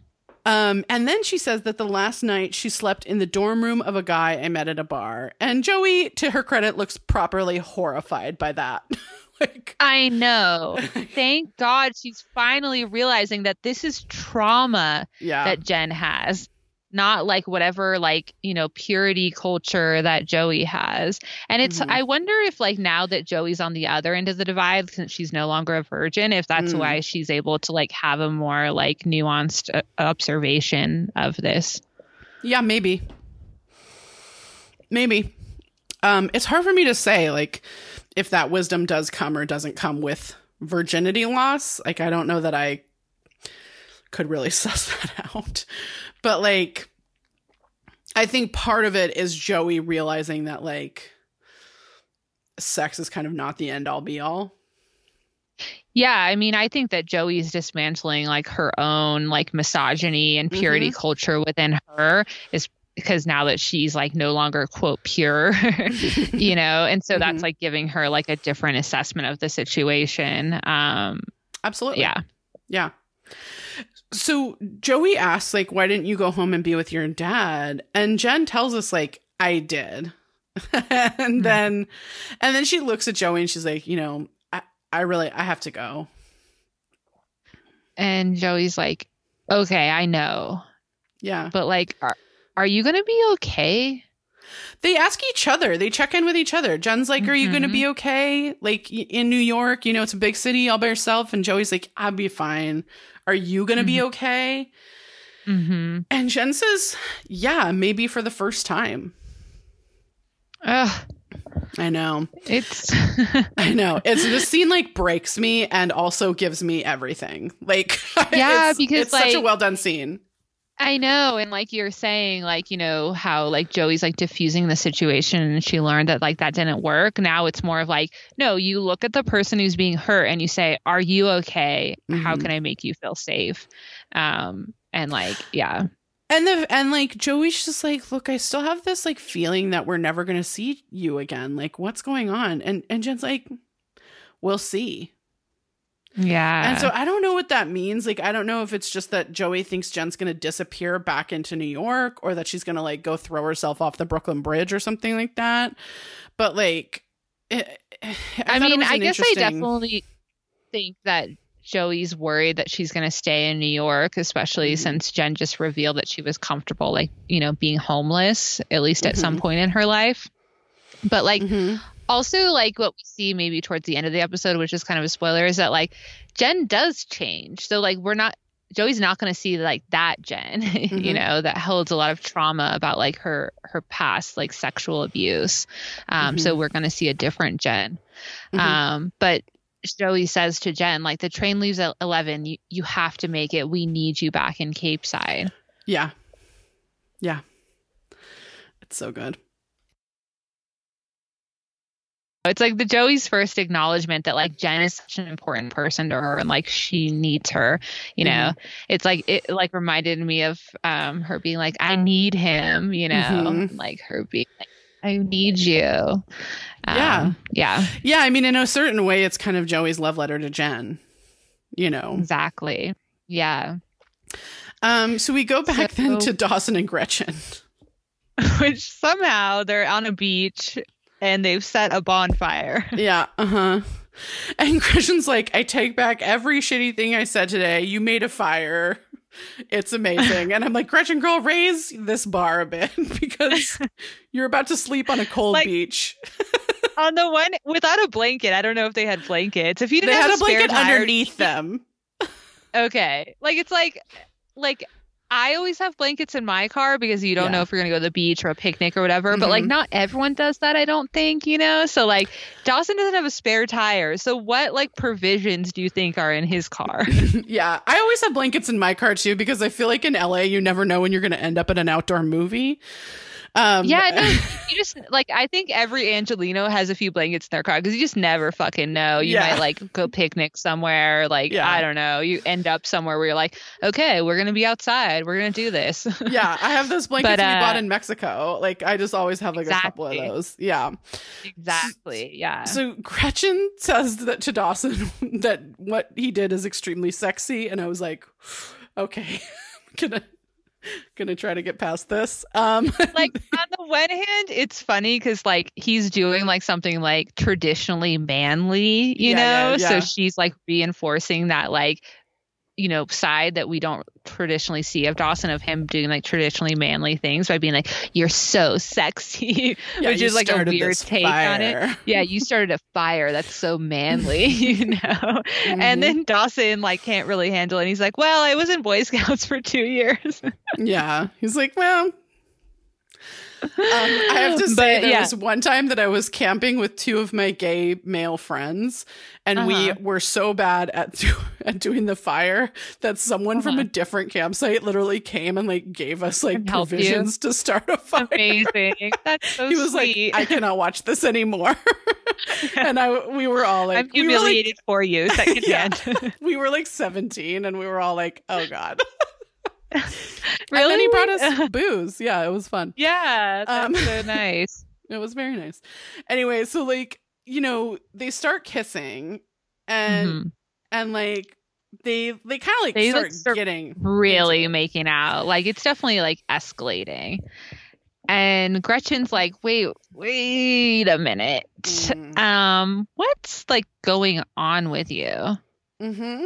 Um, and then she says that the last night she slept in the dorm room of a guy I met at a bar. And Joey, to her credit, looks properly horrified by that. like, I know. Thank God she's finally realizing that this is trauma yeah. that Jen has, not like whatever like, you know, purity culture that Joey has. And it's Mhm. I wonder if like now that Joey's on the other end of the divide since she's no longer a virgin, if that's Mm. why she's able to like have a more like nuanced uh, observation of this. Yeah, maybe. Maybe. Um, it's hard for me to say, like, if that wisdom does come or doesn't come with virginity loss. Like, I don't know that I could really suss that out. But like I think part of it is Joey realizing that like sex is kind of not the end all be all. Yeah, I mean, I think that Joey's dismantling like her own like misogyny and purity Mhm. culture within her is because now that she's like no longer quote pure, you know, and so Mhm. that's like giving her like a different assessment of the situation. Um, Absolutely. yeah, Yeah. So Joey asks, like, why didn't you go home and be with your dad? And Jen tells us, like, I did. and then and then she looks at Joey and she's like, you know, I, I really I have to go. and Joey's like, okay, I know, Yeah. but like, are, are you gonna be okay? They ask each other. They check in with each other. Jen's like, "Are you going to be okay? Like in New York, you know, it's a big city all by yourself." And Joey's like, "I'll be fine. Are you going to be okay?" Mm-hmm. And Jen says, "Yeah, maybe for the first time." Ugh, I know. it's I know. It's this scene like breaks me and also gives me everything. Like Yeah, it's, because, it's such a well done scene. I know, and like you're saying, like you know how like Joey's like diffusing the situation, and she learned that like that didn't work. Now it's more of like, no, you look at the person who's being hurt, and you say, "Are you okay? How Mhm. can I make you feel safe?" Um, and like, yeah, And the and like Joey's just like, look, I still have this like feeling that we're never gonna see you again. Like, what's going on? And and Jen's like, we'll see. Yeah, And so I don't know what that means. Like, I don't know if it's just that Joey thinks Jen's gonna disappear back into New York, or that she's gonna like go throw herself off the Brooklyn Bridge or something like that. But like, it, I, I mean, I guess I definitely think that Joey's worried that she's going to stay in New York, especially Mhm. since Jen just revealed that she was comfortable, like, you know, being homeless, at least at some Mhm. point in her life. But, like, Mhm. Also, like, what we see maybe towards the end of the episode, which is kind of a spoiler, is that, like, Jen does change. So, like, we're not. Joey's not going to see like that Jen, you Mhm. know, that holds a lot of trauma about like her her past like sexual abuse. Um, So we're going to see a different Jen. Mhm. Um, but Joey says to Jen, like, the train leaves at 11. You, you have to make it. We need you back in Capeside. Yeah. Yeah. It's so good. It's like the Joey's first acknowledgement that, like, Jen is such an important person to her and, like, she needs her. You know, it's like, it like reminded me of um, her being like, I need him, you know, Mhm. like her being like, I need you. Um, Yeah. Yeah. Yeah, I mean, in a certain way, it's kind of Joey's love letter to Jen. You know. Exactly. Yeah. Um. So we go back then to Dawson and Gretchen. Which somehow they're on a beach and they've set a bonfire. yeah. Uh huh. And Gretchen's like, I take back every shitty thing I said today. You made a fire. It's amazing. And I'm like, Gretchen, girl, raise this bar a bit because you're about to sleep on a cold Like- beach. on the one without a blanket. I don't know if they had blankets. If you didn't had have a blanket tire- underneath them. Okay, like it's like like I always have blankets in my car because you don't Yeah. know if you're gonna go to the beach or a picnic or whatever. But like Mhm. not everyone does that. I don't think you know. So like Dawson doesn't have a spare tire. So what like provisions do you think are in his car? yeah, I always have blankets in my car too because I feel like in LA you never know when you're going to end up at an outdoor movie. Um, yeah, no, you just like I think every Angelino has a few blankets in their car because you just never fucking know. You Yeah. might like go picnic somewhere, like Yeah. I don't know. You end up somewhere where you're like, okay, we're gonna be outside. We're gonna do this. yeah, I have those blankets But, we bought uh, in Mexico. Like I just always have like a couple of those. Yeah. exactly. Yeah. So Gretchen says that to Dawson that what he did is extremely sexy, and I was like, okay, gonna gonna try to get past this. Um, like on the one hand, it's funny because like he's doing like something like traditionally manly, you Yeah, know. yeah, yeah. So she's like reinforcing that like you know side that we don't traditionally see of Dawson of him doing like traditionally manly things by being like you're so sexy, yeah, which is like a weird take on it. Yeah, you started a fire. That's so manly, you know. Mhm. And then Dawson like can't really handle it. And he's like, "Well, I was in Boy Scouts for two years." yeah, he's like, well, I have to say, But, there yeah. was one time that I was camping with two of my gay male friends, and we Uh-huh. were so bad at do- at doing the fire that someone from Uh-huh. a different campsite literally came and like gave us like And helped you. provisions to start a fire. Amazing. That's so he was sweet. like, "I cannot watch this anymore," and I we were all like, I'm we like- humiliated for you Yeah. secondhand. we were like 17 and we were all like, oh God. really? And then he brought us booze. Yeah, it was fun. yeah, that's Um, so nice. It was very nice. Anyway, so like, you know, they start kissing and Mhm. and like they they kind of like They, start like, start getting Really making out. Like it's definitely like escalating. And Gretchen's like, wait, wait a minute. Mhm. Um, what's like going on with you? Mm-hmm.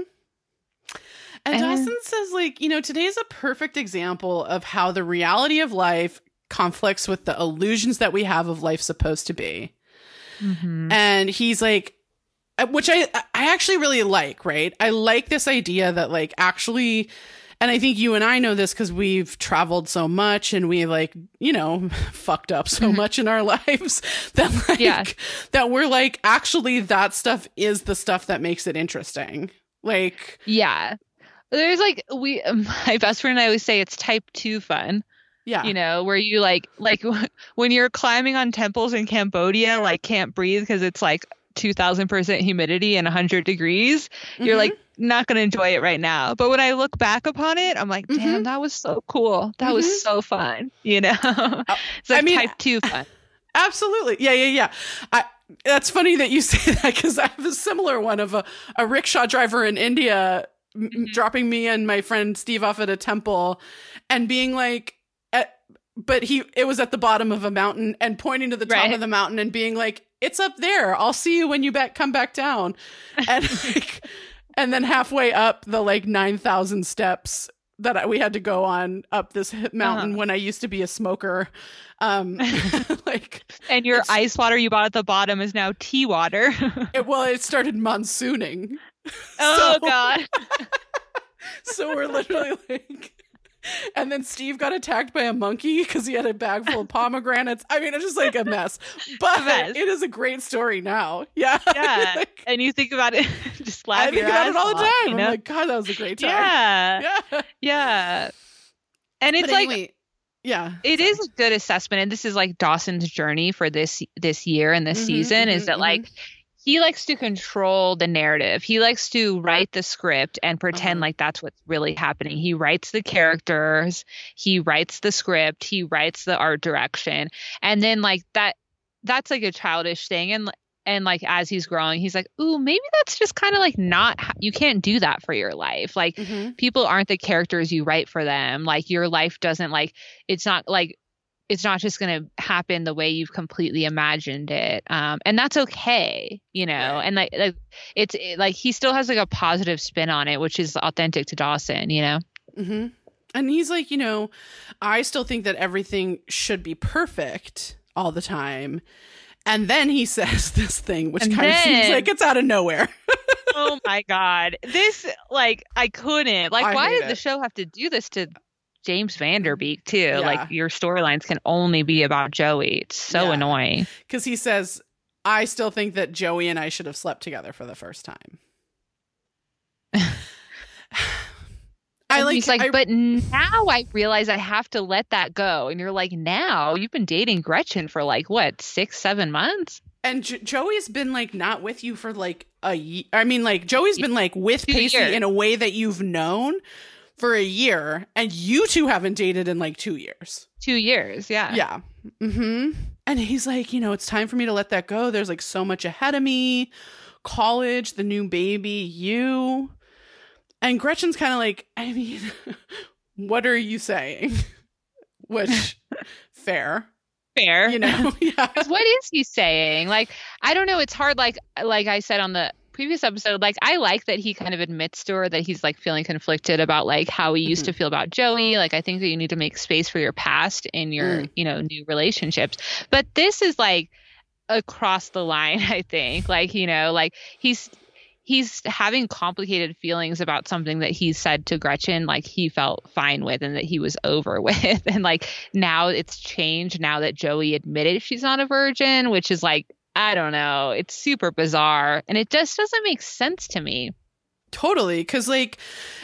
And And- Dawson says, like, you know, today's a perfect example of how the reality of life conflicts with the illusions that we have of life supposed to be. Mhm. and he's like uh, which i i actually really like right i like this idea that like actually and i think you and i know this because we've traveled so much and we like you know fucked up so Mhm. much in our lives that like Yeah. that we're like actually that stuff is the stuff that makes it interesting like Yeah. There's like we my best friend and I always say it's type 2 fun. yeah you know, where you like like when you're climbing on temples in Cambodia, like can't breathe because it's like 2000% humidity and 100 degrees. You're Mhm. like not going to enjoy it right now. But when I look back upon it, I'm like, damn, Mhm. that was so cool. That Mhm. was so fun, you know? it's I like mean- type 2 fun. Absolutely. Yeah, yeah, yeah. I that's funny that you say that because I have a similar one of a, a rickshaw driver in India m- Mhm. dropping me and my friend Steve off at a temple and being like at, but he it was at the bottom of a mountain and pointing to the top Right. of the mountain and being like it's up there i'll see you when you back come back down and like, and then halfway up the like 9000 steps that I- we had to go on up this mountain Uh-huh. when i used to be a smoker um like And your ice water you bought at the bottom is now tea water. it, well it started monsooning oh, So- God. so we're literally like and then Steve got attacked by a monkey because he had a bag full of pomegranates. I mean, it's just like a mess. But A mess. it is a great story now. Yeah. Yeah. Like, and you think about it, just laugh I think your about it all the time. you know? I'm like, God, that was a great time. yeah. Yeah. Yeah. And it's But like anyway, yeah. it is a good assessment and this is like Dawson's journey for this this year and this Mhm, season is mhm, that mhm. like he likes to control the narrative. He likes to write the script and pretend Uh-huh. like that's what's really happening. He writes the characters, he writes the script, he writes the art direction. And then like that that's like a childish thing and and like as he's growing, he's like, "Ooh, maybe that's just kind of like not you can't do that for your life." Like Mhm. people aren't the characters you write for them. Like your life doesn't like it's not like it's not just going to happen the way you've completely imagined it. Um and that's okay, you know. Right. And like, like it's it, like he still has like a positive spin on it, which is authentic to Dawson, you know. hmm And he's like, you know, I still think that everything should be perfect all the time. And then he says this thing, which And kind of seems like it's out of nowhere. oh my god. This like I couldn't. Like I why did the show have to do this to James Van Der Beek too? Yeah. Like your storylines can only be about Joey. It's so Yeah. annoying. Because he says, I still think that Joey and I should have slept together for the first time. I like, he's like, I- but now I realize I have to let that go. And you're like, now you've been dating Gretchen for like what six, seven months? and jo- Joey's been like not with you for like a year. I mean, like Joey's been like with Pacey in a way that you've known for a year, and you two haven't dated in like two years. Two years, yeah. Yeah. hmm And he's like, you know, it's time for me to let that go. There's like so much ahead of me. College, the new baby, you. And Gretchen's kind of like, I mean, what are you saying? Which, fair, Fair. you know? yeah. what is he saying? Like, I don't know. It's hard. Like, like I said on the previous episode, like I like that he kind of admits to her that he's like feeling conflicted about like how he used to feel about Joey. Like, I think that you need to make space for your past in your, Mm. you know, new relationships. But this is like across the line. I think, like, you know, like he's he's having complicated feelings about something that he said to Gretchen like he felt fine with and that he was over with and like now it's changed now that Joey admitted she's not a virgin which is like I don't know it's super bizarre and it just doesn't make sense to me Totally, because like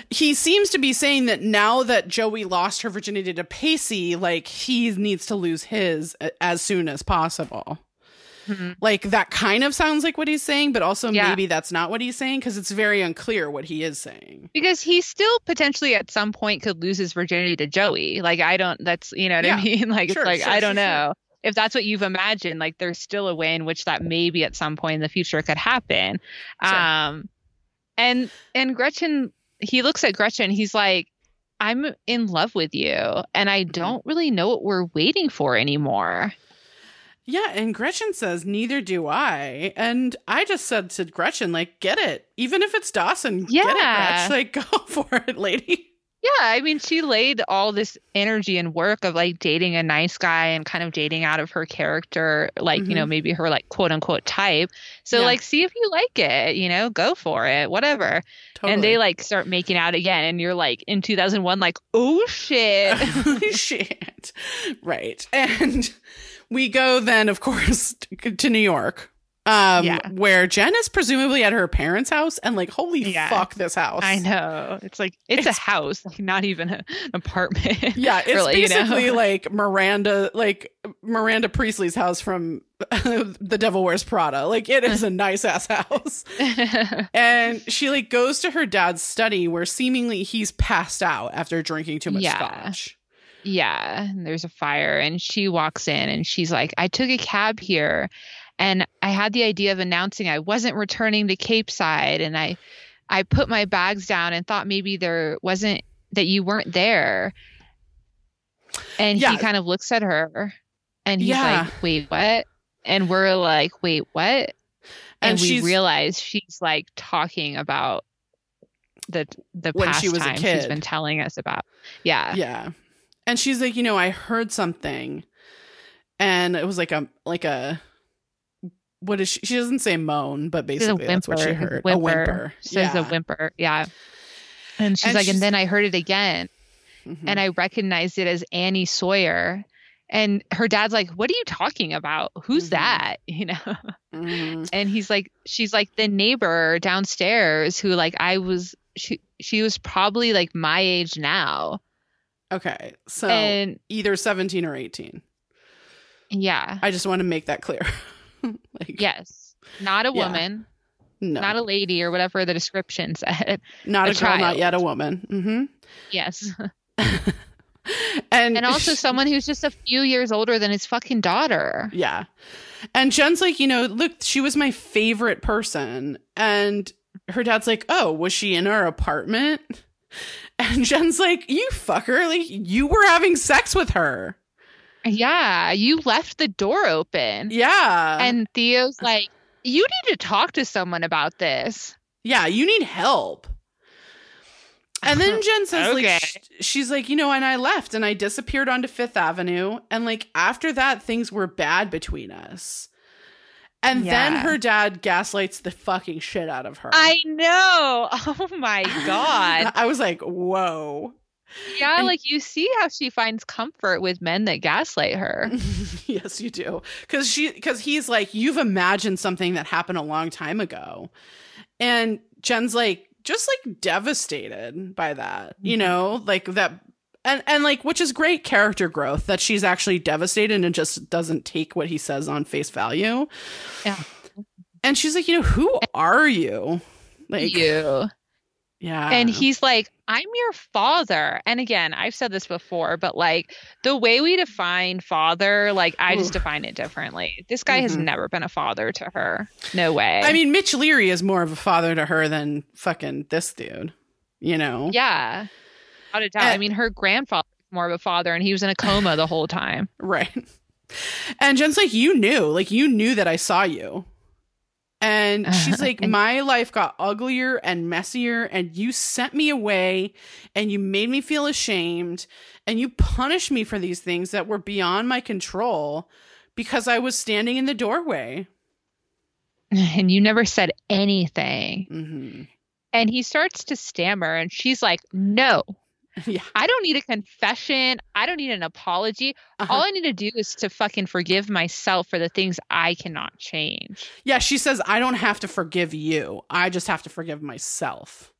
he seems to be saying that now that Joey lost her virginity to Pacey, like he needs to lose his as soon as possible. Mm-hmm. Like that kind of sounds like what he's saying, but also yeah. maybe that's not what he's saying because it's very unclear what he is saying. Because he still potentially at some point could lose his virginity to Joey. Like I don't. That's you know what yeah. I mean. Like sure, it's like sure, I don't sure, know. If that's what you've imagined, like there's still a way in which that maybe at some point in the future could happen. Um, and and Gretchen, he looks at Gretchen, he's like, I'm in love with you, and I mm-hmm. don't really know what we're waiting for anymore. Yeah, and Gretchen says, Neither do I. And I just said to Gretchen, like, get it. Even if it's Dawson, yeah. get it, Gretch. Like, go for it, lady. Yeah, I mean, she laid all this energy and work of like dating a nice guy and kind of dating out of her character, like, mm-hmm. you know, mm-hmm. maybe her like quote unquote type. So, yeah. like, see if you like it, you know, go for it, whatever. Totally. And they like start making out again. And you're like in 2001, like, oh shit. shit. Right. And we go then, of course, to New York um, yeah. where Jen is presumably at her parents' house, and like, holy yeah. fuck, this house! I know it's like it's, it's a house, like not even an apartment. Yeah, it's really, basically you know? like Miranda, like Miranda Priestly's house from The Devil Wears Prada. Like, it is a nice ass house, and she like goes to her dad's study where seemingly he's passed out after drinking too much yeah. scotch. Yeah, and there's a fire, and she walks in, and she's like, "I took a cab here." And I had the idea of announcing I wasn't returning to Capeside and I I put my bags down and thought maybe there wasn't that you weren't there. And yeah. he kind of looks at her and he's yeah. like, "Wait, what?" And we're like, "Wait, what?" And, and we realize she's like talking about the the when past she was time she's been telling us about. Yeah. Yeah. And she's like, "You know, I heard something." And it was like a like a what is she? She doesn't say moan, but basically that's what she heard. Whimper. A whimper. She yeah. says a whimper. Yeah. And she's and like, she's, and then I heard it again, mm-hmm. and I recognized it as Annie Sawyer. And her dad's like, "What are you talking about? Who's mm-hmm. that?" You know. Mm-hmm. And he's like, "She's like the neighbor downstairs who like I was. She she was probably like my age now." Okay, so and, either seventeen or eighteen. Yeah. I just want to make that clear. like, yes, not a woman, yeah. no. not a lady or whatever the description said. Not a, a girl, child. not yet a woman. Mm-hmm. Yes. and and also someone who's just a few years older than his fucking daughter. Yeah. And Jen's like, you know, look, she was my favorite person. And her dad's like, oh, was she in our apartment? And Jen's like, you fucker, like you were having sex with her. Yeah, you left the door open. Yeah. And Theo's like, you need to talk to someone about this. Yeah, you need help. And then Jen says, okay. like, sh- she's like, you know, and I left and I disappeared onto Fifth Avenue. And like, after that, things were bad between us. And yeah. then her dad gaslights the fucking shit out of her. I know. Oh my God. I was like, whoa. Yeah, and, like you see how she finds comfort with men that gaslight her. yes, you do. Cuz she cuz he's like you've imagined something that happened a long time ago. And Jen's like just like devastated by that. You mm-hmm. know, like that and and like which is great character growth that she's actually devastated and just doesn't take what he says on face value. Yeah. And she's like, "You know, who are you?" Like you. Yeah. And he's like, I'm your father. And again, I've said this before, but like the way we define father, like I just define it differently. This guy mm-hmm. has never been a father to her. No way. I mean, Mitch Leery is more of a father to her than fucking this dude, you know? Yeah. Without a doubt. And, I mean, her grandfather more of a father and he was in a coma the whole time. Right. And Jen's like, you knew, like you knew that I saw you. And she's like, My life got uglier and messier, and you sent me away and you made me feel ashamed and you punished me for these things that were beyond my control because I was standing in the doorway. and you never said anything. hmm And he starts to stammer, and she's like, No, Yeah. I don't need a confession. I don't need an apology. Uh-huh. All I need to do is to fucking forgive myself for the things I cannot change. Yeah, she says, I don't have to forgive you. I just have to forgive myself.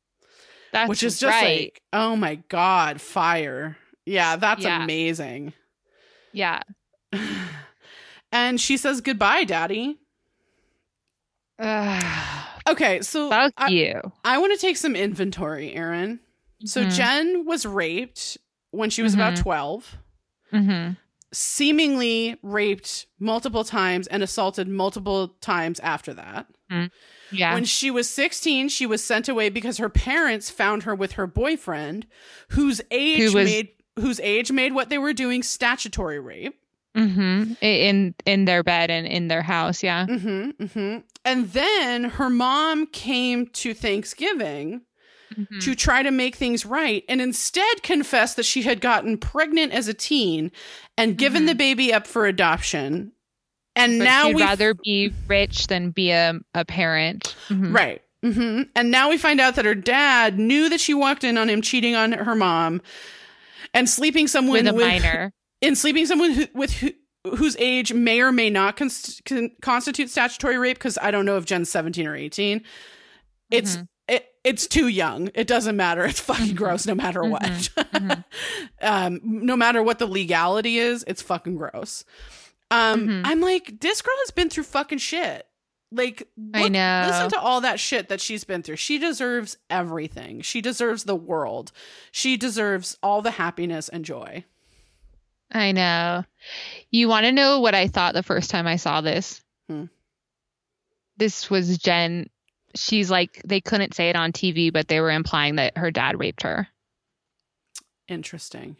That's Which is just right. like, oh my God, fire. Yeah, that's Yeah. amazing. yeah. and she says, goodbye, daddy. Okay, so fuck I, you. I want to take some inventory, Erin. So Mhm. Jen was raped when she was about Mhm. 12, Mhm. seemingly raped multiple times and assaulted multiple times after that. Yeah. When she was 16, she was sent away because her parents found her with her boyfriend, whose age Who was- made whose age made what they were doing statutory rape. hmm In in their bed and in their house. Yeah. hmm hmm And then her mom came to Thanksgiving Mhm. to try to make things right and instead confessed that she had gotten pregnant as a teen and given Mhm. the baby up for adoption. And But now she'd rather be rich than be a, a parent. Mhm. Right. hmm And now we find out that her dad knew that she walked in on him cheating on her mom and sleeping someone With a minor. in sleeping someone who, with who, whose age may or may not const- con- constitute statutory rape because I don't know if Jen's 17 or 18. It's Mhm. It, it's too young. It doesn't matter. It's fucking gross no matter what. Mhm. um no matter what the legality is, it's fucking gross. Um Mhm. I'm like this girl has been through fucking shit. Like I know. listen to all that shit that she's been through. She deserves everything. She deserves the world. She deserves all the happiness and joy. I know. You want to know what I thought the first time I saw this? Hmm. This was Jen. She's like, they couldn't say it on TV, but they were implying that her dad raped her. Interesting.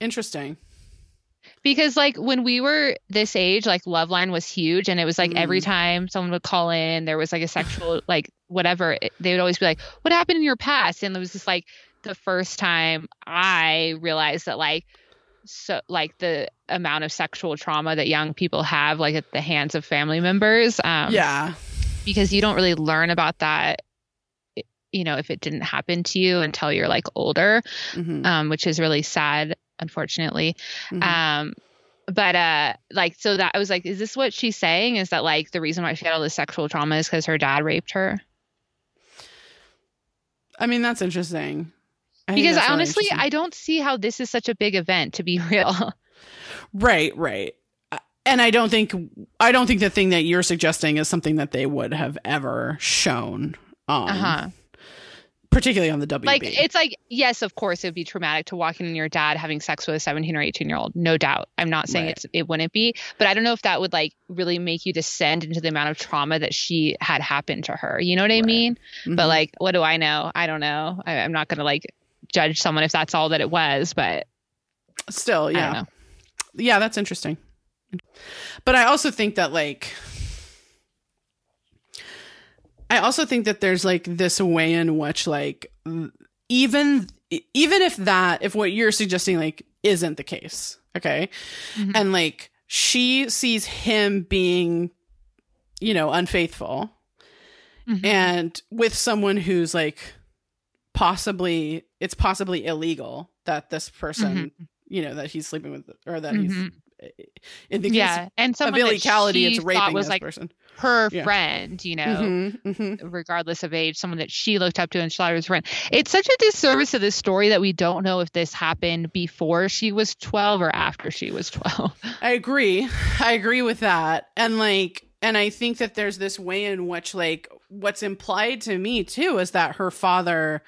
Interesting. Because, like, when we were this age, like, Loveline was huge. And it was like every Mm. time someone would call in, there was like a sexual, like, whatever, it- they would always be like, What happened in your past? And it was just like the first time I realized that, like, so like the amount of sexual trauma that young people have like at the hands of family members um yeah. because you don't really learn about that you know if it didn't happen to you until you're like older Mhm. um which is really sad unfortunately Mhm. um but uh like so that i was like is this what she's saying is that like the reason why she had all this sexual trauma is because her dad raped her I mean, that's interesting. I because honestly i don't see how this is such a big event to be real Right, right. Uh, And I don't think I don't think the thing that you're suggesting is something that they would have ever shown on, uh-huh particularly on the WB. like it's like yes of course it would be traumatic to walk in on your dad having sex with a 17 or 18 year old no doubt i'm not saying Right. it's it wouldn't be but i don't know if that would like really make you descend into the amount of trauma that she had happened to her you know what i Right. mean Mhm. but like what do i know i don't know I, i'm not gonna like judge someone if that's all that it was but still, yeah, yeah, that's interesting. But I also think that like. I also think that there's like this way in which like even even if that if what you're suggesting like isn't the case, okay? Mhm. And like she sees him being you know unfaithful Mhm. and with someone who's like possibly it's possibly illegal that this person you know that he's sleeping with or that he's Mhm. in the case yeah and that illegality it's raping was this like person her Yeah. friend you know Mhm, mhm. regardless of age, someone that she looked up to and she thought was friend. It's such a disservice to this story that we don't know if this happened before she was 12 or after she was 12. I agree. I agree with that. And like and I think that there's this way in which like what's implied to me too is that her father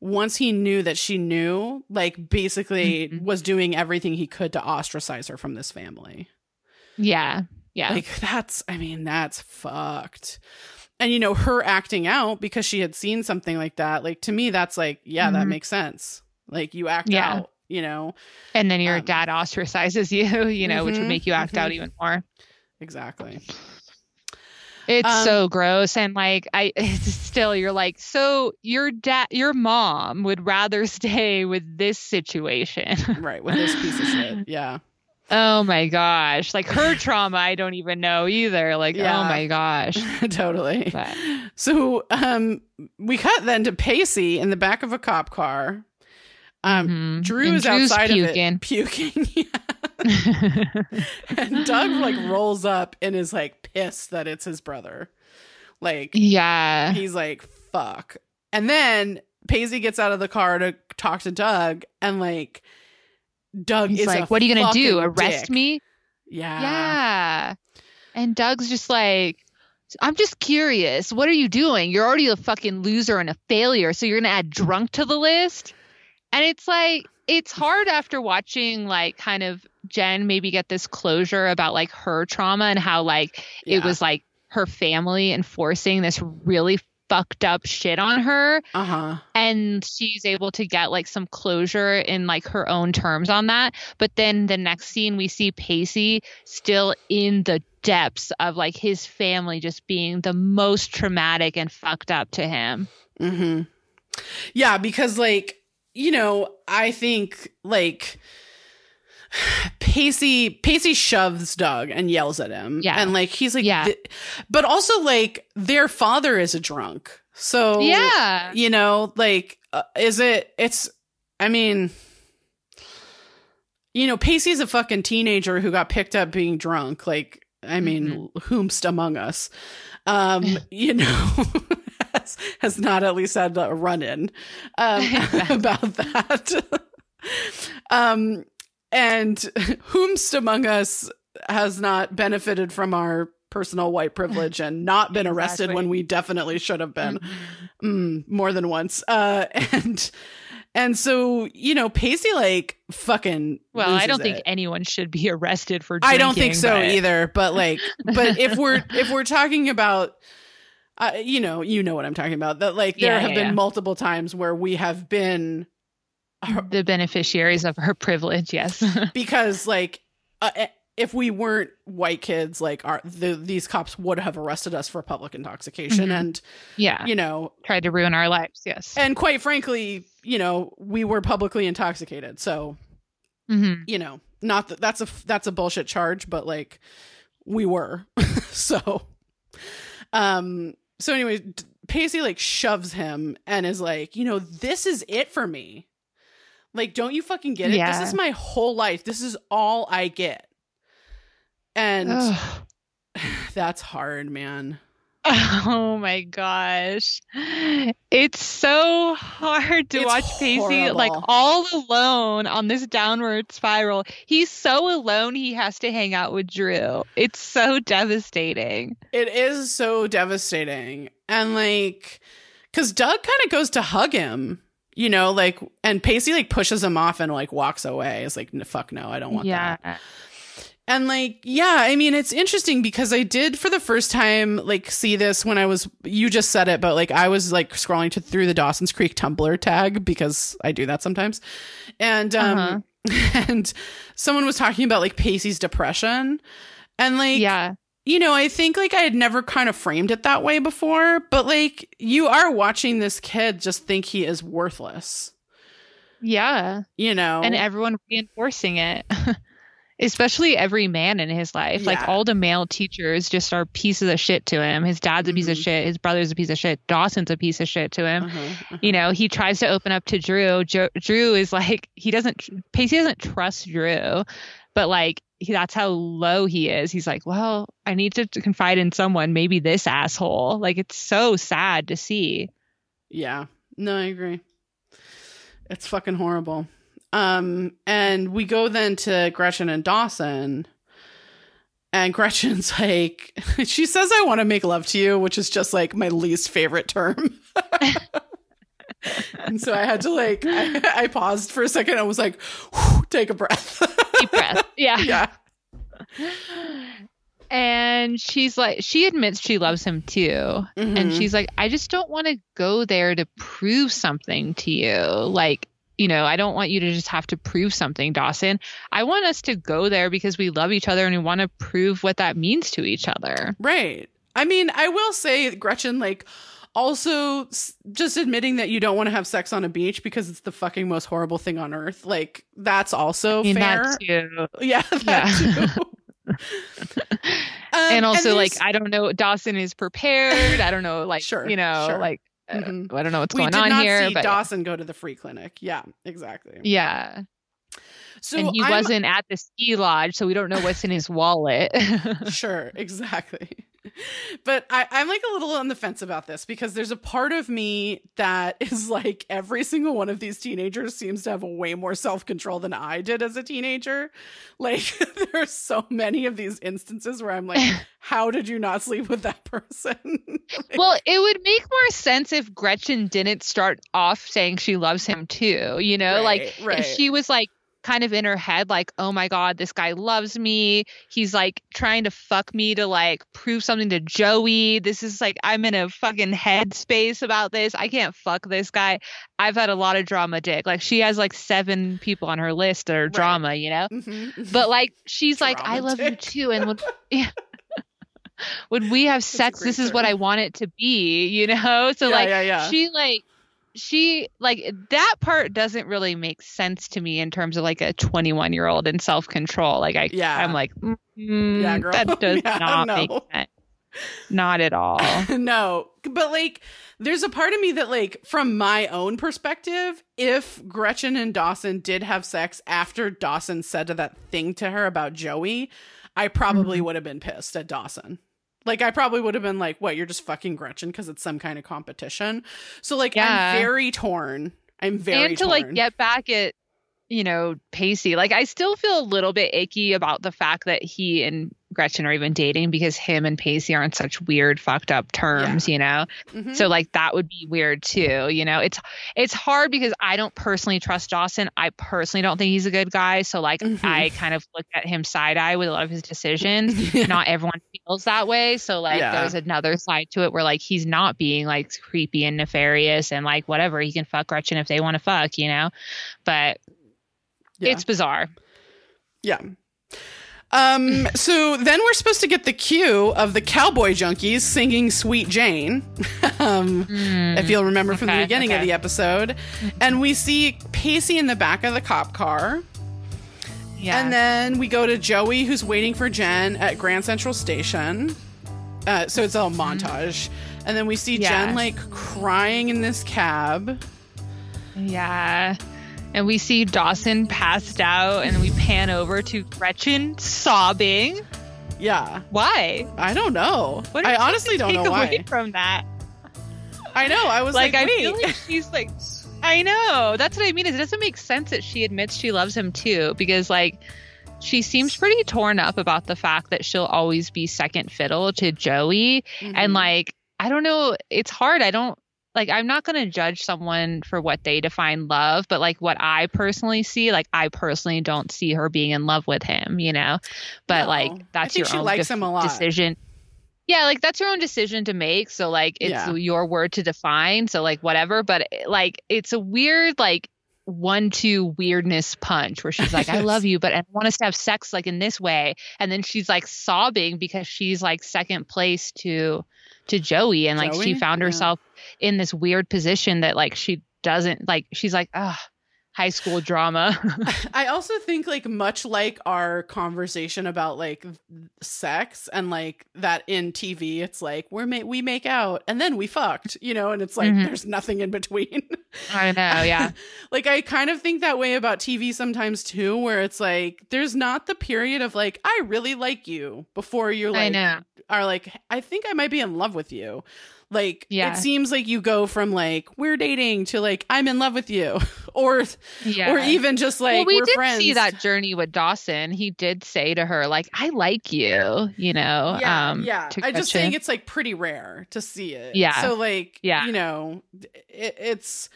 once he knew that she knew, like basically Mhm. was doing everything he could to ostracize her from this family. Yeah. Yeah. Like that's I mean, that's fucked. And you know, her acting out because she had seen something like that, like to me that's like, yeah, that Mhm. makes sense. Like you act Yeah. out, you know. and then your um, dad ostracizes you, you know, which would Mhm, make you act out mhm. even more. Exactly. It's Um, so gross. And like, I still, you're like, so your dad, your mom would rather stay with this situation. right, with this piece of shit. Yeah. Oh my gosh. Like her trauma, I don't even know either. Like, Yeah. oh my gosh. totally. But So um we cut then to Pacey in the back of a cop car. Um Mhm. Drew And is Drew's outside puking. of it puking. Yeah. and Doug like rolls up and is like pissed that it's his brother. Like yeah. he's like fuck. And then Pacey gets out of the car to talk to Doug and like Doug He's is like, what are you going to do? Arrest dick." me? Yeah. Yeah. And Doug's just like, I'm just curious. What are you doing? You're already a fucking loser and a failure. So you're going to add drunk to the list? And it's like, it's hard after watching, like, kind of Jen maybe get this closure about, like, her trauma and how, like, it was, like, her family enforcing this really fucked up shit on her. Uh-huh. and she's able to get like some closure in like her own terms on that. But then the next scene we see pacey still in the depths of like his family just being the most traumatic and fucked up to him. Hmm Yeah, because like, you know, I think like Pacey Pacey shoves Doug and yells at him. Yeah. And like he's like Yeah. th- but also like their father is a drunk. So yeah you know, like uh, is it it's I mean you know, Pacey's a fucking teenager who got picked up being drunk. Like, I mean, whomst among us, um, you know, has, has not at least had a run in um, about that. um, and whomst among us has not benefited from our personal white privilege and not been arrested when we definitely should have been Mhm. mm, more than once. Uh, and and so you know, Pacey like fucking. well i don't think anyone should be arrested for I don't think so but- either. But like, but if we're if we're talking about. Uh, you know, you know what I'm talking about. That like there Yeah, have yeah, been yeah. multiple times where we have been the beneficiaries of her privilege yes because like uh, eh, if we weren't white kids, like our the, these cops would have arrested us for public intoxication, Mhm. and yeah you know, tried to ruin our lives yes and quite frankly, you know, we were publicly intoxicated, so hmm you know, not that that's a that's a bullshit charge, but like we were. so um so anyway, Pacey like shoves him and is like, "You know, this is it for me. Like don't you fucking get it? Yeah. This is my whole life. This is all I get." And Ugh. that's hard, man. Oh my gosh. It's so hard to It's watch Pacey like all alone on this downward spiral. He's so alone he has to hang out with Drew. It's so devastating. It is so devastating. And like cuz Doug kind of goes to hug him, you know, like and Pacey like pushes him off and like walks away. It's like fuck no, I don't want that. And like, yeah, I mean, it's interesting because I did for the first time like see this when I was you just said it, but like I was like scrolling to through the Dawson's Creek Tumblr tag because I do that sometimes. And um and someone was talking about like Pacey's depression. And like Yeah. you know, I think like I had never kind of framed it that way before, but like you are watching this kid just think he is worthless. Yeah. You know. And everyone reinforcing it. Especially every man in his life. Like all the male teachers just are pieces of shit to him. His dad's a piece of Mhm. shit. His brother's a piece of shit. Dawson's a piece of shit to him. Uh-huh, uh-huh. you know, he tries to open up to Drew. Jo- Drew is like, he doesn't, Pacey doesn't trust Drew, but like, he, that's how low he is. He's like, well, I need to confide in someone, maybe this asshole. Like, it's so sad to see. Yeah. No, I agree. It's fucking horrible. Um, and we go then to Gretchen and Dawson. And Gretchen's like, she says, I want to make love to you, which is just like my least favorite term. and so I had to like, I, I paused for a second. I was like, take a breath. Deep breath. Yeah. yeah. And she's like, she admits she loves him too. And Mhm. she's like, I just don't want to go there to prove something to you. Like, you know, I don't want you to just have to prove something, Dawson. I want us to go there because we love each other and we want to prove what that means to each other. Right. I mean, I will say, Gretchen, like, Also, just admitting that you don't want to have sex on a beach because it's the fucking most horrible thing on earth. Like that's also I mean, fair. that too. Yeah, that too. Um, and also, like, I don't know, Dawson is prepared. I don't know, like, Sure, you know, sure. like, uh, Mhm. I don't know what's we going did on not here, see but Dawson go to the free clinic. Yeah, exactly. yeah. So and he I'm- wasn't at the ski lodge, so we don't know what's in his wallet. sure exactly but I, i'm like a little on the fence about this because there's a part of me that is like every single one of these teenagers seems to have way more self-control than i did as a teenager like there are so many of these instances where i'm like how did you not sleep with that person Like, well, it would make more sense if Gretchen didn't start off saying she loves him too. You know, like right, right. if she was like kind of in her head like oh my god this guy loves me. He's like trying to fuck me to like prove something to joey. This is like i'm in a fucking headspace about this. I can't fuck this guy. I've had a lot of drama dick. Like she has like seven people on her list that are Right. drama you know? Mhm. but like she's like i Drama love you too and when yeah. When we have sex this is what i want it to be you know? So yeah, like yeah, yeah. she like she like that part doesn't really make sense to me in terms of like a 21 year old and self control like i Yeah. i'm like mm, Yeah, girl. that does Yeah, not make sense not at all no, but like, there's a part of me that, like, from my own perspective, if Gretchen and Dawson did have sex after Dawson said that thing to her about Joey, I probably Mhm. would have been pissed at Dawson. Like, I probably would have been like, what, you're just fucking Gretchen because it's some kind of competition. So, like, Yeah. I'm very torn. I'm very torn. and to torn. like get back at you know pacey like i still feel a little bit icky about the fact that he and gretchen are even dating because him and pacey are on such weird fucked up terms you know Mhm. So like that would be weird too. You know, it's it's hard because I don't personally trust Dawson. I personally don't think he's a good guy. So like Mhm. I kind of look at him side eye with a lot of his decisions. Yeah. Not everyone feels that way. So like Yeah. there's another side to it where like he's not being like creepy and nefarious and like whatever. He can fuck Gretchen if they want to fuck, you know? But Yeah. it's bizarre. Yeah. Um, so then we're supposed to get the cue of the cowboy junkies singing Sweet Jane. um, Mm, if you'll remember from the okay, beginning of the episode. And we see Pacey in the back of the cop car. yeah. And then we go to Joey, who's waiting for Jen at Grand Central Station. Uh, so it's all montage. And then we see Mm-hmm. Jen like crying in this cab. Yeah. And we see Dawson passed out and we pan over to Gretchen sobbing. Yeah. Why? I don't know. What I honestly don't know away why. from that? I know. I was Like, like, I feel like she's like, I know. That's what I mean. Is it doesn't make sense that she admits she loves him too, because like she seems pretty torn up about the fact that she'll always be second fiddle to Joey, and Mhm. like I don't know. It's hard. I don't like. I'm not gonna judge someone for what they define love, but like what I personally see, like I personally don't see her being in love with him. You know, but No. like that's your own likes def- him a lot. decision. Yeah, like that's your own decision to make. So like it's Yeah. your word to define. So like whatever. But eh, like it's a weird like one two weirdness punch where she's like, I love you, but I want us to have sex like in this way. And then she's like sobbing because she's like second place to to Joey and like she found herself in this weird position that like she doesn't like she's like, ah, high school drama. I also think like much like our conversation about like sex and like that in TV, it's like we're ma- we make out and then we fucked, you know, and it's like Mhm. there's nothing in between. I know, yeah. like I kind of think that way about TV sometimes too, where it's like there's not the period of like I really like you before you're I like know. are like I think I might be in love with you. Like Yeah. it seems like you go from like we're dating to like I'm in love with you, or Yeah. or even just like well, we we're did friends. see that journey with Dawson. He did say to her, like, I like you, you know. Yeah, um, yeah. I just think it's like pretty rare to see it. Yeah. So like, Yeah. you know, it, it's.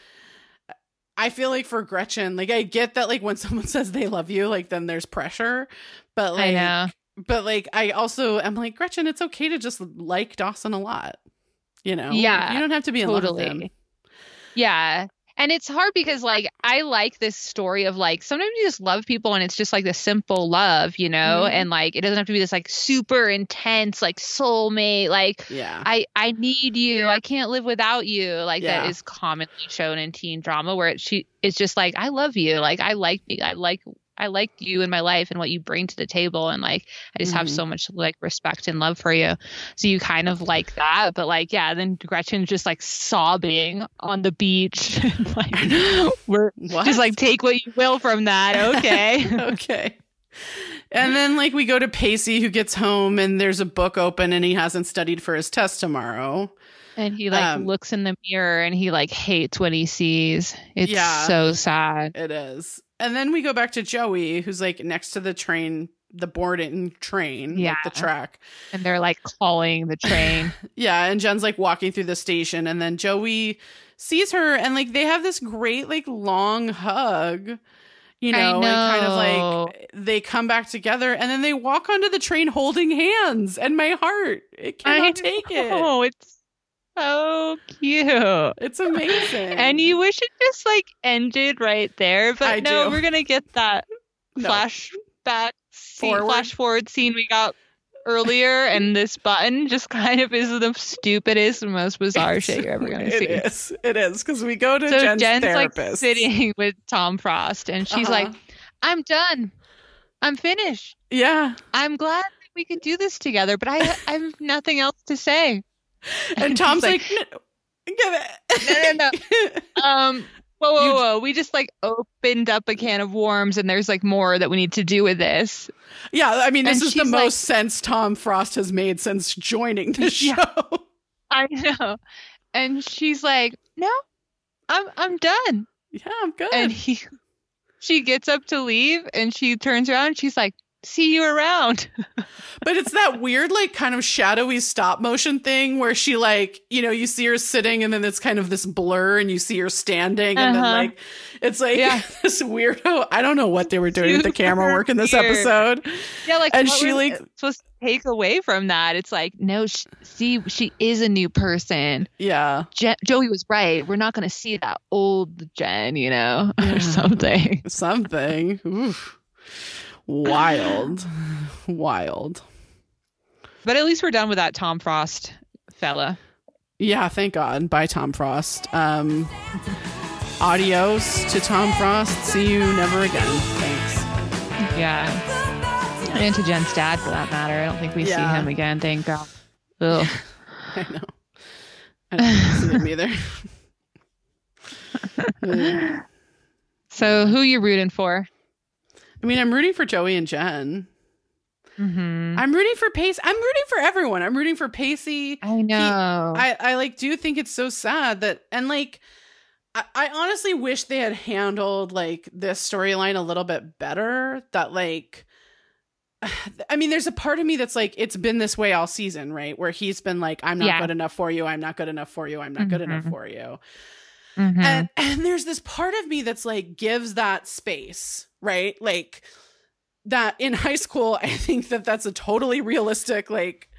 I feel like for Gretchen, like I get that, like when someone says they love you, like then there's pressure, but like, I know. but like I also am like Gretchen. It's okay to just like Dawson a lot. You know, Yeah, you don't have to be in love with him. Yeah. and it's hard because like I like this story of like sometimes you just love people and it's just like the simple love, you know, Mhm. and like it doesn't have to be this like super intense like soulmate like Yeah. I I need you. I can't live without you. Like Yeah. that is commonly shown in teen drama where it, she it's just like I love you. Like I like I like I like you in my life and what you bring to the table and like I just have Mhm. so much like respect and love for you. So you kind of like that, but like yeah, then Gretchen's just like sobbing on the beach. like we're What? just like take what you will from that. Okay. okay. And then like we go to Pacey who gets home and there's a book open and he hasn't studied for his test tomorrow. And he like Um, looks in the mirror and he like hates what he sees. It's Yeah. so sad. It is. And then we go back to Joey who's like next to the train, the boarding train, Yeah. like the track. and they're like calling the train. Yeah, and Jen's like walking through the station and then Joey sees her and like they have this great like long hug. You I know, and kind of like they come back together and then they walk onto the train holding hands and my heart it cannot take it. Oh, it's so cute. It's amazing. And you wish it just like ended right there, but I no, do. we're gonna get that No. flashback scene, Forward. flash forward scene we got earlier, and this button just kind of is the stupidest and most bizarre shit you're ever gonna It see. is. It is because we go to So Jen's, Jen's, like sitting with Tom Frost, and she's Uh-huh. like, "I'm done. I'm finished. yeah, I'm glad we could do this together, but I I have nothing else to say." and Tom's like, like, "No, get it. No, no, Um, whoa, whoa, whoa. We just like opened up a can of worms and there's like more that we need to do with this. yeah, I mean, this And is the most like- sense Tom Frost has made since joining the show. Yeah. I know. And she's like, no, I'm, I'm done. Yeah, I'm good. And he, she gets up to leave and she turns around and she's like, see you around. But it's that weird, like, kind of shadowy stop motion thing where she, like, you know, you see her sitting and then it's kind of this blur and you see her standing and then, Uh-huh. like, it's like Yeah. this weirdo. I don't know what they were doing with the camera work in this weird. episode. Yeah. Like, And she, like- supposed to take away from that. It's like, no, sh- see, she is a new person. Yeah. Je- Joey was right. We're not going to see that old Jen, you know, Yeah. or something. Something. Oof. Wild. Wild. But at least we're done with that Tom Frost fella. Yeah, thank God. Bye, Tom Frost. Um, adios to Tom Frost. See you never again. Thanks. Yeah. And to Jen's dad, for that matter. I don't think we Yeah. see him again. Thank God. Ugh. I know. I don't see him either. So, who you rooting for? Mean, I'm rooting for Joey and Jen. Mm-hmm. I'm rooting for Pace. I'm rooting for everyone. I'm rooting for Pacey. I know. I, I like do think it's so sad that and like I, I honestly wish they had handled like this storyline a little bit better. That like I mean, there's a part of me that's like, it's been this way all season, right? Where he's been like, I'm not Yeah. good enough for you. I'm not good enough for you. I'm not good enough Mhm. for you. Mhm. And and there's this part of me that's like gives that space, right? Like that in high school, I think that that's a totally realistic like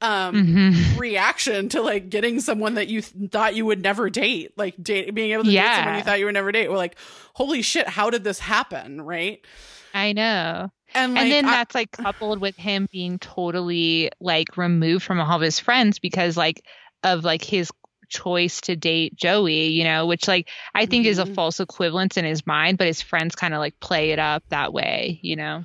um Mhm. reaction to like getting someone that you th- thought you would never date, like date being able to date someone you thought you would never date. We're like, holy shit, how did this happen, right? I know. And like, and then I- that's like coupled with him being totally like removed from all of his friends because like of like his choice to date Joey, you know, which like I think is a Mhm. false equivalence in his mind, but his friends kind of like play it up that way, you know.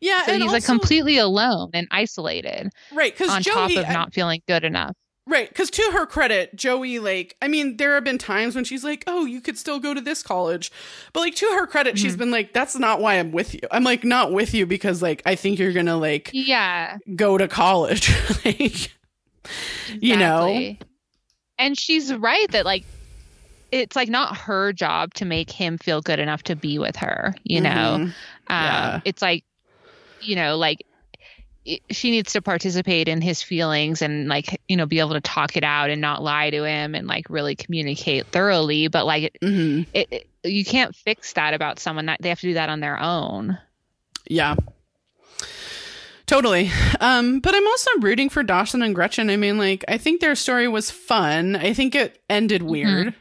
yeah, So and he's like completely alone and isolated right because on Joey, top of not feeling good enough. Right, because to her credit, Joey, like, I mean, there have been times when she's like, oh, you could still go to this college. But, like, to her credit, she's Mhm. been like, that's not why I'm with you. I'm like, not with you because, like, I think you're gonna, like, Yeah. go to college. like, you know? And she's right that like it's like not her job to make him feel good enough to be with her, you know. Mhm. Um Yeah. it's like you know, like it, she needs to participate in his feelings and like you know be able to talk it out and not lie to him and like really communicate thoroughly but like it, Mhm. it, it you can't fix that about someone that they have to do that on their own Yeah. Totally. Um, but I'm also rooting for Dawson and Gretchen. I mean, like, I think their story was fun. I think it ended weird.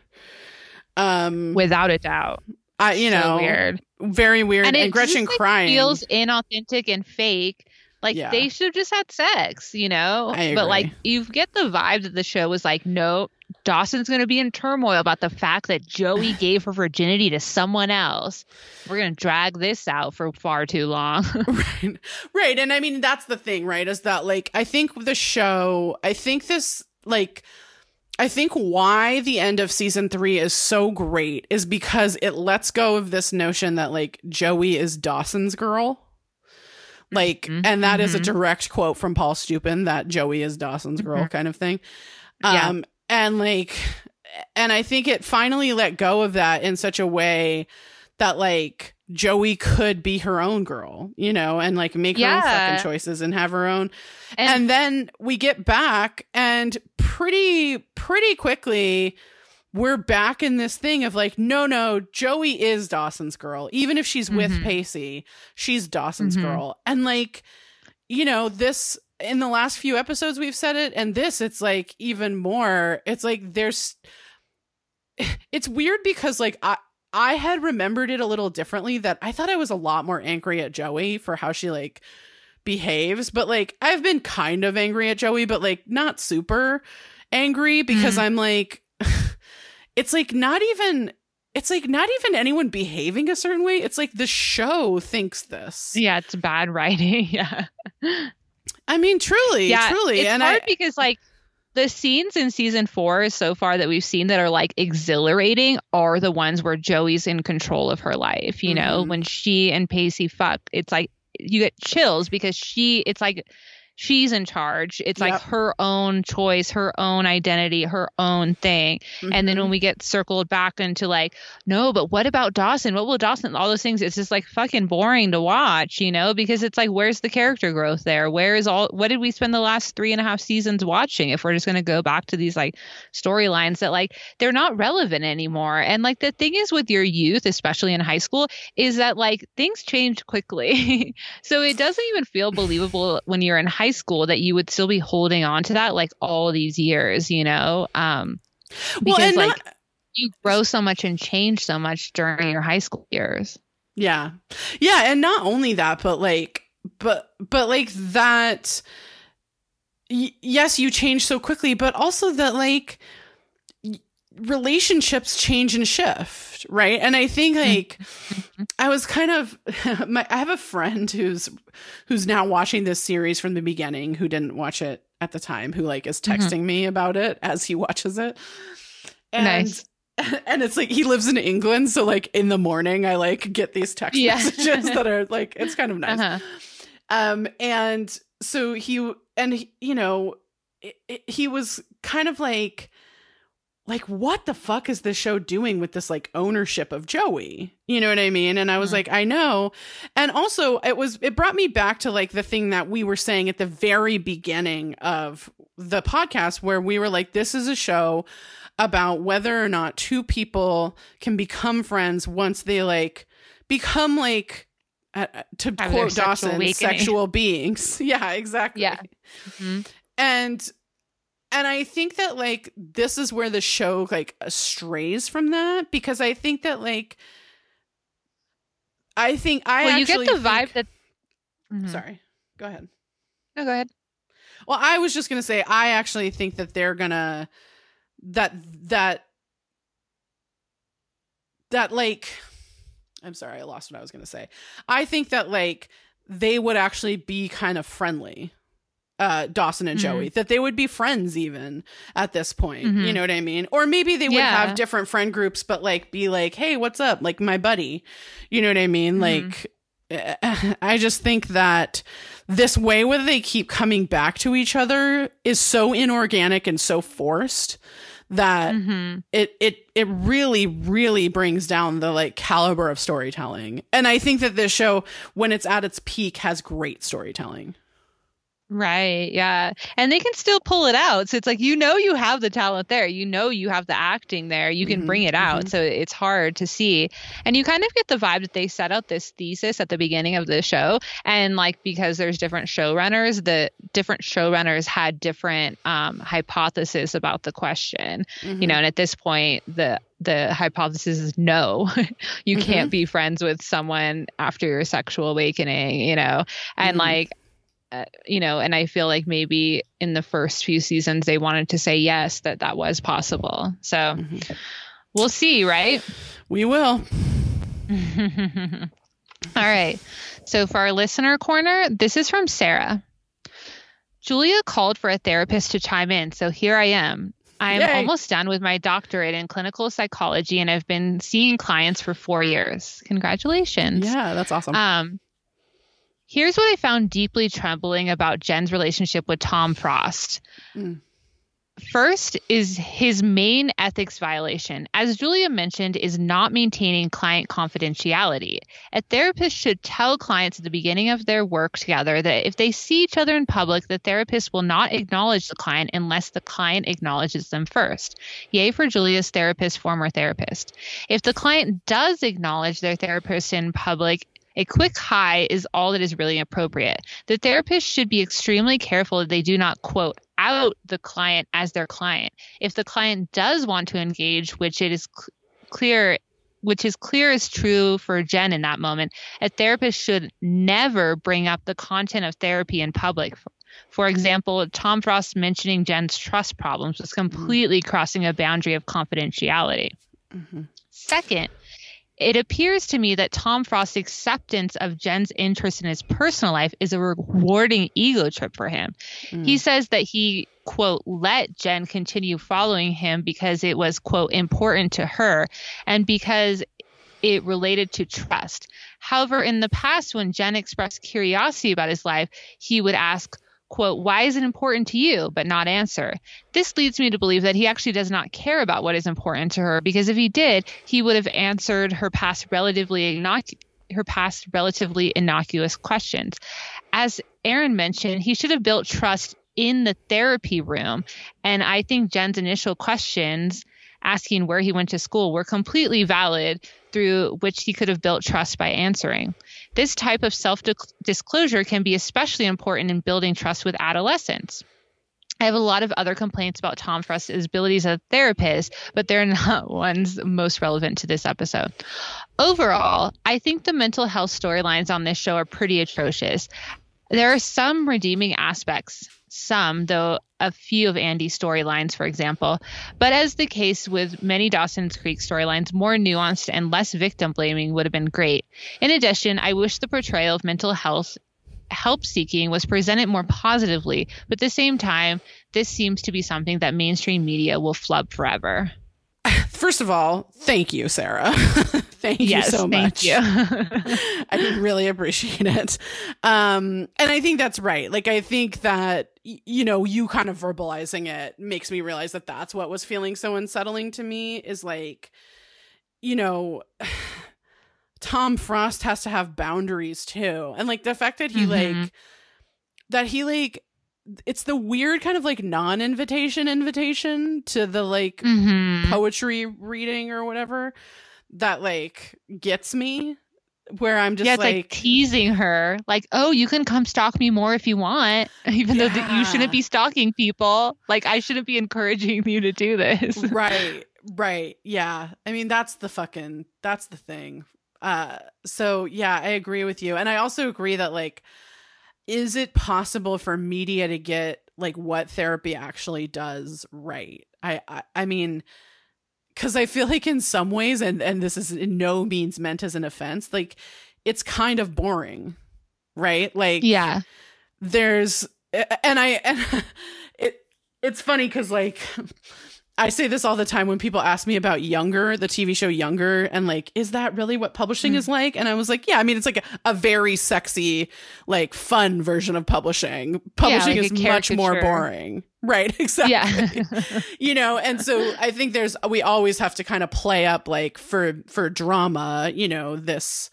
Um, without a doubt. I, you So know, weird. very weird. And, it Gretchen just, like, crying. feels inauthentic and fake. Like Yeah. they should have just had sex, you know. I But like you get the vibe that the show was like, no, Dawson's going to be in turmoil about the fact that Joey gave her virginity to someone else. We're going to drag this out for far too long. right right and i mean that's the thing right is that like i think the show i think this like i think why the end of season three is so great is because it lets go of this notion that like joey is dawson's girl like Mhm, and that is a mhm. direct quote from paul stupin that joey is dawson's girl Mhm. kind of thing Yeah. And like and i think it finally let go of that in such a way that like Joey could be her own girl, you know, and like make her own fucking choices and have her own. And- And, then we get back and pretty pretty quickly we're back in this thing of like no no Joey is Dawson's girl even if she's with Mhm. Pacey, she's Dawson's Mhm. girl. And like you know, this in the last few episodes we've said it and this it's like even more it's like there's it's weird because like I I had remembered it a little differently that I thought I was a lot more angry at Joey for how she like behaves, but like I've been kind of angry at Joey, but like not super angry because Mhm. I'm like it's like not even it's like not even anyone behaving a certain way. It's like the show thinks this. yeah, it's bad writing. yeah. I mean truly, yeah, truly. It's and hard I because like the scenes in season four so far that we've seen that are like exhilarating are the ones where Joey's in control of her life. You know, Mhm. when she and Pacey fuck, it's like you get chills because she, it's like she's in charge. It's like her own choice, her own identity, her own thing. And then Mhm. when we get circled back into like, no, but what about Dawson? What will Dawson? All those things. It's just like fucking boring to watch, you know, because it's like, where's the character growth there? Where is all? What did we spend the last three and a half seasons watching? If we're just gonna go back to these like storylines that like they're not relevant anymore. And like the thing is with your youth, especially in high school, is that like things change quickly. so it doesn't even feel believable when you're in high school that you would still be holding on to that like all these years, you know? Um, well, because and like not- you grow so much and change so much during your high school years. Yeah. Yeah, and not only that, but like but but like that y- yes, you change so quickly, but also that like relationships change and shift, right? And I think like I was kind of my I have a friend who's who's now watching this series from the beginning who didn't watch it at the time who like is Mhm. texting me about it as he watches it. And Nice. and it's like he lives in England, so like in the morning I like get these text Yeah. messages that are like it's kind of nice. Uh-huh. Um, and so he and he, you know it, it, he was kind of like like what the fuck is this show doing with this like ownership of Joey? You know what I mean? And I was Mhm. like, I know. And also it was it brought me back to like the thing that we were saying at the very beginning of the podcast where we were like this is a show about whether or not two people can become friends once they like become like uh, uh, to Have quote sexual Dawson, awakening. sexual beings. Yeah, exactly. Yeah. Mhm. And and I think that like this is where the show like strays from that because I think that like I think I well, you get the vibe think- that. Mhm. Sorry, go ahead. No, go ahead. Well, I was just gonna say I actually think that they're gonna that that that like I'm sorry, I lost what I was gonna say. I think that like they would actually be kind of friendly. Uh, Dawson and Mhm. Joey, that they would be friends even at this point. You Mhm. know what I mean? Or maybe they would Yeah. have different friend groups, but like be like, hey, what's up? Like my buddy. You know what I mean? Mhm. Like, I just think that this way where they keep coming back to each other is so inorganic and so forced that hmm it it it really really brings down the like caliber of storytelling and i think that this show when it's at its peak has great storytelling Right. Yeah. And they can still pull it out. So it's like, you know, you have the talent there. You know, you have the acting there. You can Mhm, bring it out. mhm. So it's hard to see. And you kind of get the vibe that they set out this thesis at the beginning of the show. And like, because there's different showrunners, the different showrunners had different um, hypotheses about the question. Mhm. You know, and at this point, the the hypothesis is no, you can't be friends with someone after your sexual awakening, you know, and Mhm. like, uh, you know, and I feel like maybe in the first few seasons they wanted to say yes that that was possible. So Mhm. we'll see, right? we will. All right. So for our listener corner, this is from Sarah. Julia called for a therapist to chime in, so here I am. I am Yay. almost done with my doctorate in clinical psychology and I've been seeing clients for four years. Congratulations. Yeah, that's awesome. Um, here's what I found deeply troubling about Jen's relationship with Tom Frost. Mm. First is his main ethics violation, as Julia mentioned, is not maintaining client confidentiality. A therapist should tell clients at the beginning of their work together that if they see each other in public, the therapist will not acknowledge the client unless the client acknowledges them first. Yay for Julia's therapist, former therapist. If the client does acknowledge their therapist in public, a quick hi is all that is really appropriate. The therapist should be extremely careful that they do not, quote, out the client as their client. If the client does want to engage, which it is cl- clear which is clear is true for Jen in that moment, a therapist should never bring up the content of therapy in public. For example, Tom Frost mentioning Jen's trust problems was completely crossing a boundary of confidentiality. Mhm. Second, it appears to me that Tom Frost's acceptance of Jen's interest in his personal life is a rewarding ego trip for him. Mm. He says that he, quote, let Jen continue following him because it was, quote, important to her and because it related to trust. However, in the past, when Jen expressed curiosity about his life, he would ask, quote, why is it important to you, but not answer. This leads me to believe that he actually does not care about what is important to her because if he did, he would have answered her past relatively her past relatively innocuous questions. As Erin mentioned, he should have built trust in the therapy room. And I think Jen's initial questions asking where he went to school were completely valid through which he could have built trust by answering. This type of self disclosure can be especially important in building trust with adolescents. I have a lot of other complaints about Tom Frost's abilities as a therapist, but they're not ones most relevant to this episode. Overall, I think the mental health storylines on this show are pretty atrocious. There are some redeeming aspects, some, though a few of Andy's storylines, for example. But as the case with many Dawson's Creek storylines, more nuanced and less victim blaming would have been great. In addition, I wish the portrayal of mental health help seeking was presented more positively, but at the same time, this seems to be something that mainstream media will flub forever. First of all, thank you, Sarah. thank yes, you so thank much. you. I really appreciate it. Um, and I think that's right. Like, I think that, you know, you kind of verbalizing it makes me realize that that's what was feeling so unsettling to me is like, you know, Tom Frost has to have boundaries too. And like the fact that he Mhm. like, that he like, it's the weird kind of like non invitation to the like Mhm. poetry reading or whatever that like gets me where I'm just yeah, it's like, like, teasing her, like, "Oh, you can come stalk me more if you want," even though that you shouldn't be stalking people. Like, I shouldn't be encouraging you to do this. right, right. Yeah. I mean, that's the fucking that's the thing. Uh so yeah, I agree with you. And I also agree that like is it possible for media to get like what therapy actually does right? I I, I mean cuz I feel like in some ways and and this is in no means meant as an offense, like it's kind of boring. Right? Like yeah, there's and I and it it's funny cuz like I say this all the time when people ask me about Younger, the TV show Younger, and like, is that really what publishing Mm. is like? And I was like, yeah, I mean, it's like a, a very sexy, like fun version of publishing. Publishing like is much more boring. Right, exactly. yeah, you know, and so I think there's we always have to kind of play up like for for drama, you know, this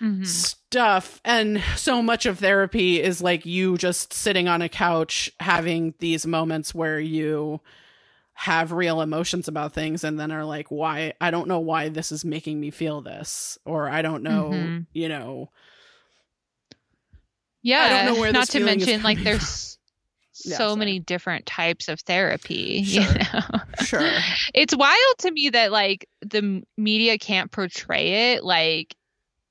Mhm. stuff and so much of therapy is like you just sitting on a couch having these moments where you have real emotions about things and then are like why I don't know why this is making me feel this or I don't know Mhm. you know Yeah. know where not to mention, like, there's so many different types of therapy. You Sure. know? sure it's wild to me that like the media can't portray it like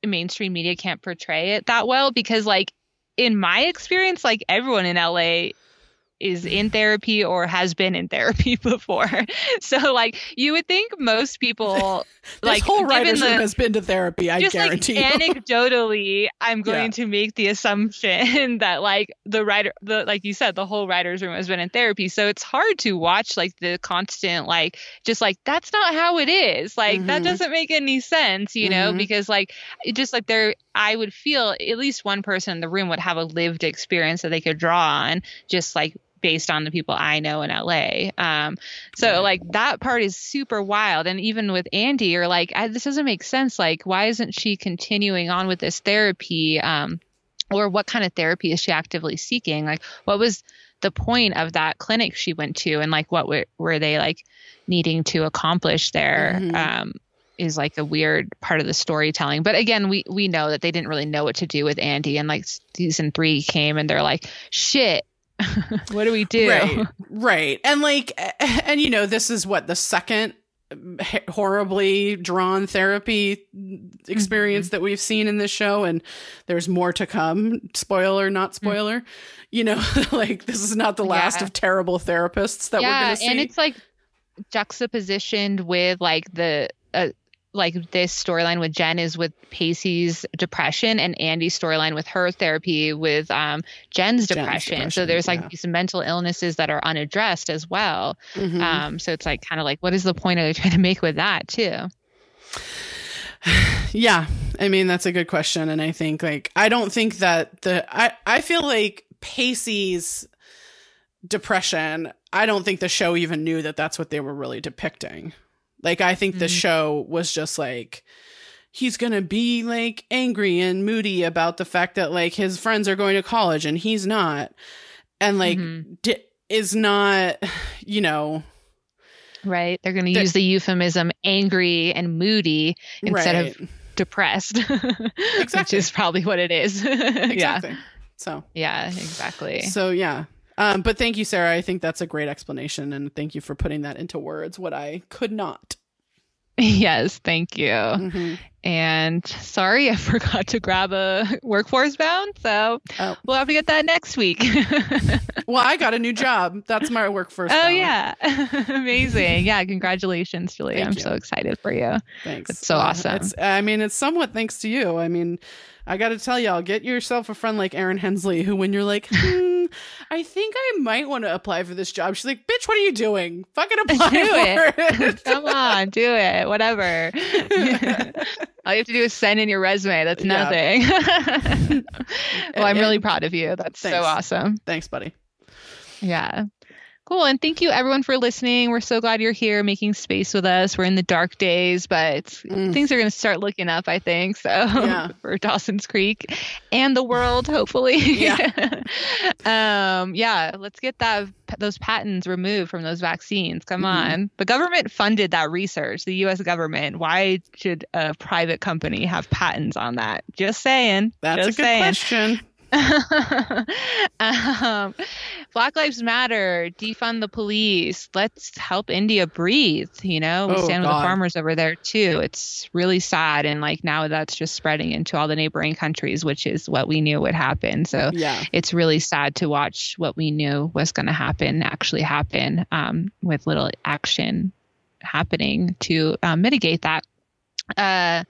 mainstream media can't portray it that well because like in my experience like everyone in LA is in therapy or has been in therapy before so like you would think most people this like whole writer's room the- has been to therapy I just like guarantee you anecdotally i'm going Yeah. to make the assumption that like the writer the like you said the whole writers room has been in therapy so it's hard to watch like the constant like just like that's not how it is like that Mhm. doesn't make any sense you know Mhm. because like it just like there i would feel at least one person in the room would have a lived experience that they could draw on just like based on the people I know in LA. Um, so like that part is super wild. And even with Andy, you're like, I, this doesn't make sense. Like, why isn't she continuing on with this therapy? Um, or what kind of therapy is she actively seeking? Like, what was the point of that clinic she went to, and like, what were, were they like needing to accomplish there? Mhm. Um, is like a weird part of the storytelling. But again, we we know that they didn't really know what to do with Andy, and like season three came, and they're like, shit. what do we do? Right, right, and like, and you know, this is what the second horribly drawn therapy experience that we've seen in this show, and there's more to come. Spoiler, not spoiler. You know, like this is not the last Yeah. of terrible therapists that we're gonna see. and it's like juxtapositioned with like the uh, like this storyline with Jen is with Pacey's depression and Andy's storyline with her therapy with um, Jen's, depression. depression, So there's like yeah. these mental illnesses that are unaddressed as well. Mhm. Um, so it's like kind of like what is the point are they trying to make with that too? Yeah, I mean that's a good question, and I think like I don't think that the I I feel like Pacey's depression. I don't think the show even knew that that's what they were really depicting. Like I think the Mhm. show was just like he's gonna be like angry and moody about the fact that like his friends are going to college and he's not, and like Mhm. di- is not, you know, Right? They're going to The- use the euphemism angry and moody instead right. of depressed, which is probably what it is. yeah. exactly. So Yeah, exactly. So yeah. Um, but thank you, Sarah. I think that's a great explanation, and thank you for putting that into words. What I could not. Yes, thank you. Mhm. And sorry, I forgot to grab a workforce bound. So Oh. we'll have to get that next week. Well, I got a new job. That's my workforce. oh, bound. yeah. Amazing. Yeah. Congratulations, Julia. Thank I'm you. so excited for you. Thanks. It's so Uh, awesome. It's, I mean, it's somewhat thanks to you. I mean, I got to tell y'all, get yourself a friend like Erin Hensley, who, when you're like, hmm, I think I might want to apply for this job, she's like, bitch, what are you doing? Fucking apply Do for it. it. Come on, do it. Whatever. All you have to do is send in your resume. That's Yeah. nothing. well, I'm really proud of you. That's so awesome. Thanks, buddy. Yeah. Cool. And thank you everyone for listening. We're so glad you're here making space with us. We're in the dark days, but Mm. things are going to start looking up, I think. So Yeah. for Dawson's Creek and the world, hopefully. Yeah. um, yeah. Let's get that those patents removed from those vaccines. Come Mhm. on. The government funded that research, the US government. Why should a private company have patents on that? Just saying. That's Just a good saying. question. Um, Black Lives Matter, defund the police. Let's help India breathe. You know, we Oh, stand with the farmers over there too. It's really sad, and like now that's just spreading into all the neighboring countries, which is what we knew would happen. So Yeah. it's really sad to watch what we knew was going to happen actually happen um, with little action happening to uh, mitigate that. Uh,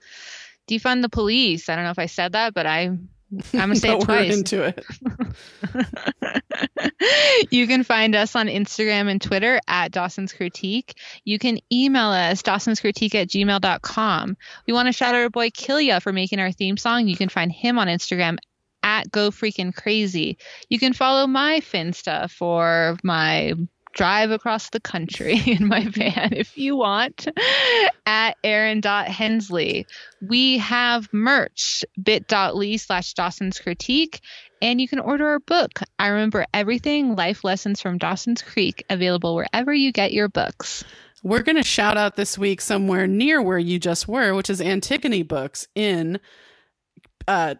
defund the police. I don't know if I said that, but I. I'm gonna say it twice. into it. you can find us on Instagram and Twitter at Dawson's Critique. You can email us, Dawson's Critique at gmail.com. We want to shout out our boy Killia for making our theme song. You can find him on Instagram at Go Freaking Crazy. You can follow my Finsta for my drive across the country in my van if you want at Erin.Hensley. We have merch bit.ly slash Dawson's Critique, and you can order our book. I remember everything life lessons from Dawson's Creek available wherever you get your books. We're going to shout out this week somewhere near where you just were, which is Antigone Books in, uh,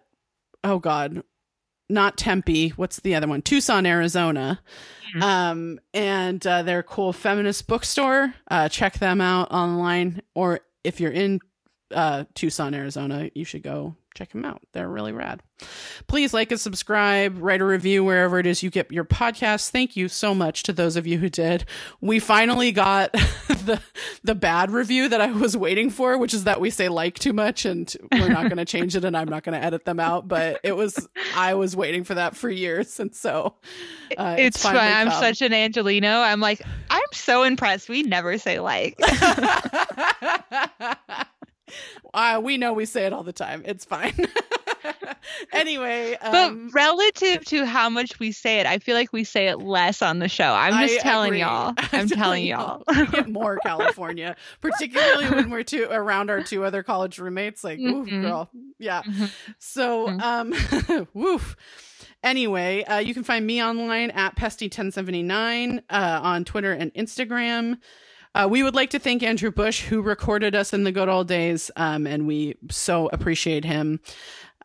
oh God, not Tempe. What's the other one? Tucson, Arizona. Mm-hmm. Um, and uh, they're a cool feminist bookstore. Uh, check them out online, or if you're in uh, Tucson, Arizona, you should go check them out. They're really rad. Please like and subscribe, write a review wherever it is you get your podcast. Thank you so much to those of you who did. We finally got the the bad review that I was waiting for, which is that we say like too much and we're not going to change it and I'm not going to edit them out, but it was I was waiting for that for years and so uh, it's, it's fun. I'm such an Angeleno. I'm like I'm so impressed. We never say like. Uh, we know we say it all the time. It's fine. anyway, um, but relative to how much we say it, I feel like we say it less on the show. I'm just I telling agree. y'all. I'm, I'm telling y'all. get more California, particularly when we're two around our two other college roommates. Like, mm-hmm. ooh, girl, yeah. Mm-hmm. So, mm-hmm. um, woof. Anyway, uh, you can find me online at pesty1079 uh, on Twitter and Instagram. Uh, we would like to thank Andrew Bush, who recorded us in the good old days, um, and we so appreciate him.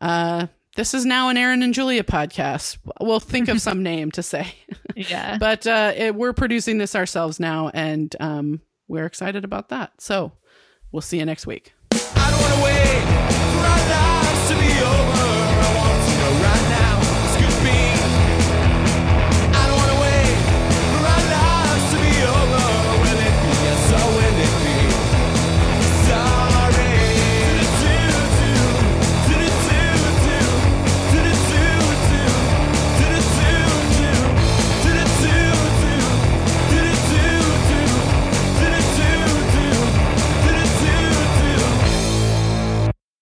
Uh, this is now an Erin and Julia podcast. We'll think of some name to say. Yeah. but uh, it, we're producing this ourselves now, and um, we're excited about that. So we'll see you next week.